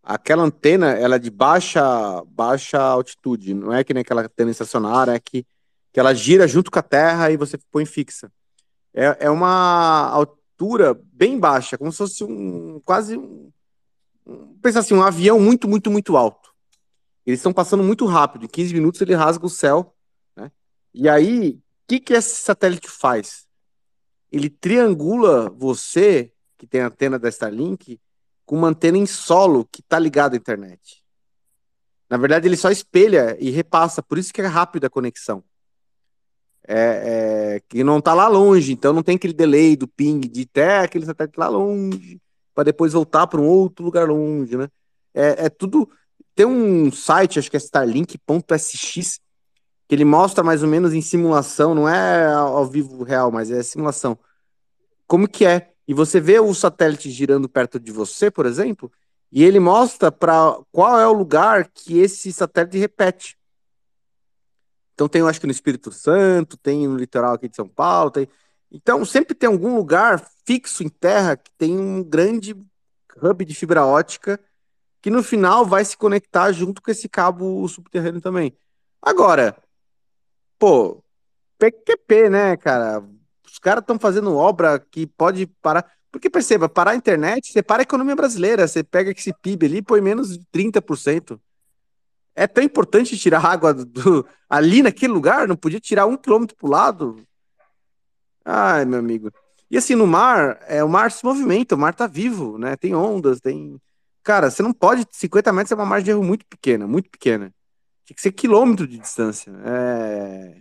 aquela antena ela é de baixa, baixa altitude, não é que nem aquela antena estacionária, é que, que ela gira junto com a Terra e você põe fixa. É, é uma altura bem baixa, como se fosse um quase um, pensa assim, um avião muito, muito, muito alto. Eles estão passando muito rápido, em 15 minutos ele rasga o céu? E aí, o que, que esse satélite faz? Ele triangula você, que tem a antena da Starlink, com uma antena em solo que está ligada à internet. Na verdade, ele só espelha e repassa, por isso que é rápida a conexão. É, é, que não está lá longe, então não tem aquele delay do ping de até aquele satélite lá longe, para depois voltar para um outro lugar longe, né? É, é, tudo. Tem um site, acho que é starlink.sx, que ele mostra mais ou menos em simulação, não é ao vivo real, mas é simulação. Como que é? e você vê o satélite girando perto de você, por exemplo, e ele mostra para qual é o lugar que esse satélite repete. Então tem, eu acho que no Espírito Santo, tem no litoral aqui de São Paulo, tem... Então sempre tem algum lugar fixo em terra que tem um grande hub de fibra ótica que no final vai se conectar junto com esse cabo subterrâneo também. Agora, pô, PQP, né, cara? Os caras estão fazendo obra que pode parar. Porque perceba, parar a internet, você para a economia brasileira, você pega esse PIB ali e põe menos de 30%. É tão importante tirar água do, ali naquele lugar? Não podia tirar um quilômetro para o lado? Ai, meu amigo. E assim, no mar, é, o mar se movimenta, o mar tá vivo, né? Tem ondas, tem. Cara, você não pode. 50 metros é uma margem de erro muito pequena, muito pequena. Tinha que ser quilômetro de distância. É.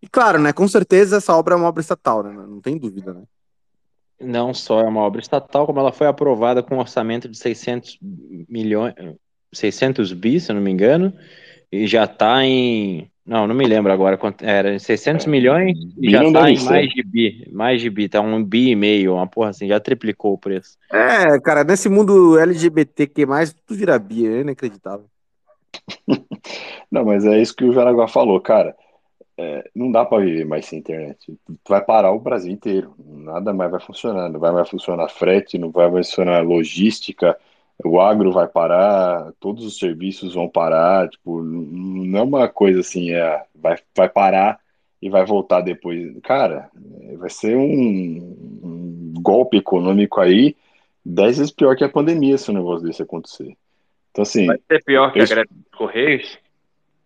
E claro, né, com certeza essa obra é uma obra estatal, né, não tem dúvida, né? Não só é uma obra estatal, como ela foi aprovada com um orçamento de 600 milhões, 600 bi, se eu não me engano, e já está em, não, não me lembro agora quanto era, 600 milhões e já está em mais de bi, mais de bi, tá um bi e meio, uma porra assim, já triplicou o preço. É, cara, nesse mundo LGBTQ+, tudo vira bi, é inacreditável. Não, mas é isso que o Jaraguá falou, cara é, não dá para viver mais sem internet. Vai parar o Brasil inteiro. Nada mais vai funcionar. Não vai mais funcionar frete, não vai mais funcionar logística. O agro vai parar, todos os serviços vão parar. Tipo, não é uma coisa assim, é, vai, vai parar e vai voltar depois. Cara, vai ser um, um golpe econômico aí dez vezes pior que a pandemia se um negócio desse acontecer. Então, assim. Vai ser pior que eu... a greve dos Correios?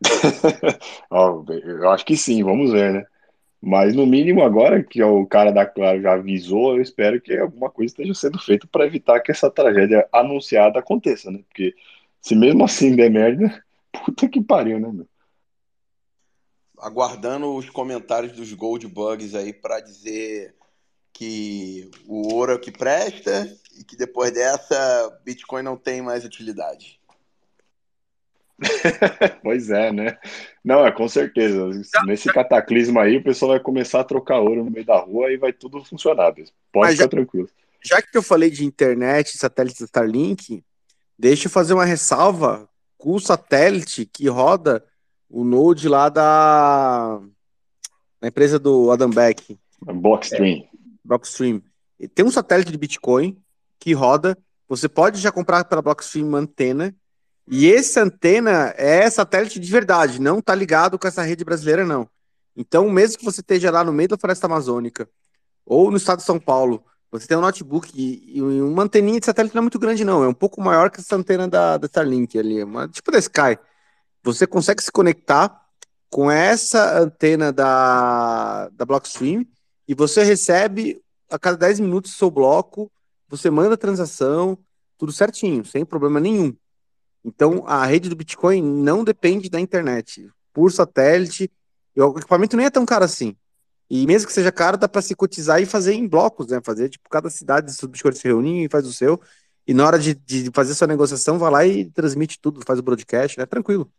(laughs) eu acho que sim, vamos ver, né? Mas no mínimo agora que o cara da Claro já avisou, eu espero que alguma coisa esteja sendo feita para evitar que essa tragédia anunciada aconteça, né? Porque se mesmo assim der merda, (laughs) puta que pariu, né, meu? Aguardando os comentários dos Gold Bugs aí para dizer que o ouro é o que presta e que depois dessa Bitcoin não tem mais utilidade. (laughs) pois é, né? Não, é com certeza. Nesse cataclismo aí, o pessoal vai começar a trocar ouro no meio da rua e vai tudo funcionar. Pode Mas ficar já, tranquilo. Já que eu falei de internet, satélite Starlink, deixa eu fazer uma ressalva com o satélite que roda o Node lá da, da empresa do Adam Beck. Blockstream. É, Blockstream. Tem um satélite de Bitcoin que roda. Você pode já comprar pela Blockstream uma antena e essa antena é satélite de verdade, não tá ligado com essa rede brasileira, não. Então, mesmo que você esteja lá no meio da floresta amazônica ou no estado de São Paulo, você tem um notebook e, uma anteninha de satélite não é muito grande, não. É um pouco maior que essa antena da, da Starlink ali, uma, tipo da Sky. Você consegue se conectar com essa antena da, da Blockstream e você recebe a cada 10 minutos seu bloco, você manda a transação, tudo certinho, sem problema nenhum. Então, a rede do Bitcoin não depende da internet. Por satélite, o equipamento nem é tão caro assim. E mesmo que seja caro, dá para se cotizar e fazer em blocos, né? Fazer, tipo, cada cidade, os bitcoins se reúnem e faz o seu. E na hora de, de fazer sua negociação, vai lá e transmite tudo, faz o broadcast, né? Tranquilo.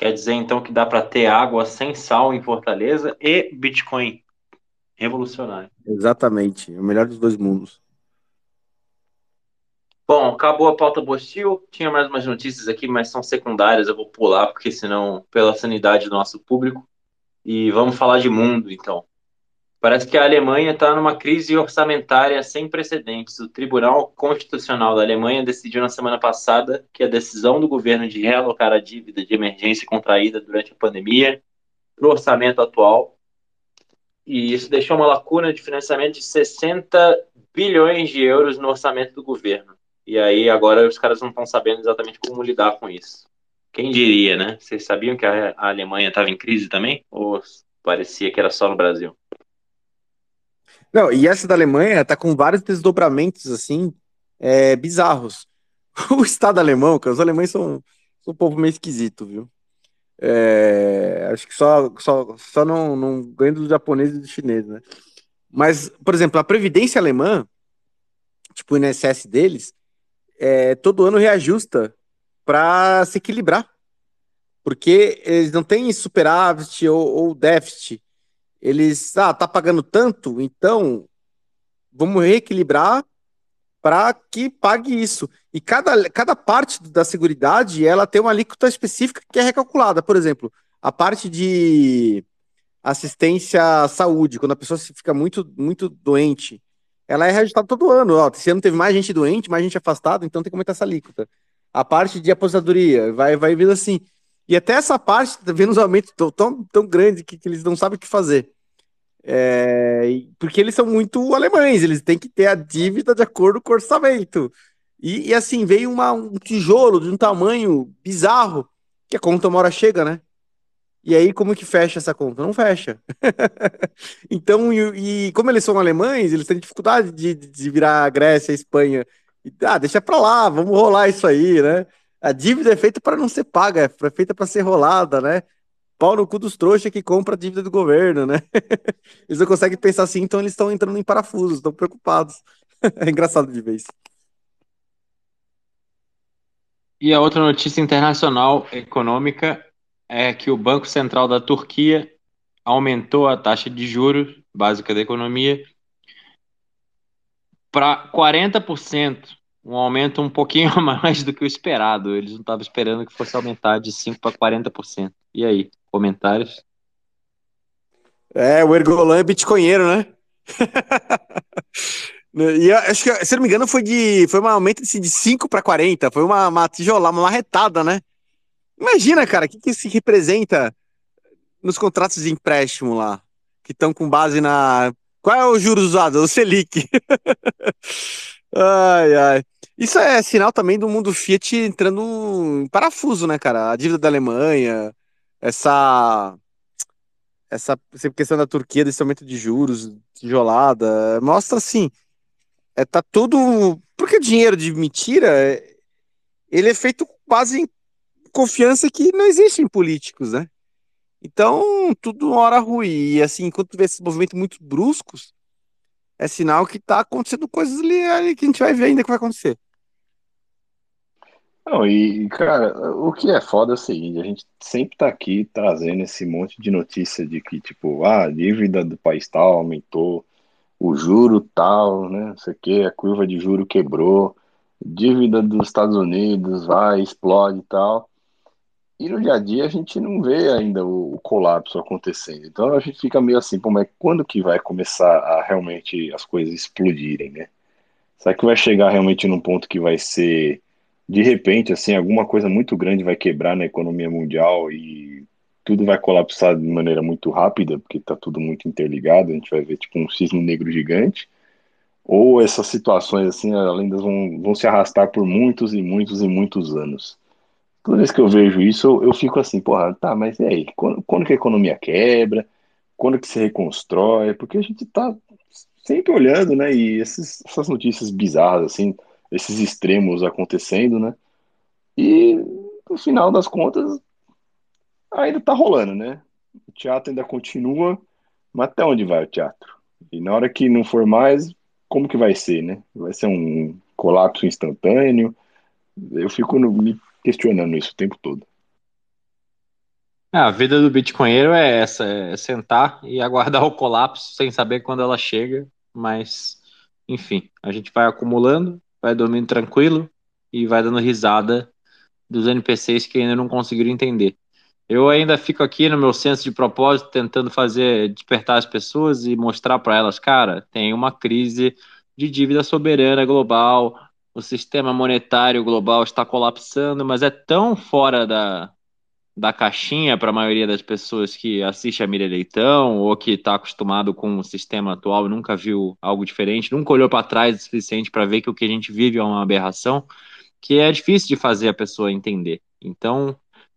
Quer dizer, então, que dá para ter água sem sal em Fortaleza e Bitcoin. Revolucionário. Exatamente. O melhor dos dois mundos. Bom, acabou a pauta Bostil. Tinha mais umas notícias aqui, mas são secundárias. Eu vou pular, porque senão, pela sanidade do nosso público. E vamos falar de mundo, então. Parece que a Alemanha está numa crise orçamentária sem precedentes. O Tribunal Constitucional da Alemanha decidiu na semana passada que a decisão do governo de realocar a dívida de emergência contraída durante a pandemia para o orçamento atual, e isso deixou uma lacuna de financiamento de 60 bilhões de euros no orçamento do governo. E aí agora os caras não estão sabendo exatamente como lidar com isso. Quem diria, né? Vocês sabiam que a Alemanha estava em crise também? Ou parecia que era só no Brasil? Não, e essa da Alemanha tá com vários desdobramentos, assim, é, bizarros. (laughs) O Estado alemão, cara, os alemães são, são um povo meio esquisito, viu? É, acho que só, só, só não, não ganha dos japoneses e dos chineses, né? Mas, por exemplo, a Previdência Alemã, tipo o INSS deles, é, todo ano reajusta para se equilibrar. Porque eles não têm superávit ou, ou déficit eles, ah, tá pagando tanto, então vamos reequilibrar para que pague isso. E cada, cada parte da seguridade, ela tem uma alíquota específica que é recalculada. Por exemplo, a parte de assistência à saúde, quando a pessoa fica muito, muito doente, ela é reajustada todo ano. Ó, esse ano teve mais gente doente, mais gente afastada, então tem que aumentar essa alíquota. A parte de aposentadoria vai, vai vindo assim. E até essa parte tá vendo os aumentos tão, tão, tão grandes que, que eles não sabem o que fazer. É, porque eles são muito alemães, eles têm que ter a dívida de acordo com o orçamento. E, e assim, veio uma, um tijolo de um tamanho bizarro, que a conta uma hora chega, né? E aí, como que fecha essa conta? Não fecha. (laughs) então, e, e, como eles são alemães, eles têm dificuldade de, de virar a Grécia, a Espanha. E, ah, deixa pra lá, vamos rolar isso aí, né? A dívida é feita para não ser paga, é feita para ser rolada, né? Pau no cu dos trouxas que compra a dívida do governo, né? (laughs) Eles não conseguem pensar assim, então eles estão entrando em parafusos, estão preocupados. (laughs) É engraçado de vez. E a outra notícia internacional econômica é que o Banco Central da Turquia aumentou a taxa de juros básica da economia para 40% um aumento um pouquinho (laughs) mais do que o esperado. Eles não estavam esperando que fosse aumentar de 5% para 40%. E aí, comentários? É, o Ergolan é bitcoinheiro, né? (laughs) e acho que, se não me engano, foi de foi um aumento assim, de 5 para 40. Foi uma, uma tijolada, uma marretada, né? Imagina, cara, o que, que se representa nos contratos de empréstimo lá, que estão com base na. Qual é o juros usado? O Selic. (laughs) ai, ai. Isso é sinal também do mundo Fiat entrando em parafuso, né, cara? A dívida da Alemanha, essa essa questão da Turquia desse aumento de juros, tijolada, mostra assim, é, tá tudo. Porque dinheiro de mentira, ele é feito quase em confiança que não existe em políticos, né? Então, tudo uma hora ruim. E assim, enquanto vê esses movimentos muito bruscos, é sinal que tá acontecendo coisas ali, ali que a gente vai ver ainda que vai acontecer. Não, e, cara, o que é foda é o seguinte, a gente sempre tá aqui trazendo esse monte de notícia de que, tipo, ah, a dívida do país tal aumentou, o juro tal, né, não sei o que, a curva de juro quebrou, dívida dos Estados Unidos vai, explode e tal. E no dia a dia a gente não vê ainda o, o colapso acontecendo. Então a gente fica meio assim, pô, mas quando que vai começar a realmente as coisas explodirem, né? Será que vai chegar realmente num ponto que vai ser de repente, assim, alguma coisa muito grande vai quebrar na economia mundial e tudo vai colapsar de maneira muito rápida, porque está tudo muito interligado, a gente vai ver tipo um cisne negro gigante, ou essas situações assim, além das vão, vão se arrastar por muitos e muitos e muitos anos. Toda vez que eu vejo isso, eu, eu fico assim, porra, tá, mas e aí? Quando, quando que a economia quebra? Quando que se reconstrói? Porque a gente tá sempre olhando, né, e esses, essas notícias bizarras, assim, esses extremos acontecendo, né? E no final das contas ainda tá rolando, né? O teatro ainda continua, mas até onde vai o teatro? E na hora que não for mais, como que vai ser, né? Vai ser um colapso instantâneo? Eu fico no, me questionando isso o tempo todo. a vida do bitcoinheiro é essa, é sentar e aguardar (laughs) o colapso sem saber quando ela chega, mas enfim, a gente vai acumulando vai dormindo tranquilo e vai dando risada dos NPCs que ainda não conseguiram entender. Eu ainda fico aqui no meu senso de propósito, tentando fazer despertar as pessoas e mostrar para elas, cara, tem uma crise de dívida soberana global, o sistema monetário global está colapsando, mas é tão fora da, da caixinha para a maioria das pessoas que assiste a Mira Leitão ou que está acostumado com o sistema atual nunca viu algo diferente, nunca olhou para trás o suficiente para ver que o que a gente vive é uma aberração, que é difícil de fazer a pessoa entender. Então,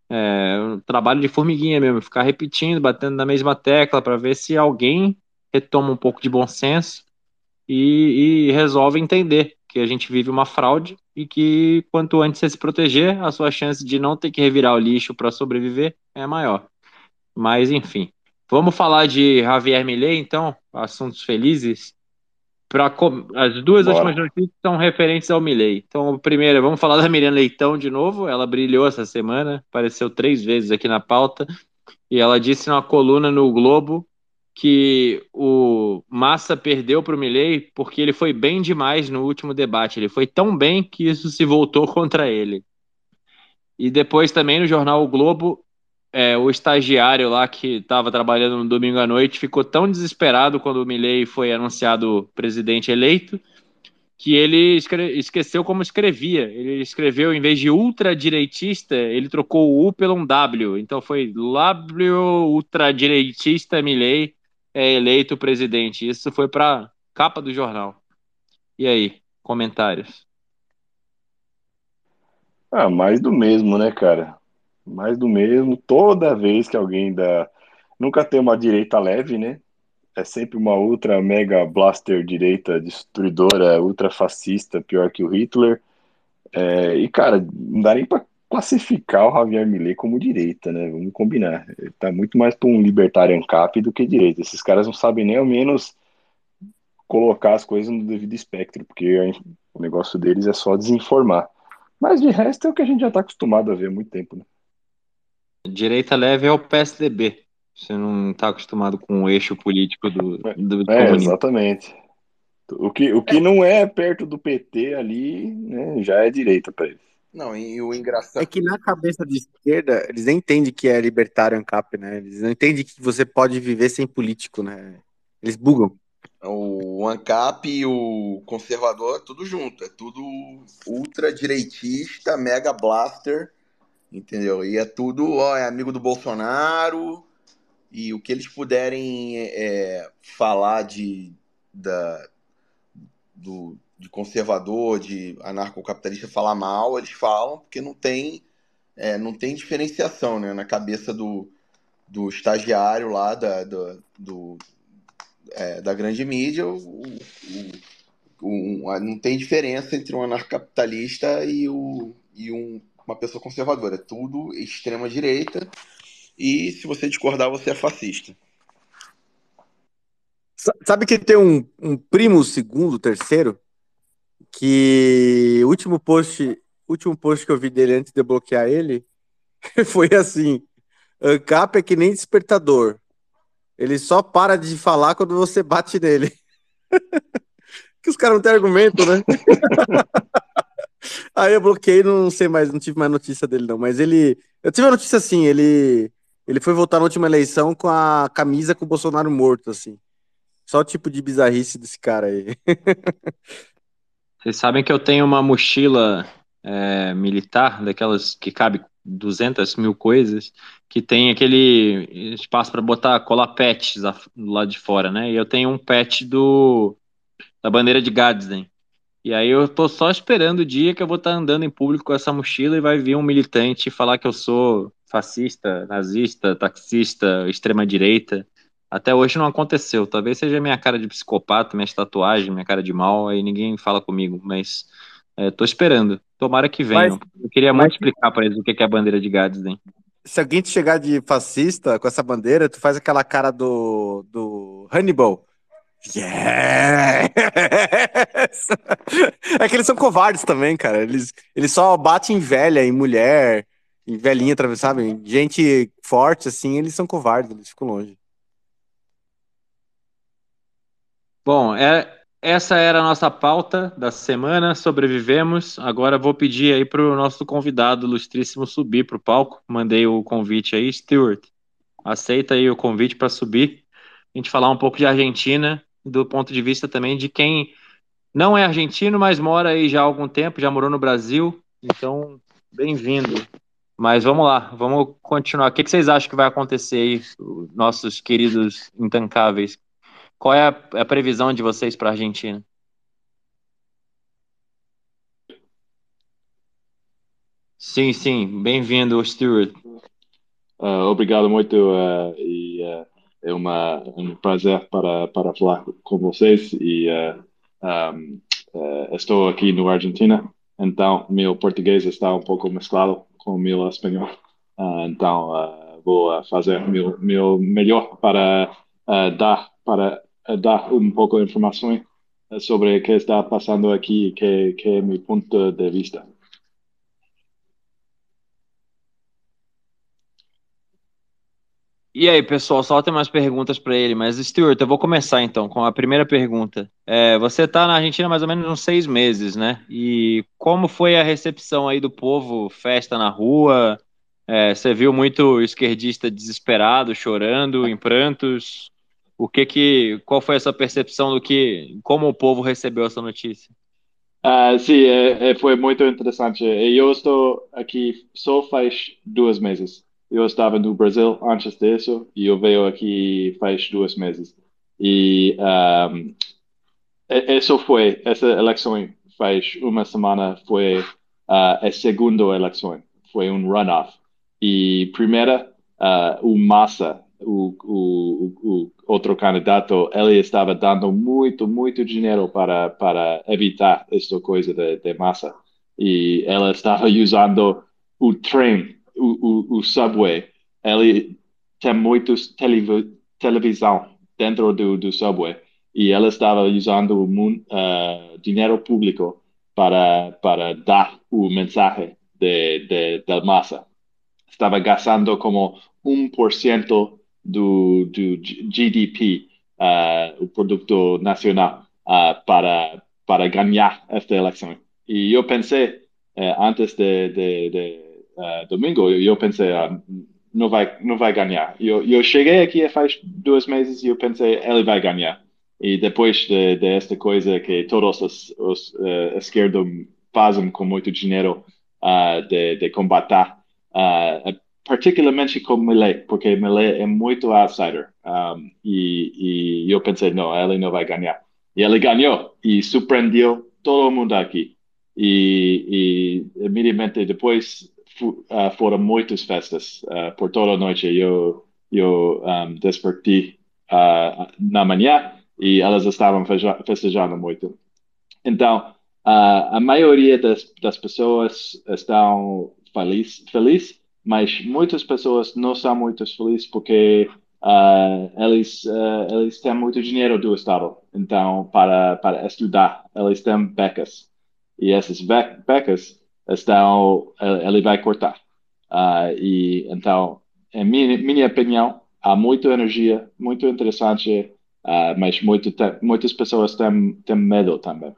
é um trabalho de formiguinha mesmo, ficar repetindo, batendo na mesma tecla para ver se alguém retoma um pouco de bom senso e, e resolve entender que a gente vive uma fraude e que quanto antes você se proteger, a sua chance de não ter que revirar o lixo para sobreviver é maior. Mas enfim, vamos falar de Javier Milei, então, assuntos felizes. Pra, as duas Bora. últimas notícias são referentes ao Milley. Então, primeiro, vamos falar da Miriam Leitão de novo. Ela brilhou essa semana, apareceu três vezes aqui na pauta. E ela disse numa coluna no Globo que o Massa perdeu para o Milley porque ele foi bem demais no último debate. Ele foi tão bem que isso se voltou (laughs) contra ele. E depois também no jornal o Globo, é, o estagiário lá que estava trabalhando no domingo à noite ficou tão desesperado quando o Milley foi anunciado presidente eleito que ele esqueceu como escrevia. Ele escreveu, em vez de ultradireitista, ele trocou o U pelo um W. Então foi W ultradireitista Milley é eleito presidente. Isso foi para capa do jornal. E aí, comentários? Ah, mais do mesmo, né, cara? Mais do mesmo. Toda vez que alguém dá. Nunca tem uma direita leve, né? É sempre uma ultra mega blaster direita destruidora, ultra fascista, pior que o Hitler. É... E, cara, não dá nem pra classificar o Javier Millet como direita, né? Vamos combinar. Ele tá muito mais para um libertário ANCAP do que direita. Esses caras não sabem nem ao menos colocar as coisas no devido espectro, porque o negócio deles é só desinformar. Mas de resto é o que a gente já está acostumado a ver há muito tempo, né? Direita leve é o PSDB. Você não está acostumado com o eixo político do, do é, exatamente. O que, o que não é perto do PT ali, né, já é direita para eles. Não, e o engraçado. É que na cabeça de esquerda, eles entendem que é libertário ANCAP, né? Eles não entendem que você pode viver sem político, né? Eles bugam. O ANCAP e o conservador, tudo junto. É tudo ultra-direitista, mega blaster, entendeu? E é tudo, ó, é amigo do Bolsonaro. E o que eles puderem é, falar de, da, do, de conservador, de anarcocapitalista falar mal, eles falam, porque não tem, é, não tem diferenciação né, na cabeça do, do estagiário lá da, do, do é, da grande mídia. O, o, o, não tem diferença entre um anarcocapitalista e, o, e um, uma pessoa conservadora. É tudo extrema-direita. E se você discordar, você é fascista. Sabe que tem um, um primo segundo, terceiro, que o último post, último post que eu vi dele antes de bloquear ele (laughs) foi assim: Ancap é que nem despertador. Ele só para de falar quando você bate nele. (laughs) que os caras não têm argumento, né? (laughs) Aí eu bloqueei, não sei mais, não tive mais notícia dele, não. Mas ele. Eu tive uma notícia assim, ele. Ele foi votar na última eleição com a camisa com o Bolsonaro morto, assim. Só o tipo de bizarrice desse cara aí. Vocês sabem que eu tenho uma mochila é, militar, daquelas que cabe 200 mil coisas, que tem aquele espaço para botar colar pets do lado de fora, né? E eu tenho um pet do da bandeira de Gadsden. E aí eu tô só esperando o dia que eu vou estar tá andando em público com essa mochila e vai vir um militante falar que eu sou fascista, nazista, taxista, extrema direita. Até hoje não aconteceu. Talvez seja minha cara de psicopata, minha tatuagem, minha cara de mal, aí ninguém fala comigo, mas é, tô esperando. Tomara que venham. Mas, Eu queria muito explicar para eles o que é a bandeira de Gadsden. Se alguém te chegar de fascista com essa bandeira, tu faz aquela cara do, do Hannibal. Yes! (laughs) É que eles são covardes também, cara. Eles, eles só batem em velha, em mulher, em velhinha, sabe? Gente forte, assim, eles são covardes, eles ficam longe. Bom, é, essa era a nossa pauta da semana. Sobrevivemos. Agora vou pedir aí para o nosso convidado ilustríssimo subir para o palco. Mandei o convite aí, Stuart. Aceita aí o convite para subir. A gente falar um pouco de Argentina, do ponto de vista também de quem não é argentino, mas mora aí já há algum tempo, já morou no Brasil. Então, bem-vindo. Mas vamos lá, vamos continuar. O que vocês acham que vai acontecer aí, nossos queridos intancáveis? Qual é a, a previsão de vocês para a Argentina? Sim, sim, bem-vindo, Stuart. Uh, obrigado muito uh, e uh, é uma, um prazer para, para falar com vocês e um, estou aqui no Argentina, então meu português está um pouco mesclado com o meu espanhol, então vou fazer meu, meu melhor para dar para dar um pouco de informações sobre o que está passando aqui, que, que é meu ponto de vista. E aí, pessoal, só tem mais perguntas para ele, mas Stuart, eu vou começar então com a primeira pergunta. É, você está na Argentina mais ou menos uns seis meses, né? E como foi a recepção aí do povo? Festa na rua? É, você viu muito esquerdista desesperado, chorando, em prantos? O que que, qual foi essa percepção do que, como o povo recebeu essa notícia? Uh, sim, é, é, foi muito interessante. Eu estou aqui só faz duas meses. Eu estava no Brasil antes disso e eu veio aqui faz duas meses. E um, isso foi, essa eleição faz uma semana foi uh, a segunda eleição, foi um runoff. E primeira, uh, o Massa o, o, o, outro candidato, ele estava dando muito, muito dinheiro para, para evitar esta coisa de, de massa. E ela estava (laughs) usando o trem, o, o, subway. Ele tem muitos telev televisão dentro do, do subway. E ela estava usando uh, dinheiro público para, para dar o mensagem de, de, da massa. Estava gastando como 1% do, do GDP, uh, o produto nacional, uh, para, para ganhar esta eleição. E eu pensei, uh, antes de, de, de uh, domingo, eu pensei, não vai, não vai ganhar. Eu, eu cheguei aqui faz dois meses e eu pensei, ele vai ganhar. E depois de, de esta coisa que todos os, os uh, esquerdos fazem com muito dinheiro uh, de, de combater, uh, particularmente com Millet, porque Millet é muito outsider. Um, e, e, eu pensei, não, ele não vai ganhar. E ele ganhou e surpreendeu todo mundo aqui. E, e imediatamente depois uh, foram muitas festas uh, por toda a noite. Eu, eu um, despertei uh, na manhã e elas estavam festejando muito. Então, a maioria das, das pessoas estão felizes feliz mas muitas pessoas não são muito felizes porque uh, eles, uh, eles têm muito dinheiro do Estado, então, para, para estudar, eles têm becas. E essas becas estão, ele vai cortar. Uh, e então, em minha, minha opinião, há muita energia, muito interessante, mas muito, muitas pessoas têm, têm medo também.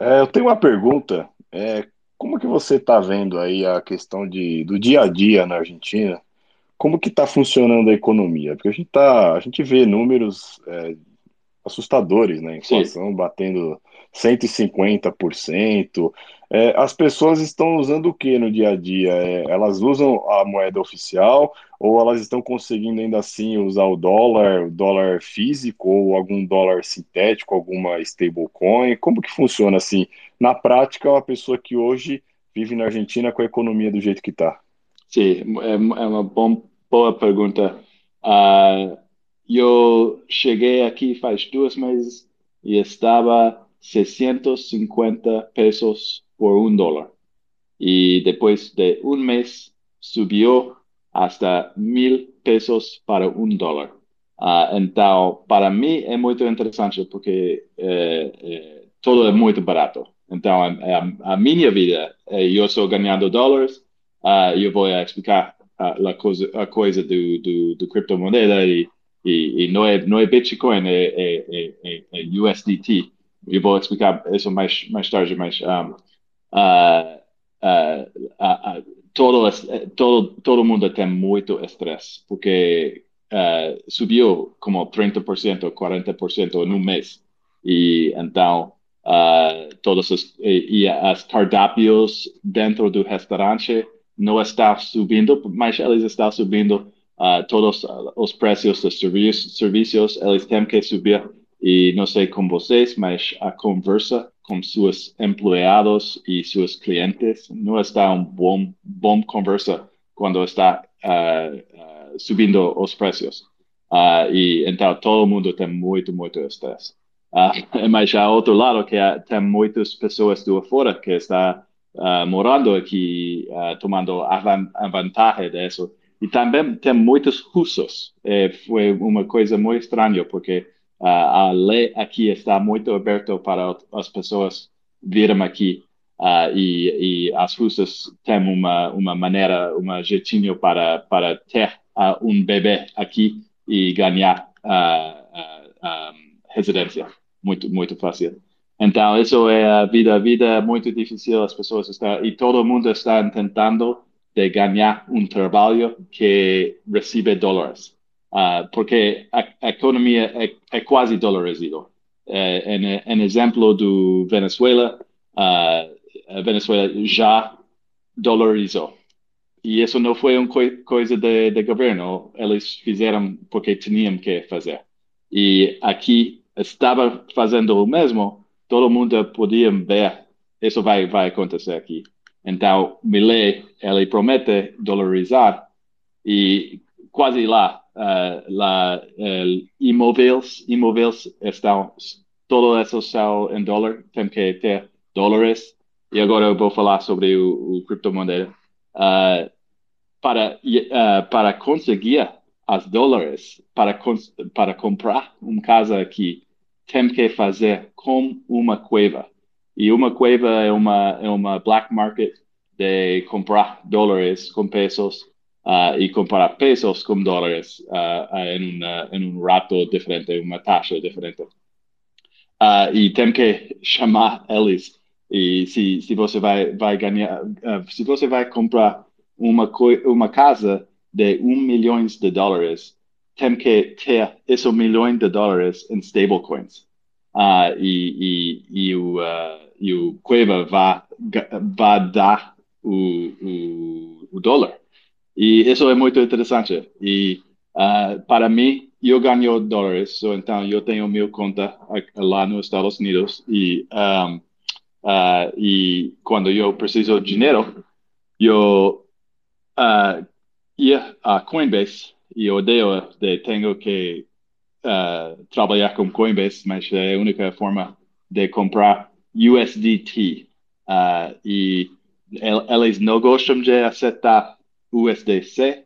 É, eu tenho uma pergunta. É, como que você está vendo aí a questão de, do dia a dia na Argentina? Como que está funcionando a economia? Porque a gente, tá, a gente vê números é, assustadores, né? Inflação Sim. batendo 150%. É, as pessoas estão usando o que no dia a dia? É, elas usam a moeda oficial ou elas estão conseguindo ainda assim usar o dólar, o dólar físico ou algum dólar sintético, alguma stablecoin? Como que funciona assim? Na prática, uma pessoa que hoje vive na Argentina com a economia do jeito que está. Sim, é, é uma bom, boa pergunta. Uh, eu cheguei aqui faz dois meses e estava 650 pesos por um dólar. E depois de um mês subiu hasta mil pesos para um dólar. Uh, então, para mim é muito interessante porque é, é, tudo é muito barato. Então, a, a, minha vida, é, eu estou ganhando dólares, uh, eu vou explicar a, coisa, a coisa do, do, do criptomoeda e E, e não, é, não é Bitcoin, é, é, é, é USDT. Eu vou explicar isso mais, mais tarde, mas um, uh, uh, uh, todo, todo, todo mundo tem muito estresse, porque subiu como 30% ou 40% em um mês. E então, todos os e, e as cardápios dentro do restaurante não estão subindo, mas eles estão subindo uh, todos os preços dos serviços, eles têm que subir. E não sei com vocês, mas a conversa com seus empregados e seus clientes não está um bom bom conversa quando está uh, uh, subindo os preços. e então todo mundo tem muito, muito estresse. (laughs) mas já outro lado que tem muitas pessoas do fora que está morando aqui, tomando a vantagem disso e também tem muitos russos. É, foi uma coisa muito estranha, porque uh, a lei aqui está muito aberta para as pessoas virem aqui. Uh, e, e, as russas têm uma, uma maneira, uma jeitinho para, para ter uh, um bebê aqui e ganhar um, residência. Muito, muito fácil. Então, isso é a vida. A vida é muito difícil, as pessoas estão, e todo mundo está tentando de ganhar um trabalho que recebe dólares. Uh, porque a, a economia é, é, quase dolarizada. Uh, em, em, exemplo do Venezuela, uh, a Venezuela já dolarizou. E isso não foi uma coisa de, de governo, eles fizeram porque tinham que fazer. E aqui estava fazendo o mesmo, todo mundo podia ver, isso vai, vai acontecer aqui. Então, Millet, ele promete dolarizar e quase lá, uh, lá uh, imóveis, imóveis estão, todos esses são em dólar, tem que ter dólares. E agora eu vou falar sobre o, o criptomoeda. Uh, para, uh, para conseguir as dólares, para, para comprar uma casa aqui, tem que fazer com uma cueva. E uma cueva é uma, é uma black market de comprar dólares com pesos uh, e comparar pesos com dólares uh, em, em um rato diferente, uma taxa diferente. Uh, e tem que chamar eles. E se, se você vai, vai ganhar, se você vai comprar uma, uma casa de um milhão de dólares, tem que ter esse milhão de dólares em stablecoins. E, e, e, o, uh, o Cueva vai, vai dar o, o, o dólar. E isso é muito interessante. E uh, para mim, eu ganho dólares, so, então eu tenho minha conta lá nos Estados Unidos e um, uh, preciso de dinheiro, eu uh, ia a Coinbase e odeio de tenho que uh, trabalhar com Coinbase, mas é a única forma de comprar USDT. Uh, e eles não gostam de aceitar USDC,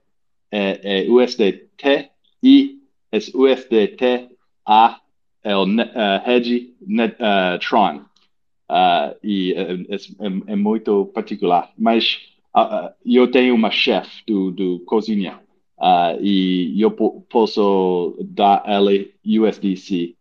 é, é USDT e esse USDT a é o uh, hedge net, uh, Tron. E é, é, é, muito particular. Mas uh, eu tenho uma chefe do, do cozinha uh, e eu posso dar ele USDC.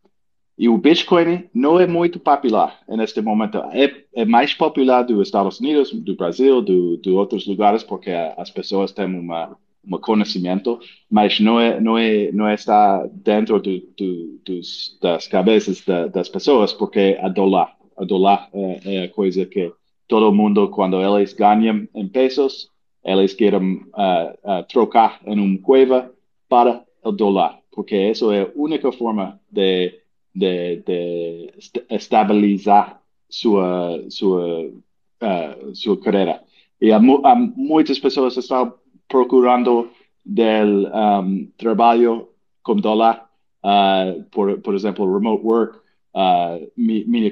E o Bitcoin não é muito popular neste momento. É, é mais popular dos Estados Unidos, do Brasil, do, de outros lugares, porque as pessoas têm uma, um conhecimento, mas não é não é não está dentro do, do, dos, das cabeças da, das pessoas, porque a dólar, a dólar é, é, a coisa que todo mundo quando eles ganham em pesos, eles querem uh, uh, trocar em uma cueva para o dólar, porque isso é a única forma de de, de estabilizar sua, sua, uh, sua carreira. E há, há, muitas pessoas que estão procurando del um, trabalho com dólar, uh, por, por exemplo, remote work. Uh, minha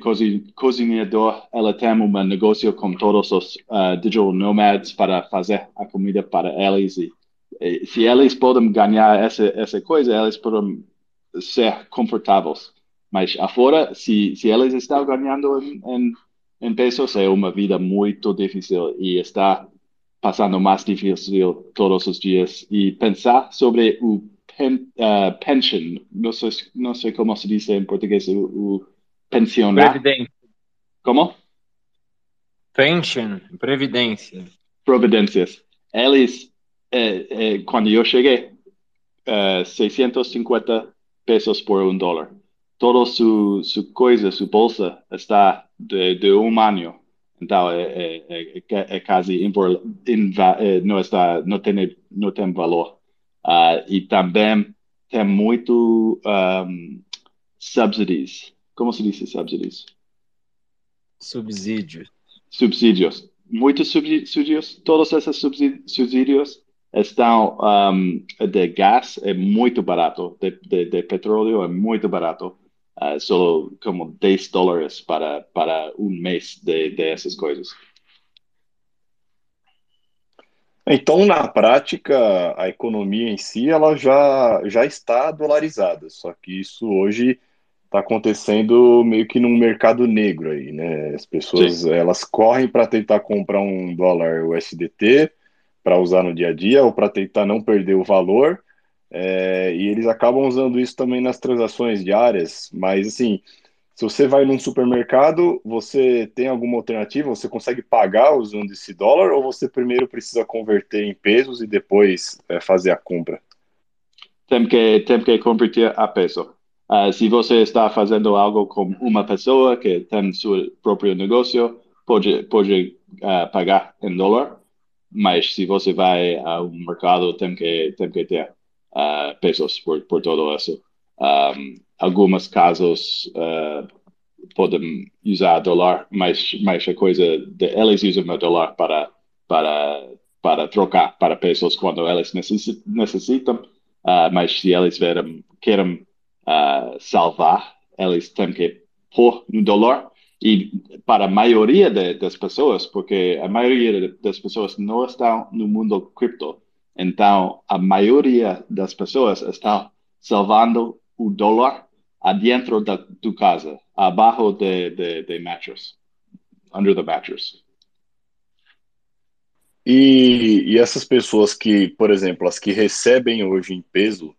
cozinhador, ela tem um negócio com todos os uh, digital nomads para fazer a comida para eles. E, e se eles podem ganhar essa, essa coisa, eles podem ser confortáveis. Mas afora, se, se elas estão ganhando em, em, em pesos, é uma vida muito difícil e está passando mais difícil todos os dias. E pensar sobre o pen, uh, pension, não sei, não sei como se diz em português, o, o pensionar. Previdência. Como? Pension, previdência. Providências. Eles, eh, eh, quando eu cheguei, eh, 650 pesos por um dólar. Toda su, su coisa, su bolsa está de, de um ano. Então, é, é, é, é quase invol, inva, não, está, não, tem, não tem valor. Uh, e também tem muito um, subsidies. Como se diz subsidies? Subsídios. Subsídios. Muitos subsídios, todos esses subsídios estão um, de gás é muito barato, de, de, de petróleo é muito barato, uh, só como 10 dólares para, para um mês de, de essas coisas. Então, na prática, a economia em si ela já, já está dolarizada, só que isso hoje está acontecendo meio que num mercado negro aí, né? As pessoas Sim. elas correm para tentar comprar um dólar USDT, para usar no dia a dia ou para tentar não perder o valor. É, e eles acabam usando isso também nas transações diárias. Mas, assim, se você vai num supermercado, você tem alguma alternativa? Você consegue pagar usando esse dólar ou você primeiro precisa converter em pesos e depois é, fazer a compra? Tem que, tem que converter a peso. Uh, se você está fazendo algo com uma pessoa que tem seu próprio negócio, pode, pode uh, pagar em dólar mas se você vai ao mercado, tem que, tem que ter uh, pesos por, por todo isso. Um, alguns casos uh, podem usar dólar, mas, mas a coisa de, eles usam o dólar para, para, para trocar para pesos quando eles necessitam, uh, mas se eles verem, querem uh, salvar, eles têm que pôr no dólar. E para a maioria de, das pessoas, porque a maioria das pessoas não estão no mundo cripto, então a maioria das pessoas estão salvando o dólar adentro da tua casa, abaixo de, de, de mattress, under the mattress. E, e essas pessoas que, por exemplo, as que recebem hoje em peso,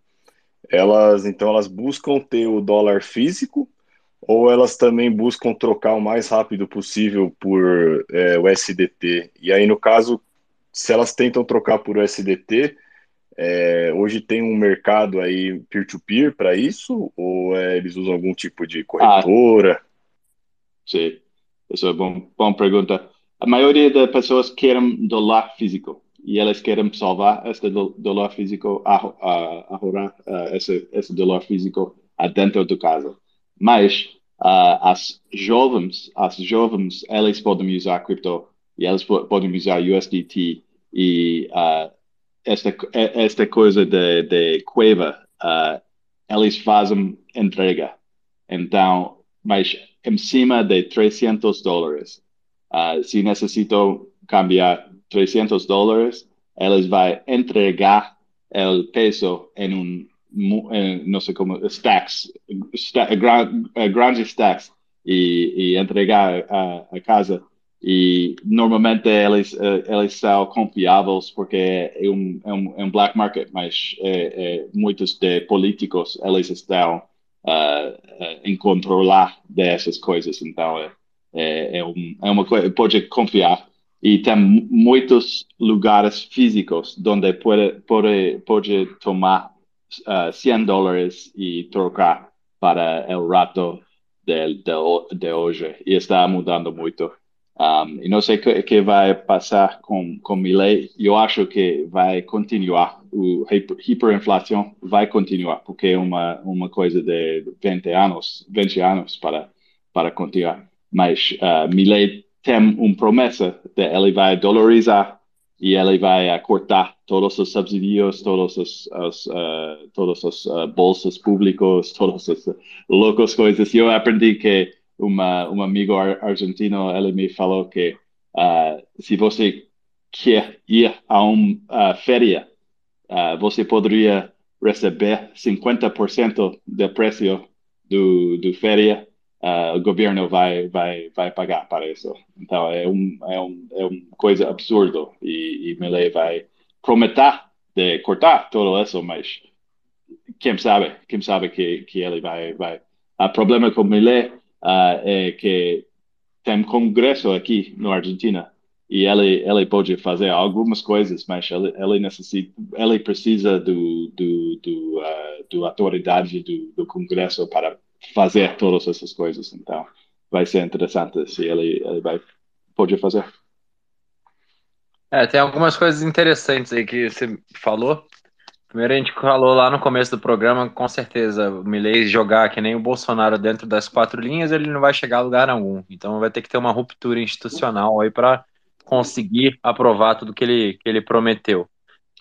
elas então elas buscam ter o dólar físico ou elas também buscam trocar o mais rápido possível por é, o SDT. E aí, no caso, se elas tentam trocar por SDT, é, hoje tem um mercado aí peer-to-peer para isso? Ou é, eles usam algum tipo de corretora? Ah, sim, essa é uma bom, boa pergunta. A maioria das pessoas querem dólar físico e elas querem salvar esse dólar físico, uh, esse, esse dólar físico dentro do casa. Mas uh, as jovens, as jovens, elas podem usar cripto e elas podem usar USDT e uh, esta, esta coisa de, de Cueva, uh, eles fazem entrega. Então, mas em cima de 300 dólares. Uh, se necessitam cambiar 300 dólares, eles vão entregar o peso em um eh, não sei como, stacks, sta, grandes stacks e, e entregar a, a, casa. E normalmente eles, eh, eles são confiáveis porque é um, é um, é um black market, mas é, é, muitos de políticos eles estão uh, em controlar dessas coisas. Então é, é, é, um, é uma coisa, pode confiar. E tem muitos lugares físicos onde pode, pode, pode tomar uh, 100 dólares y trocar para el rato de, de, de hoje. E está mudando muito. Um, e não sei o que, que, vai passar com, com Milley. Eu acho que vai continuar. O hiperinflação vai continuar, porque é uma, uma coisa de 20 anos, 20 anos para, para continuar. Mas uh, Milley tem uma promessa de ele vai dolarizar e ele vai cortar todos os subsídios, todos os, os uh, todos os uh, bolsos públicos, todas as loucas coisas. Eu aprendi que uma, um amigo argentino, ele me falou que uh, se você quer ir a uma férias, você poderia receber 50% do preço do, do férias uh, o governo vai, vai, vai pagar para isso. Então é um, é um, é uma coisa absurda e, e Milley vai prometer de cortar tudo isso, mas quem sabe, quem sabe que, que ele vai, vai. O problema com Millet uh, é que tem congresso aqui na Argentina e ele ele pode fazer algumas coisas, mas ele, ele necessita, ele precisa do do, do, uh, do autoridade do, do Congresso para fazer todas essas coisas. Então, vai ser interessante se ele, ele vai pode fazer. É, tem algumas coisas interessantes aí que você falou. Primeiro, a gente falou lá no começo do programa, com certeza, o Milley jogar que nem o Bolsonaro dentro das quatro linhas, ele não vai chegar a lugar algum. Então, vai ter que ter uma ruptura institucional aí para conseguir aprovar tudo que ele, que ele prometeu.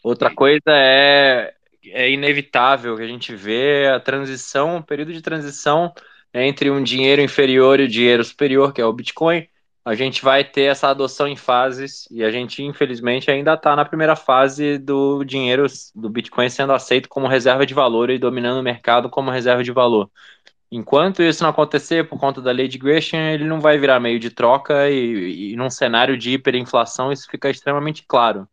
Outra coisa é, é inevitável que a gente vê a transição, o período de transição entre um dinheiro inferior e o dinheiro superior, que é o Bitcoin, a gente vai ter essa adoção em fases e a gente, infelizmente, ainda está na primeira fase do dinheiro do Bitcoin sendo aceito como reserva de valor e dominando o mercado como reserva de valor. Enquanto isso não acontecer, por conta da lei de Gresham, ele não vai virar meio de troca e, e num cenário de hiperinflação isso fica extremamente claro.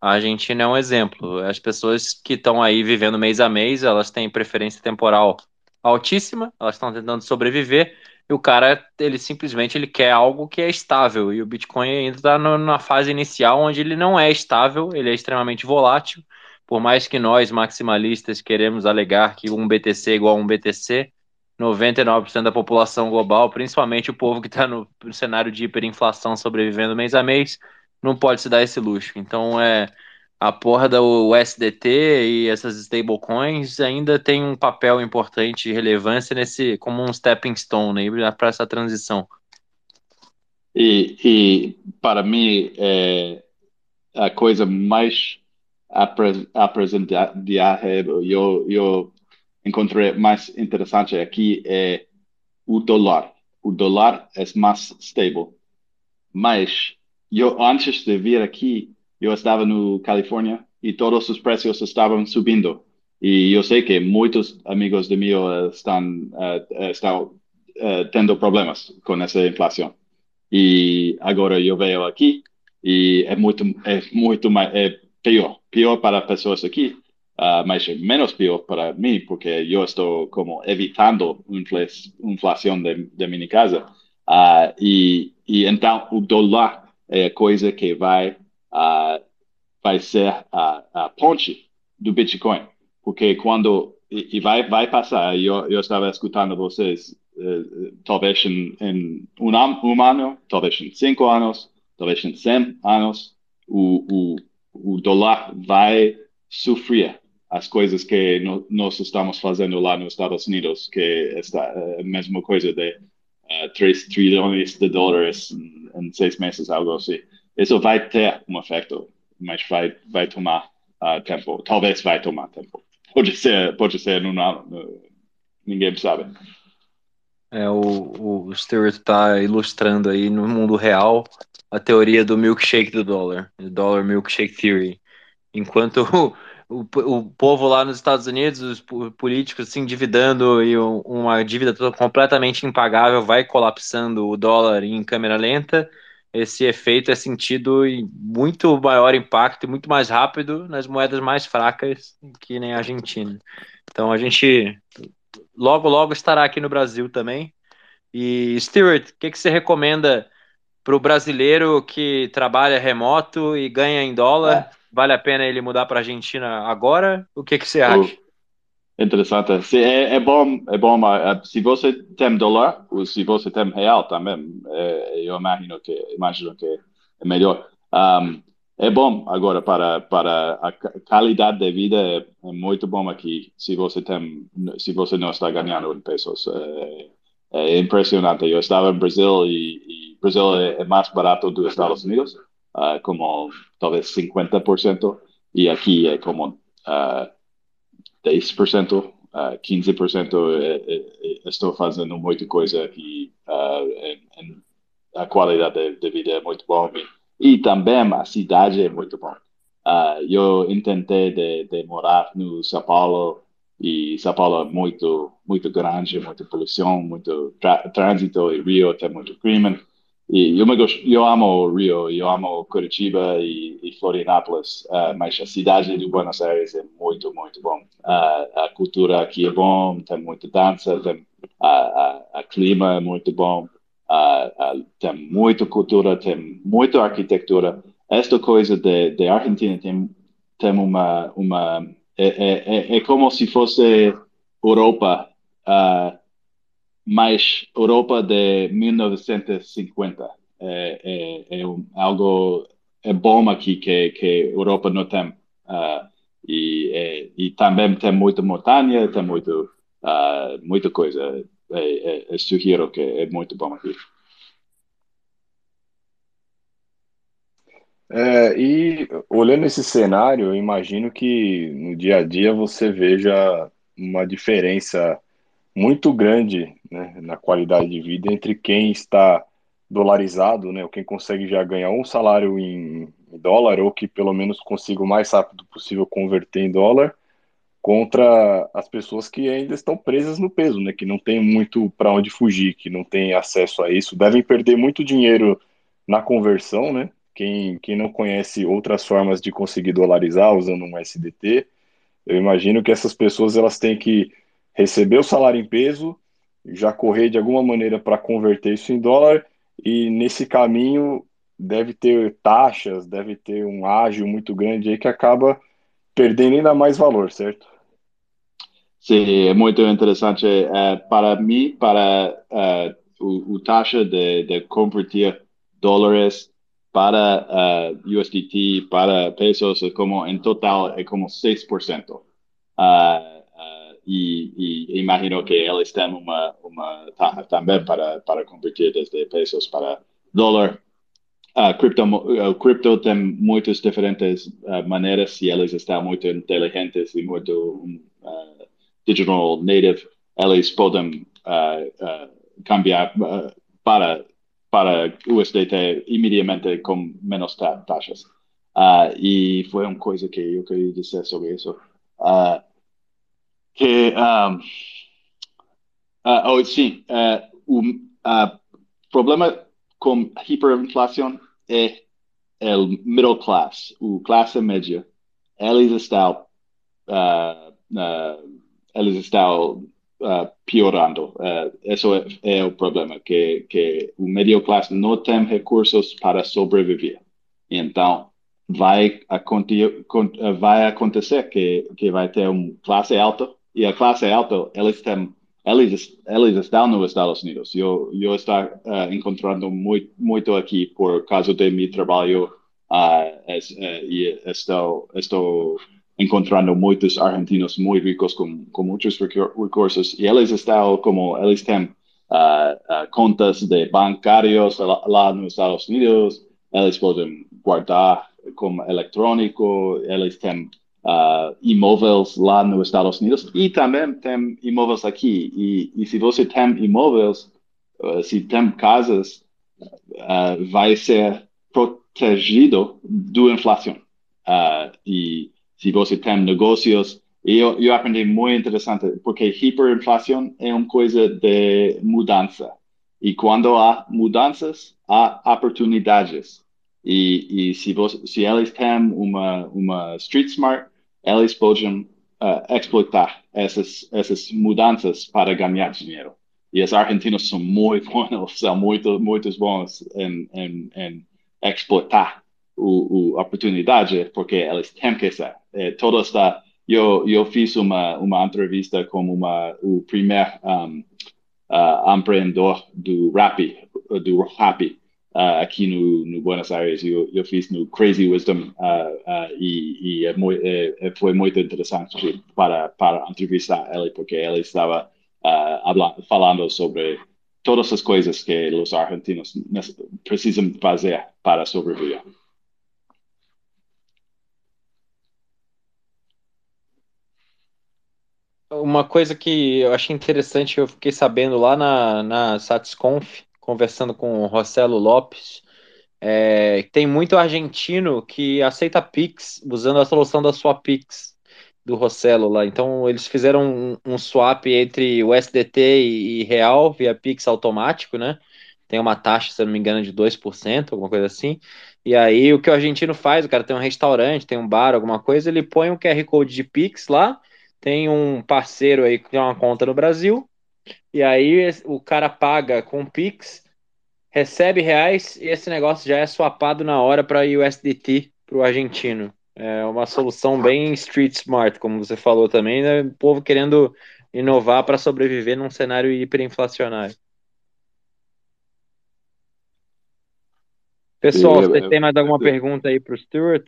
A Argentina é um exemplo. As pessoas que estão aí vivendo mês a mês, elas têm preferência temporal altíssima, elas estão tentando sobreviver, e o cara, ele simplesmente ele quer algo que é estável. E o Bitcoin ainda está na fase inicial onde ele não é estável, ele é extremamente volátil. Por mais que nós, maximalistas, queremos alegar que um BTC é igual a um BTC, 99% da população global, principalmente o povo que está no, no cenário de hiperinflação sobrevivendo mês a mês, não pode se dar esse luxo. Então, é a porra do USDT e essas stablecoins ainda tem um papel importante e relevância nesse como um stepping stone para essa transição. E, e para mim é a coisa mais apresentada eu eu encontrei mais interessante aqui é o dólar. O dólar é mais stable. Mas eu antes de vir aqui eu estava no Califórnia e todos os preços estavam subindo. E eu sei que muitos amigos de mim estão, estão tendo problemas com essa inflação. E agora eu vejo aqui e é muito, é muito mais, é pior, pior para pessoas aqui, uh, mas menos pior para mim, porque eu estou como evitando inflação de, de minha casa. Uh, e, e então o dólar é a coisa que vai uh, vai ser a, a ponte do Bitcoin, porque quando e, e vai vai passar. Eu, eu estava escutando vocês uh, talvez em, em um, um, ano, talvez em cinco anos, talvez em cem anos, o, o, o dólar vai sofrer as coisas que no, nós estamos fazendo lá nos Estados Unidos, que é a mesma coisa de uh, 3 trilhões de dólares em, em seis meses, algo assim isso vai ter um efeito, mas vai, vai tomar uh, tempo. Talvez vai tomar tempo. Pode ser, pode ser, não, não, ninguém sabe. É, o, o Stewart está ilustrando aí no mundo real a teoria do milkshake do dólar, o dollar milkshake theory. Enquanto (laughs) o, o, o povo lá nos Estados Unidos, os políticos se endividando e uma dívida completamente impagável vai colapsando o dólar em câmera lenta, esse efeito é sentido em muito maior impacto e muito mais rápido nas moedas mais fracas, que nem a Argentina. Então a gente logo, logo estará aqui no Brasil também. E Stuart, o que, que você recomenda para o brasileiro que trabalha remoto e ganha em dólar? É. Vale a pena ele mudar para a Argentina agora? O que, que você acha? Interessante. Se é, é, bom, é bom. Se você tem dólar ou se você tem real também, é, eu imagino que imagino que é melhor. Um, é bom agora para para a qualidade de vida é, é, muito bom aqui. Se você tem, se você não está ganhando em pesos, é, é impressionante. Eu estava em Brasil e, e Brasil é, é, mais barato dos Estados Unidos, uh, como talvez 50%, e aqui é como uh, 10%, uh, 15% estou fazendo muita coisa e uh, a qualidade de, de, vida é muito boa. E também a cidade é muito boa. Uh, eu tentei de, de, morar no São Paulo e São Paulo é muito muito grande, muita poluição, muito trânsito e Rio tem muito crime e eu, me gosto, eu amo Rio, eu amo Curitiba e, e Florianópolis, uh, mas a cidade de Buenos Aires é muito, muito bom. Uh, a cultura aqui é bom, tem muita dança, tem, a, a, clima é muito bom, uh, tem muita cultura, tem muita arquitetura. Esta coisa de, de Argentina tem, tem uma, uma é, é, é, é como se fosse Europa mais Europa de 1950. É, é, é um, algo é bom aqui que, que Europa não tem. Uh, e, é, e também tem muita montanha, tem muito, uh, muita coisa. É, é, sugiro que é muito bom aqui. É, e olhando esse cenário, eu imagino que no dia a dia você veja uma diferença muito grande né, na qualidade de vida entre quem está dolarizado, né, ou quem consegue já ganhar um salário em, dólar, ou que pelo menos consiga o mais rápido possível converter em dólar, contra as pessoas que ainda estão presas no peso, né, que não tem muito para onde fugir, que não tem acesso a isso, devem perder muito dinheiro na conversão, né? Quem, quem não conhece outras formas de conseguir dolarizar usando um SDT, eu imagino que essas pessoas elas têm que receber o salário em peso, já correr de alguma maneira para converter isso em dólar, e nesse caminho deve ter taxas, deve ter um ágio muito grande aí que acaba perdendo ainda mais valor, certo? Sim, é muito interessante. É, para mim, para uh, o, o, taxa de, de converter dólares para uh, USDT, para pesos, é como em total é como 6%. Uh, e, e, imagino que eles têm uma, uma também para, para converter desde pesos para dólar. Uh, cripto, uh, cripto tem muitas diferentes uh, maneiras e eles estão muito inteligentes e muito uh, digital native. Eles podem uh, cambiar para, para USDT imediatamente com menos taxas. e foi uma coisa que eu queria dizer sobre isso. Uh, que um, uh, oh, sim, uh, o uh, problema com hiperinflação é o middle class, o classe média. Eles estão, uh, uh, eles estão uh, piorando. esse é, é, o problema, que, que o middle class não tem recursos para sobreviver. Então, vai, vai acontecer que, que vai ter uma classe alta e a classe alta, eles têm eles, eles estão nos Estados Unidos. Eu, eu estou uh, encontrando muito, muito aqui por causa de meu trabalho uh, es, uh, e estou, estou encontrando muitos argentinos muito ricos com, com muitos recursos e eles estão como, eles têm contas de bancários lá, lá nos Estados Unidos, eles podem guardar como eletrônico, eles têm uh, imóveis lá nos Estados Unidos e também tem imóveis aqui. E, e se você tem imóveis, uh, se tem casas, uh, vai ser protegido da inflação. e se você tem negócios, eu, eu aprendi muito interessante, porque hiperinflação é uma coisa de mudança. E quando há mudanças, há oportunidades. E, e se, você, se eles têm uma, uma Street Smart, eles podem uh, explotar essas, essas mudanças para ganhar dinheiro. E os argentinos são muito bons, são muito, muito bons em, em, em explotar o, a oportunidade, porque eles têm que ser. É, todo está, eu, eu fiz uma, uma entrevista com uma, o primeiro um, uh, empreendedor do Rappi, do Rappi, uh, aqui no, no, Buenos Aires. Eu, eu fiz no Crazy Wisdom uh, uh, e, e é muito, é, é, foi muito interessante para, para entrevistar ele, porque ele estava hablando, falando sobre todas as coisas que os argentinos precisam fazer para sobreviver. Uma coisa que eu achei interessante, eu fiquei sabendo lá na, na SatisConf, conversando com o Rossello Lopes, é, tem muito argentino que aceita Pix, usando a solução da sua Pix do Rossello lá. Então eles fizeram um, um swap entre o SDT e, e Real via Pix automático, né? tem uma taxa, se não me engano, de 2%, alguma coisa assim. E aí o que o argentino faz, o cara tem um restaurante, tem um bar, alguma coisa, ele põe um QR Code de Pix lá, tem um parceiro aí que tem uma conta no Brasil, e aí o cara paga com Pix, recebe reais e esse negócio já é swapado na hora para USDT para o argentino. É uma solução bem street smart, como você falou também, né? O povo querendo inovar para sobreviver num cenário hiperinflacionário. Pessoal, você tem mais alguma pergunta aí para o Stuart?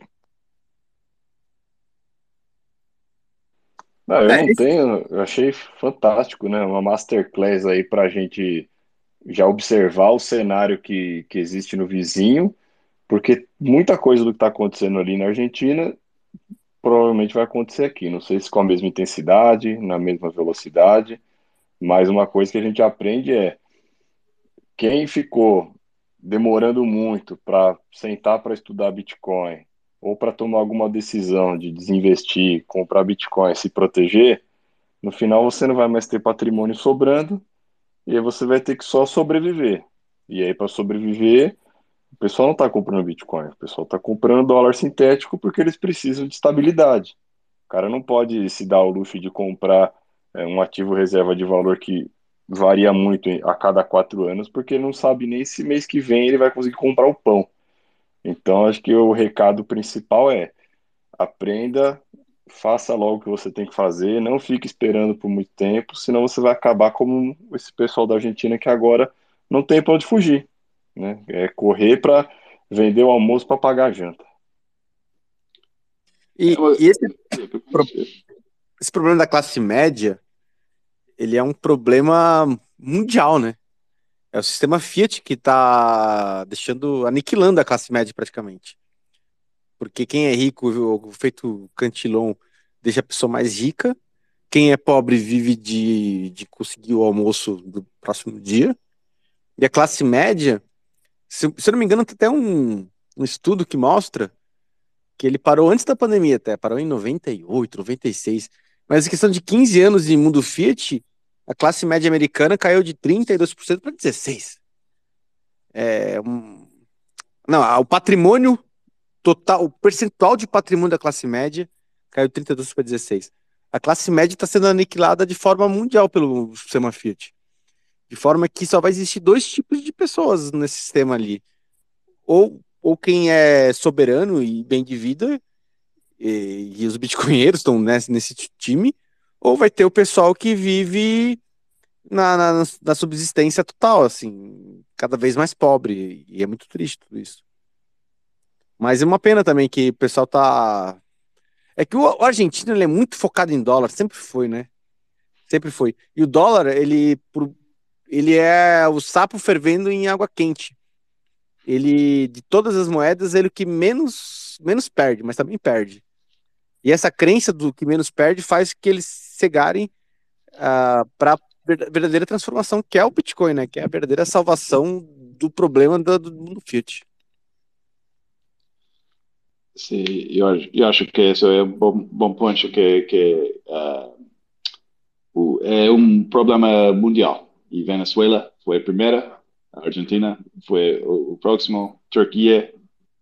Não, eu não tenho, eu achei fantástico, né? Uma masterclass aí para a gente já observar o cenário que, que existe no vizinho, porque muita coisa do que está acontecendo ali na Argentina provavelmente vai acontecer aqui. Não sei se com a mesma intensidade, na mesma velocidade, mas uma coisa que a gente aprende é quem ficou demorando muito para sentar para estudar Bitcoin ou para tomar alguma decisão de desinvestir, comprar Bitcoin, se proteger, no final você não vai mais ter patrimônio sobrando e aí você vai ter que só sobreviver. E aí para sobreviver, o pessoal não está comprando Bitcoin, o pessoal está comprando dólar sintético porque eles precisam de estabilidade. O cara não pode se dar o luxo de comprar é, um ativo reserva de valor que varia muito a cada quatro anos, porque ele não sabe nem se mês que vem ele vai conseguir comprar o pão. Então, acho que o recado principal é aprenda, faça logo o que você tem que fazer, não fique esperando por muito tempo, senão você vai acabar como esse pessoal da Argentina que agora não tem para onde fugir. Né? É correr para vender o almoço para pagar a janta. E, e esse, pro, esse problema da classe média, ele é um problema mundial, né? É o sistema Fiat que está deixando, aniquilando a classe média praticamente. Porque quem é rico, feito cantilon, deixa a pessoa mais rica. Quem é pobre vive de, de conseguir o almoço do próximo dia. E a classe média, se, se eu não me engano, tem até um, um estudo que mostra que ele parou antes da pandemia até, parou em 98, 96. Mas em questão de 15 anos de mundo Fiat, a classe média americana caiu de 32% para 16%. É um... Não, o patrimônio total, o percentual de patrimônio da classe média caiu de 32% para 16%. A classe média está sendo aniquilada de forma mundial pelo sistema Fiat. De forma que só vai existir dois tipos de pessoas nesse sistema ali. Ou, ou quem é soberano e bem de vida, e, e os bitcoinheiros estão nesse, nesse time, ou vai ter o pessoal que vive na, na, na, subsistência total, assim, cada vez mais pobre, e é muito triste tudo isso. Mas é uma pena também que o pessoal tá. É que o, argentino ele é muito focado em dólar, sempre foi, né? Sempre foi. E o dólar, ele, ele é o sapo fervendo em água quente. Ele, de todas as moedas, ele é o que menos, menos perde, mas também perde. E essa crença do que menos perde faz que eles cegarem uh, ah, para a verdadeira transformação que é o Bitcoin, né? Que é a verdadeira salvação do problema do, do mundo Fiat. Sim, eu, eu acho que isso é um bom, bom ponto que, que uh, o, é um problema mundial. E Venezuela foi a primeira, a Argentina foi o, o próximo, Turquia,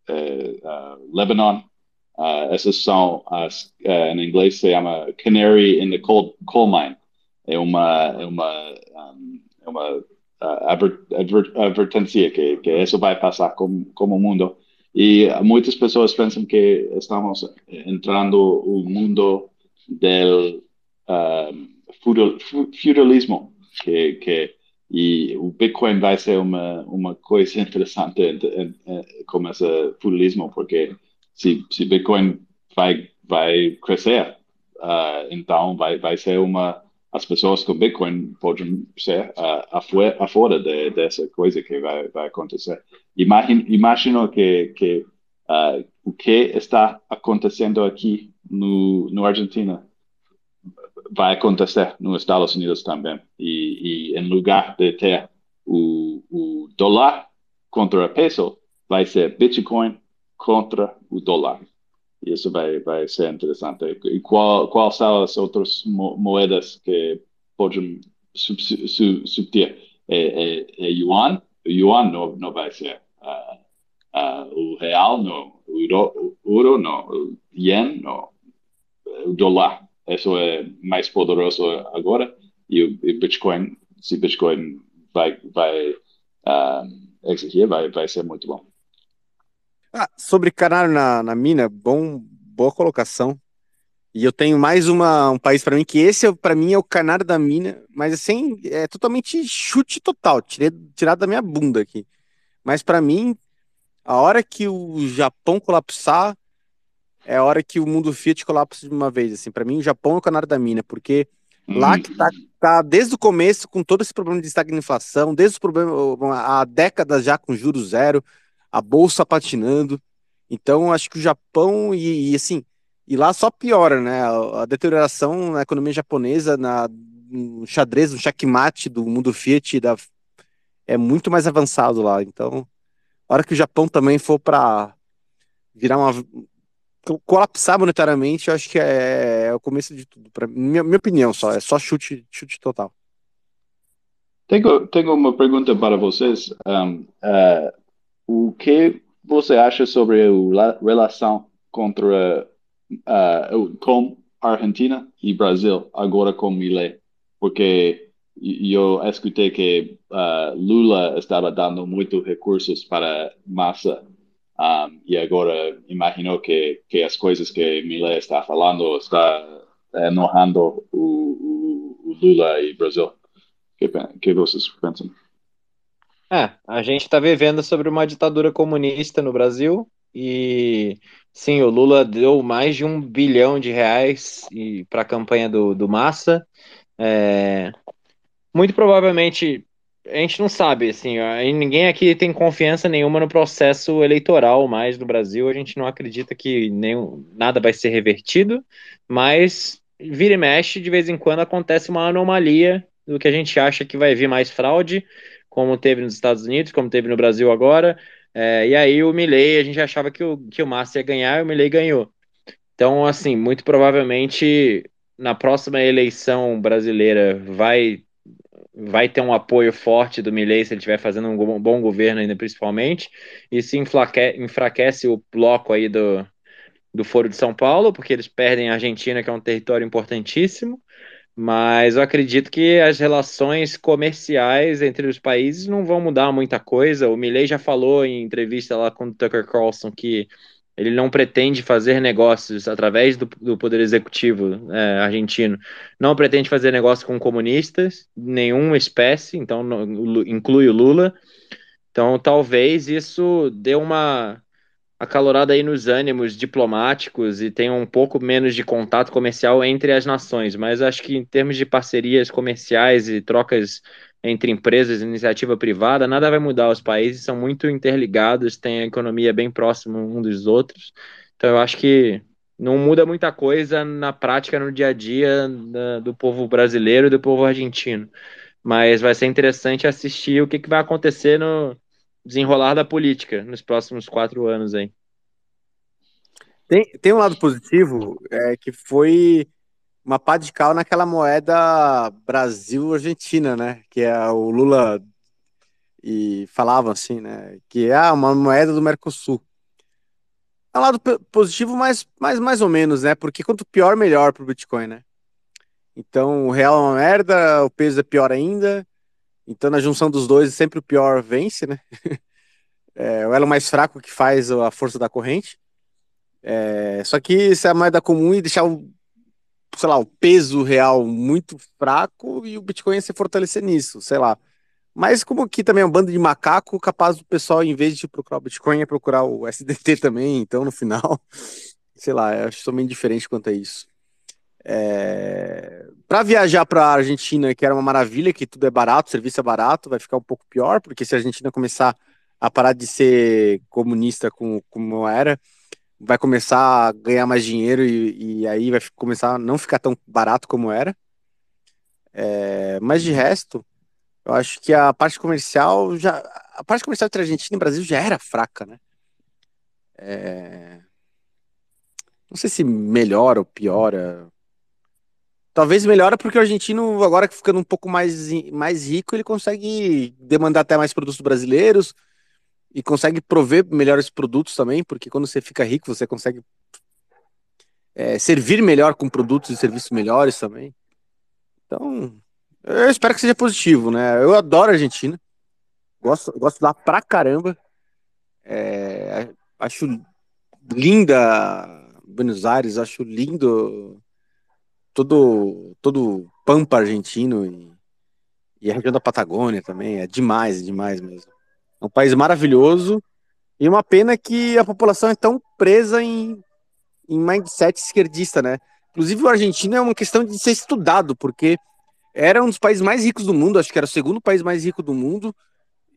uh, uh, Lebanon, Uh, essas são as, uh, em inglês se chama canary in the coal, coal mine. É uma, é uma, um, é uma uh, adver, adver, advertência que, que isso vai passar como, como mundo. E muitas pessoas pensam que estamos entrando o mundo do feudalismo, que, que e o Bitcoin vai ser uma, uma coisa (laughs) interessante como esse feudalismo, porque se, se Bitcoin vai, vai crescer, uh, então vai, vai ser uma. As pessoas com Bitcoin podem ser uh, afora, de, dessa coisa que vai, vai acontecer. Imagino, imagino que, que uh, o que está acontecendo aqui no, no Argentina vai acontecer nos Estados Unidos também. E, e em lugar de ter o, o dólar contra o peso, vai ser Bitcoin contra o dólar. Isso vai, vai ser interessante. E qual, são as outras moedas que podem substituir? É, é, é yuan yuan não, não vai ser. Uh, uh, o real não, o euro, o euro não, o yen não, o dólar, isso é mais poderoso agora, e o, o Bitcoin, se Bitcoin vai, vai uh, exigir, vai, vai ser muito bom. Ah, sobre canário na, na mina, bom, boa colocação. E eu tenho mais uma, um país para mim que esse para mim é o canário da mina, mas assim é totalmente chute total, tirei, tirado da minha bunda aqui. Mas para mim, a hora que o Japão colapsar é a hora que o mundo Fiat colapsa de uma vez. Assim, para mim, o Japão é o canário da mina, porque hum. lá que tá, tá desde o começo com todo esse problema de estagnação, desde o problema há décadas já com juros zero, a bolsa patinando. Então, acho que o Japão e, e assim e lá só piora, né? A, deterioração na economia japonesa, na, no xadrez, no checkmate do mundo Fiat da, é muito mais avançado lá. Então, a hora que o Japão também for para virar uma. colapsar monetariamente, eu acho que é, é o começo de tudo. Pra, minha, minha opinião só, é só chute, chute total. Tenho, tenho uma pergunta para vocês. Um, uh, o que você acha sobre a relação contra uh, com Argentina e Brasil, agora com Milei, porque eu escutei que uh, Lula estava dando muitos recursos para Massa um, e agora imagino que, que as coisas que Milei está falando está enojando o, o, o Lula e Brasil. O que, que vocês pensam? É, a gente está vivendo sobre uma ditadura comunista no Brasil e sim, o Lula deu mais de um bilhão de reais para a campanha do, do Massa. É, muito provavelmente, a gente não sabe, assim, ninguém aqui tem confiança nenhuma no processo eleitoral mais no Brasil. A gente não acredita que nenhum, nada vai ser revertido, mas vira e mexe, de vez em quando acontece uma anomalia do que a gente acha que vai vir mais fraude, como teve nos Estados Unidos, como teve no Brasil agora. É, e aí o Milley, a gente achava que o, que o Massa ia ganhar e o Milley ganhou. Então, assim, muito provavelmente na próxima eleição brasileira vai vai ter um apoio forte do Milley se ele estiver fazendo um bom governo ainda principalmente, e se enfraquece o bloco aí do, do Foro de São Paulo, porque eles perdem a Argentina, que é um território importantíssimo, mas eu acredito que as relações comerciais entre os países não vão mudar muita coisa. O Milley já falou em entrevista lá com o Tucker Carlson que ele não pretende fazer negócios através do, do poder executivo é, argentino, não pretende fazer negócio com comunistas, nenhuma espécie, então não, inclui o Lula. Então talvez isso dê uma acalorada aí nos ânimos diplomáticos e tem um pouco menos de contato comercial entre as nações, mas acho que em termos de parcerias comerciais e trocas entre empresas e iniciativa privada, nada vai mudar. Os países são muito interligados, têm a economia bem próxima um dos outros. Então eu acho que não muda muita coisa na prática, no dia a dia da, do povo brasileiro e do povo argentino. Mas vai ser interessante assistir o que, que vai acontecer no, desenrolar da política nos próximos quatro anos aí. Tem, tem um lado positivo, é, que foi uma pá de cal naquela moeda Brasil-Argentina, né? Que é o Lula e falavam assim, né? Que é uma moeda do Mercosul. É um lado positivo, mas, mas mais ou menos, né? Porque quanto pior, melhor para o Bitcoin, né? Então o real é uma merda, o peso é pior ainda, então, na junção dos dois, sempre o pior vence, né? (laughs) É, o elo mais fraco que faz a força da corrente. É, só que se é a moeda comum e deixar o, sei lá, o peso real muito fraco e o Bitcoin se fortalecer nisso, sei lá. Mas como aqui também é um bando de macaco, capaz do pessoal, em vez de procurar o Bitcoin, é procurar o SDT também, então no final, (laughs) sei lá, eu acho também diferente quanto a isso. É... Para viajar para a Argentina, que era uma maravilha, que tudo é barato, serviço é barato, vai ficar um pouco pior, porque se a Argentina começar a parar de ser comunista como, como era, vai começar a ganhar mais dinheiro e, e aí vai começar a não ficar tão barato como era. É... Mas de resto, eu acho que a parte comercial já. A parte comercial entre Argentina e Brasil já era fraca, né? É... Não sei se melhora ou piora Talvez melhora porque o argentino, agora que ficando um pouco mais, mais rico, ele consegue demandar até mais produtos brasileiros e consegue prover melhores produtos também, porque quando você fica rico, você consegue é, servir melhor com produtos e serviços melhores também. Então, eu espero que seja positivo, né? Eu adoro a Argentina. Gosto, gosto lá pra caramba. É, acho linda Buenos Aires, acho lindo todo todo Pampa argentino e, e a região da Patagônia também. É demais, demais mesmo. É um país maravilhoso e uma pena que a população é tão presa em, em mindset esquerdista, né? Inclusive, o argentino é uma questão de ser estudado, porque era um dos países mais ricos do mundo, acho que era o segundo país mais rico do mundo,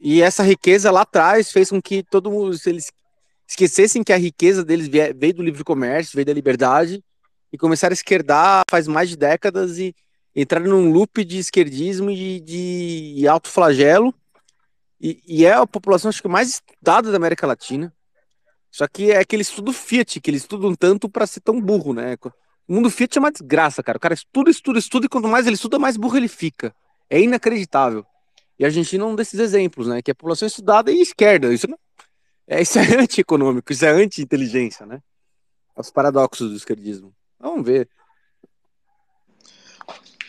e essa riqueza lá atrás fez com que todo mundo, eles esquecessem que a riqueza deles veio do livre comércio, veio da liberdade, e começaram a esquerdar faz mais de décadas e entraram num loop de esquerdismo e de, de alto flagelo, e, e, é a população acho que mais estudada da América Latina. Só que é aquele estudo Fiat, que eles estudam tanto para ser tão burro, né? O mundo Fiat é uma desgraça, cara. O cara estuda, estuda, estuda, e quanto mais ele estuda, mais burro ele fica. É inacreditável. E a Argentina é um desses exemplos, né? Que é a população estudada e esquerda. Isso, não... é, isso é (laughs) anti-econômico, isso é anti-inteligência, né? É os paradoxos do esquerdismo. Vamos ver.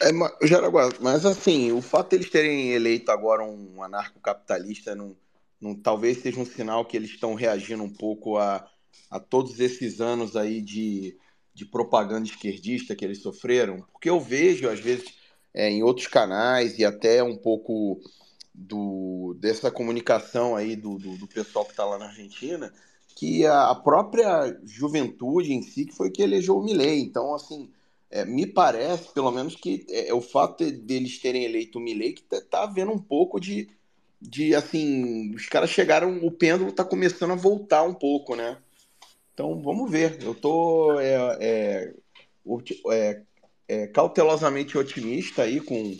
É, Jaraguá, mas assim, o fato de eles terem eleito agora um anarcocapitalista não, não, talvez seja um sinal que eles estão reagindo um pouco a, a todos esses anos aí de de propaganda esquerdista que eles sofreram, porque eu vejo, às vezes, é, em outros canais e até um pouco do, dessa comunicação aí do, do, do pessoal que está lá na Argentina, que a, própria juventude em si que foi que elegeu o Milley. Então, assim, é, me parece, pelo menos, que é, é o fato de, deles terem eleito o Milley que tá, tá havendo um pouco de, de, assim, os caras chegaram, o pêndulo está começando a voltar um pouco, né? Então vamos ver. Eu estou é, é, é, é, cautelosamente otimista aí com,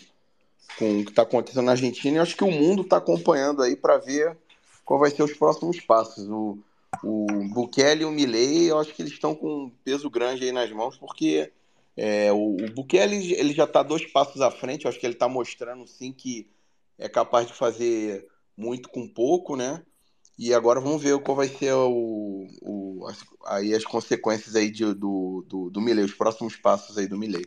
com o que está acontecendo na Argentina e acho que o mundo está acompanhando aí para ver qual vai ser os próximos passos. O, o Bukele e o Milley, eu acho que eles estão com um peso grande aí nas mãos, porque é, o, o Bukele ele já está dois passos à frente, eu acho que ele está mostrando sim que é capaz de fazer muito com pouco, né? E agora vamos ver qual vai ser o, o as, aí as consequências aí de, do, do, do Milley, os próximos passos aí do Milley.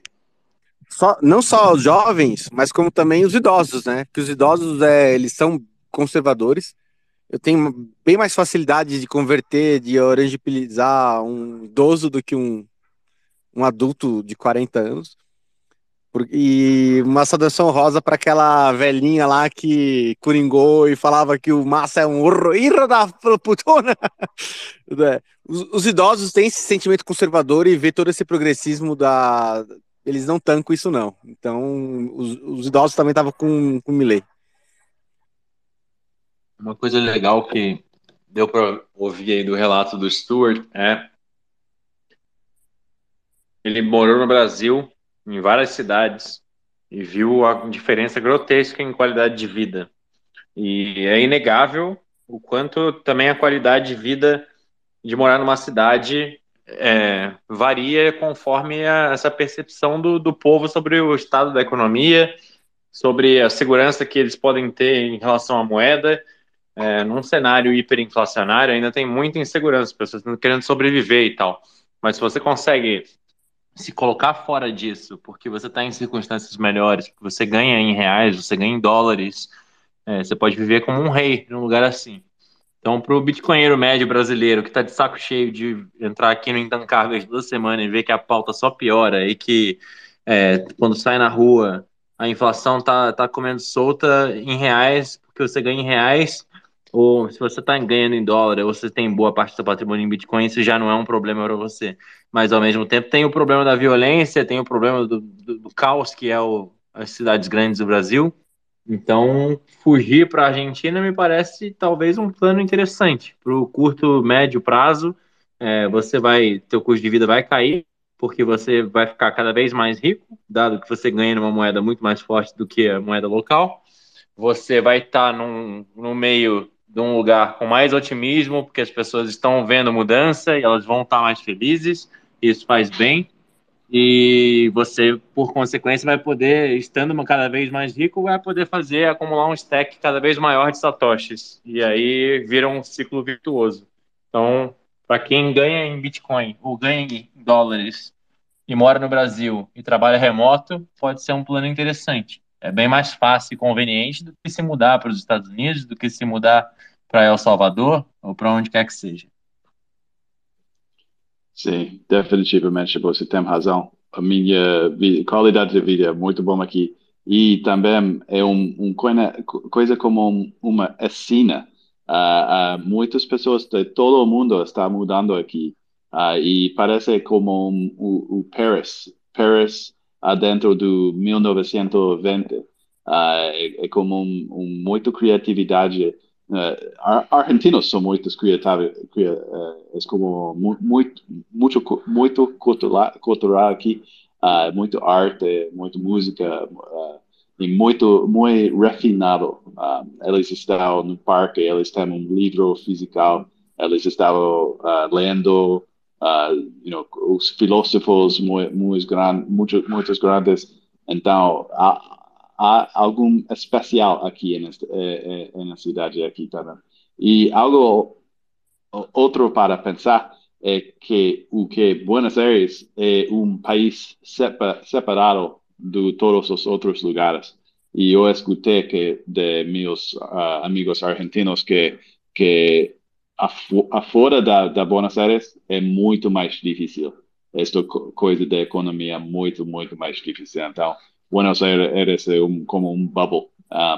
Só, não só os jovens, mas como também os idosos, né? Que os idosos, é, eles são conservadores. Eu tenho bem mais facilidade de converter, de orangebilizar um idoso do que um, um adulto de 40 anos. E uma saudação rosa para aquela velhinha lá que coringou e falava que o Massa é um horror da putona. (laughs) É. Os, os, idosos têm esse sentimento conservador e vê todo esse progressismo da. Eles não tancam isso, não. Então, os, os idosos também estavam com, com o Milley. Uma coisa legal que deu para ouvir aí do relato do Stuart é. Ele morou no Brasil em várias cidades e viu a diferença grotesca em qualidade de vida. E é inegável o quanto também a qualidade de vida de morar numa cidade é, varia conforme a, essa percepção do, do povo sobre o estado da economia, sobre a segurança que eles podem ter em relação à moeda. É, num cenário hiperinflacionário, ainda tem muita insegurança, as pessoas estão querendo sobreviver e tal. Mas se você consegue se colocar fora disso, porque você está em circunstâncias melhores, porque você ganha em reais, você ganha em dólares, é, você pode viver como um rei num lugar assim. Então, para o bitcoinheiro médio brasileiro que está de saco cheio de entrar aqui no Intancáveis toda semana e ver que a pauta só piora e que é, quando sai na rua a inflação tá, tá comendo solta em reais, porque você ganha em reais, ou se você está ganhando em dólar, ou você tem boa parte do seu patrimônio em Bitcoin, isso já não é um problema para você. Mas ao mesmo tempo tem o problema da violência, tem o problema do, do, do caos que é o, as cidades grandes do Brasil. Então, fugir para a Argentina me parece talvez um plano interessante. Para o curto, médio prazo, é, você vai, teu custo de vida vai cair, porque você vai ficar cada vez mais rico, dado que você ganha numa moeda muito mais forte do que a moeda local. Você vai estar tá num, no meio de um lugar com mais otimismo, porque as pessoas estão vendo mudança e elas vão estar mais felizes, isso faz bem. e você, por consequência, vai poder, estando cada vez mais rico, vai poder fazer, acumular um stack cada vez maior de satoshis. E aí vira um ciclo virtuoso. Então, para quem ganha em Bitcoin ou ganha em dólares e mora no Brasil e trabalha remoto, pode ser um plano interessante. É bem mais fácil e conveniente do que se mudar para os Estados Unidos, do que se mudar para El Salvador ou para onde quer que seja. Sim, definitivamente você tem razão. A minha qualidade de vida é muito boa aqui. E também é um, um coisa, coisa como um, uma assina. Uh, uh, muitas pessoas de todo o mundo estão mudando aqui. Uh, e parece como um, o, o Paris. Paris dentro do 1920. É, é, como um, um, muito criatividade Uh, argentinos são muito criativos, uh, é como muito, muito, muito cultural, cultural aqui, uh, muito arte, muito música, uh, e muito, muito refinado. eles estavam no parque, eles têm um livro físico, eles estavam lendo, you know, os filósofos muito, muito, grande, muito, muitos grandes. Então, há algum especial aqui nesta, é, é, na cidade aqui também. E algo outro para pensar é que o que Buenos Aires é um país separado de todos os outros lugares. E eu escutei que de meus uh, amigos argentinos que que afora da, da Buenos Aires é muito mais difícil. Esta coisa da economia é muito, muito mais difícil. Então, Buenos Aires é um, como um bubble. Um,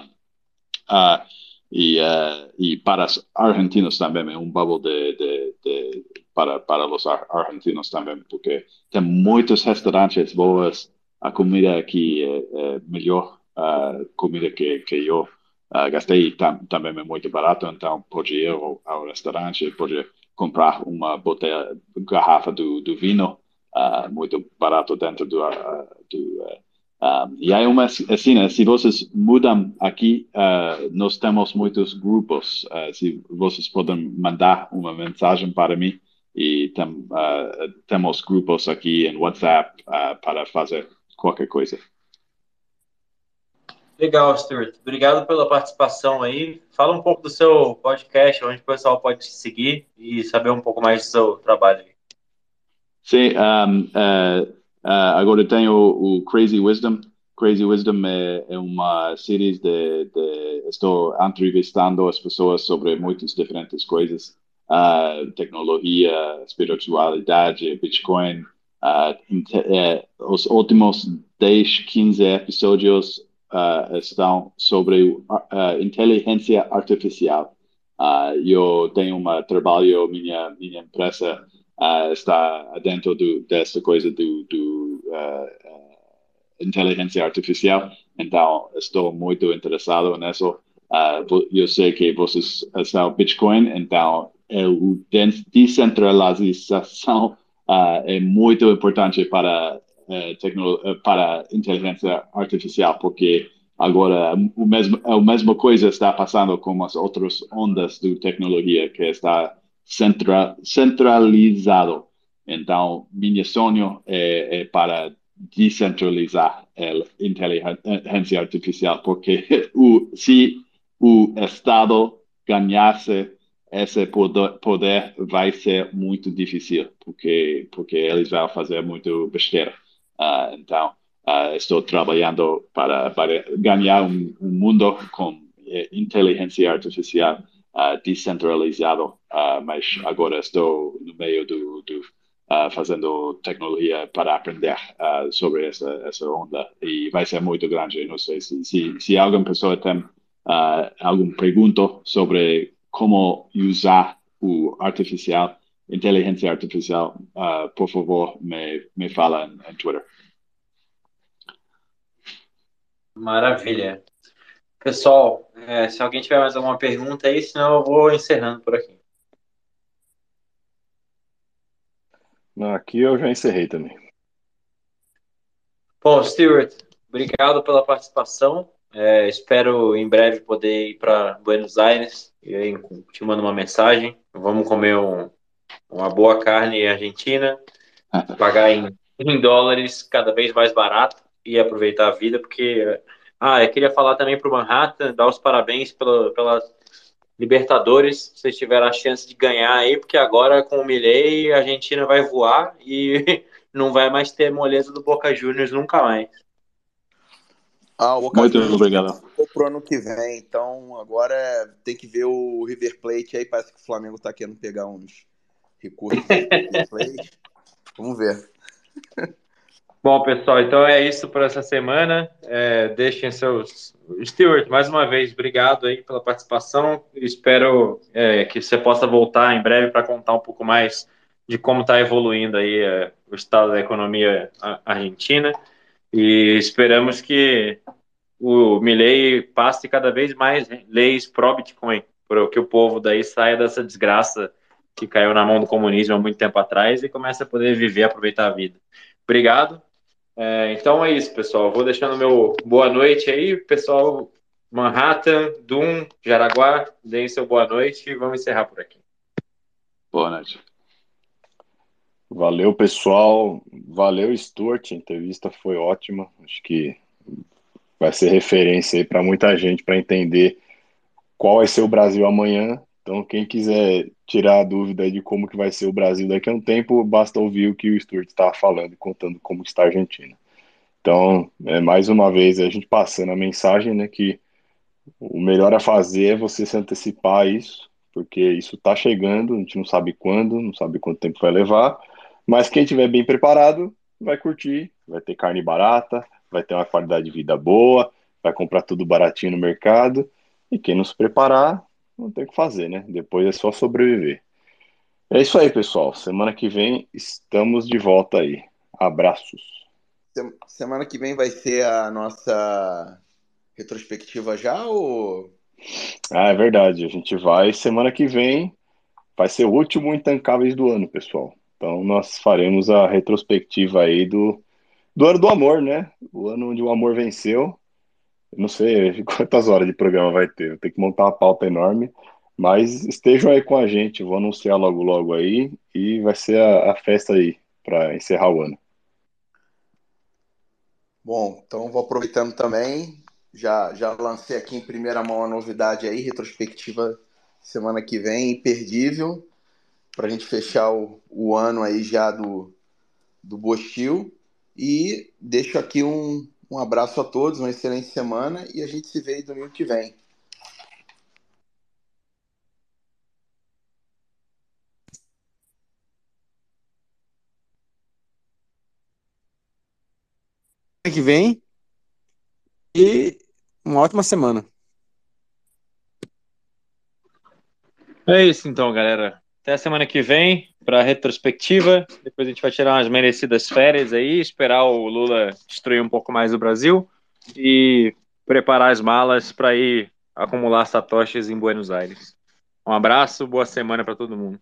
uh, e, uh, e para os argentinos também é um bubble de, de, de, para, para os argentinos também, porque tem muitos restaurantes boas, a comida aqui é, é melhor, a comida que, que eu uh, gastei tam, também é muito barato, então pode ir ao, ao restaurante, pode comprar uma botella, garrafa do, do vinho, uh, muito barato dentro do, uh, do Uh, e aí uma assim, né, se vocês mudam aqui, nós temos muitos grupos. Se vocês podem mandar uma mensagem para mim e tem, temos grupos aqui em WhatsApp para fazer qualquer coisa. Legal, Stuart. Obrigado pela participação aí. Fala um pouco do seu podcast, onde o pessoal pode te seguir e saber um pouco mais do seu trabalho. Sim, um, Uh, agora tem o, o, Crazy Wisdom. Crazy Wisdom é, é uma série de, de, Estou entrevistando as pessoas sobre muitas diferentes coisas. Uh, tecnologia, espiritualidade, Bitcoin. Uh, os últimos 10, 15 episódios estão sobre inteligência artificial. eu tenho um trabalho, minha, minha empresa uh, está dentro do, dessa coisa do, do uh, inteligência artificial. Então, estou muito interessado nisso. eu sei que vocês são Bitcoin, então a descentralização é muito importante para para inteligência artificial, porque agora o mesmo, a mesma coisa está passando com as outras ondas de tecnologia que está centra, centralizado. Então, meu sonho é, é para descentralizar a inteligência artificial, porque (laughs) o, se o Estado ganhasse esse poder, poder, vai ser muito difícil, porque, porque eles vão fazer muito besteira. Uh, então, uh, estou trabalhando para, para ganhar um, um mundo com eh, inteligência artificial uh, descentralizado, mas agora estou no meio do, do fazendo tecnologia para aprender sobre essa, essa onda e vai ser muito grande. Não sei se, se, se alguma pessoa tem alguma pergunta sobre como usar o artificial, inteligência artificial, por favor, me, me fala em Twitter. Maravilha. Pessoal, é, se alguém tiver mais alguma pergunta aí, senão eu vou encerrando por aqui. Aqui eu já encerrei também. Bom, Stuart, obrigado pela participação. É, espero em breve poder ir para Buenos Aires e aí te mando uma mensagem. Vamos comer um, uma boa carne argentina, pagar em em dólares cada vez mais barato e aproveitar a vida, porque ah, eu queria falar também para o Manhattan, dar os parabéns pela, pela Libertadores, vocês tiveram a chance de ganhar aí, porque agora com o Milei a Argentina vai voar e (laughs) não vai mais ter moleza do Boca Juniors nunca mais. Ah, o Boca Muito Juniors obrigado. pro ano que vem, então agora tem que ver o River Plate aí, parece que o Flamengo tá querendo pegar uns recursos. (laughs) Vamos ver. Bom, pessoal, então é isso por essa semana. É, deixem seus. Stuart, mais uma vez, obrigado aí pela participação. Espero é, que você possa voltar em breve para contar um pouco mais de como está evoluindo aí é, o estado da economia argentina. E esperamos que o Milley passe cada vez mais leis pró-Bitcoin, para que o povo daí saia dessa desgraça que caiu na mão do comunismo há muito tempo atrás e comece a poder viver, aproveitar a vida. Obrigado. É, então é isso, pessoal. Vou deixando meu boa noite aí, pessoal. Manhattan, Doom, Jaraguá, deem seu boa noite e vamos encerrar por aqui. Boa noite. Valeu, pessoal. Valeu, Stuart. A entrevista foi ótima. Acho que vai ser referência aí para muita gente para entender qual vai ser o Brasil amanhã. Então, quem quiser tirar a dúvida de como que vai ser o Brasil daqui a um tempo, basta ouvir o que o Stuart estava falando e contando como está a Argentina. Então, é, mais uma vez, a gente passando a mensagem, né, que o melhor a fazer é você se antecipar a isso, porque isso está chegando, a gente não sabe quando, não sabe quanto tempo vai levar, mas quem estiver bem preparado vai curtir, vai ter carne barata, vai ter uma qualidade de vida boa, vai comprar tudo baratinho no mercado, e quem não se preparar, não tem o que fazer, né? Depois é só sobreviver. É isso aí, pessoal. Semana que vem estamos de volta aí. Abraços. Sem- Semana que vem vai ser a nossa retrospectiva já ou Ah, é verdade. A gente vai semana que vem. Vai ser o último Intancáveis do ano, pessoal. Então nós faremos a retrospectiva aí do, do ano do amor, né? O ano onde o amor venceu. Não sei (laughs) quantas horas de programa vai ter. Tenho que montar uma pauta enorme. Mas estejam aí com a gente. Vou anunciar logo logo aí. E vai ser a, a festa aí para encerrar o ano. Bom, então vou aproveitando também, já, já lancei aqui em primeira mão a novidade aí, retrospectiva semana que vem, imperdível, para a gente fechar o, o ano aí já do, do Bostil. E deixo aqui um, um abraço a todos, uma excelente semana e a gente se vê aí domingo que vem. que vem e uma ótima semana. É isso então, galera. Até a semana que vem para a retrospectiva. Depois a gente vai tirar umas merecidas férias aí, esperar o Lula destruir um pouco mais o Brasil e preparar as malas para ir acumular satoshis em Buenos Aires. Um abraço, boa semana para todo mundo.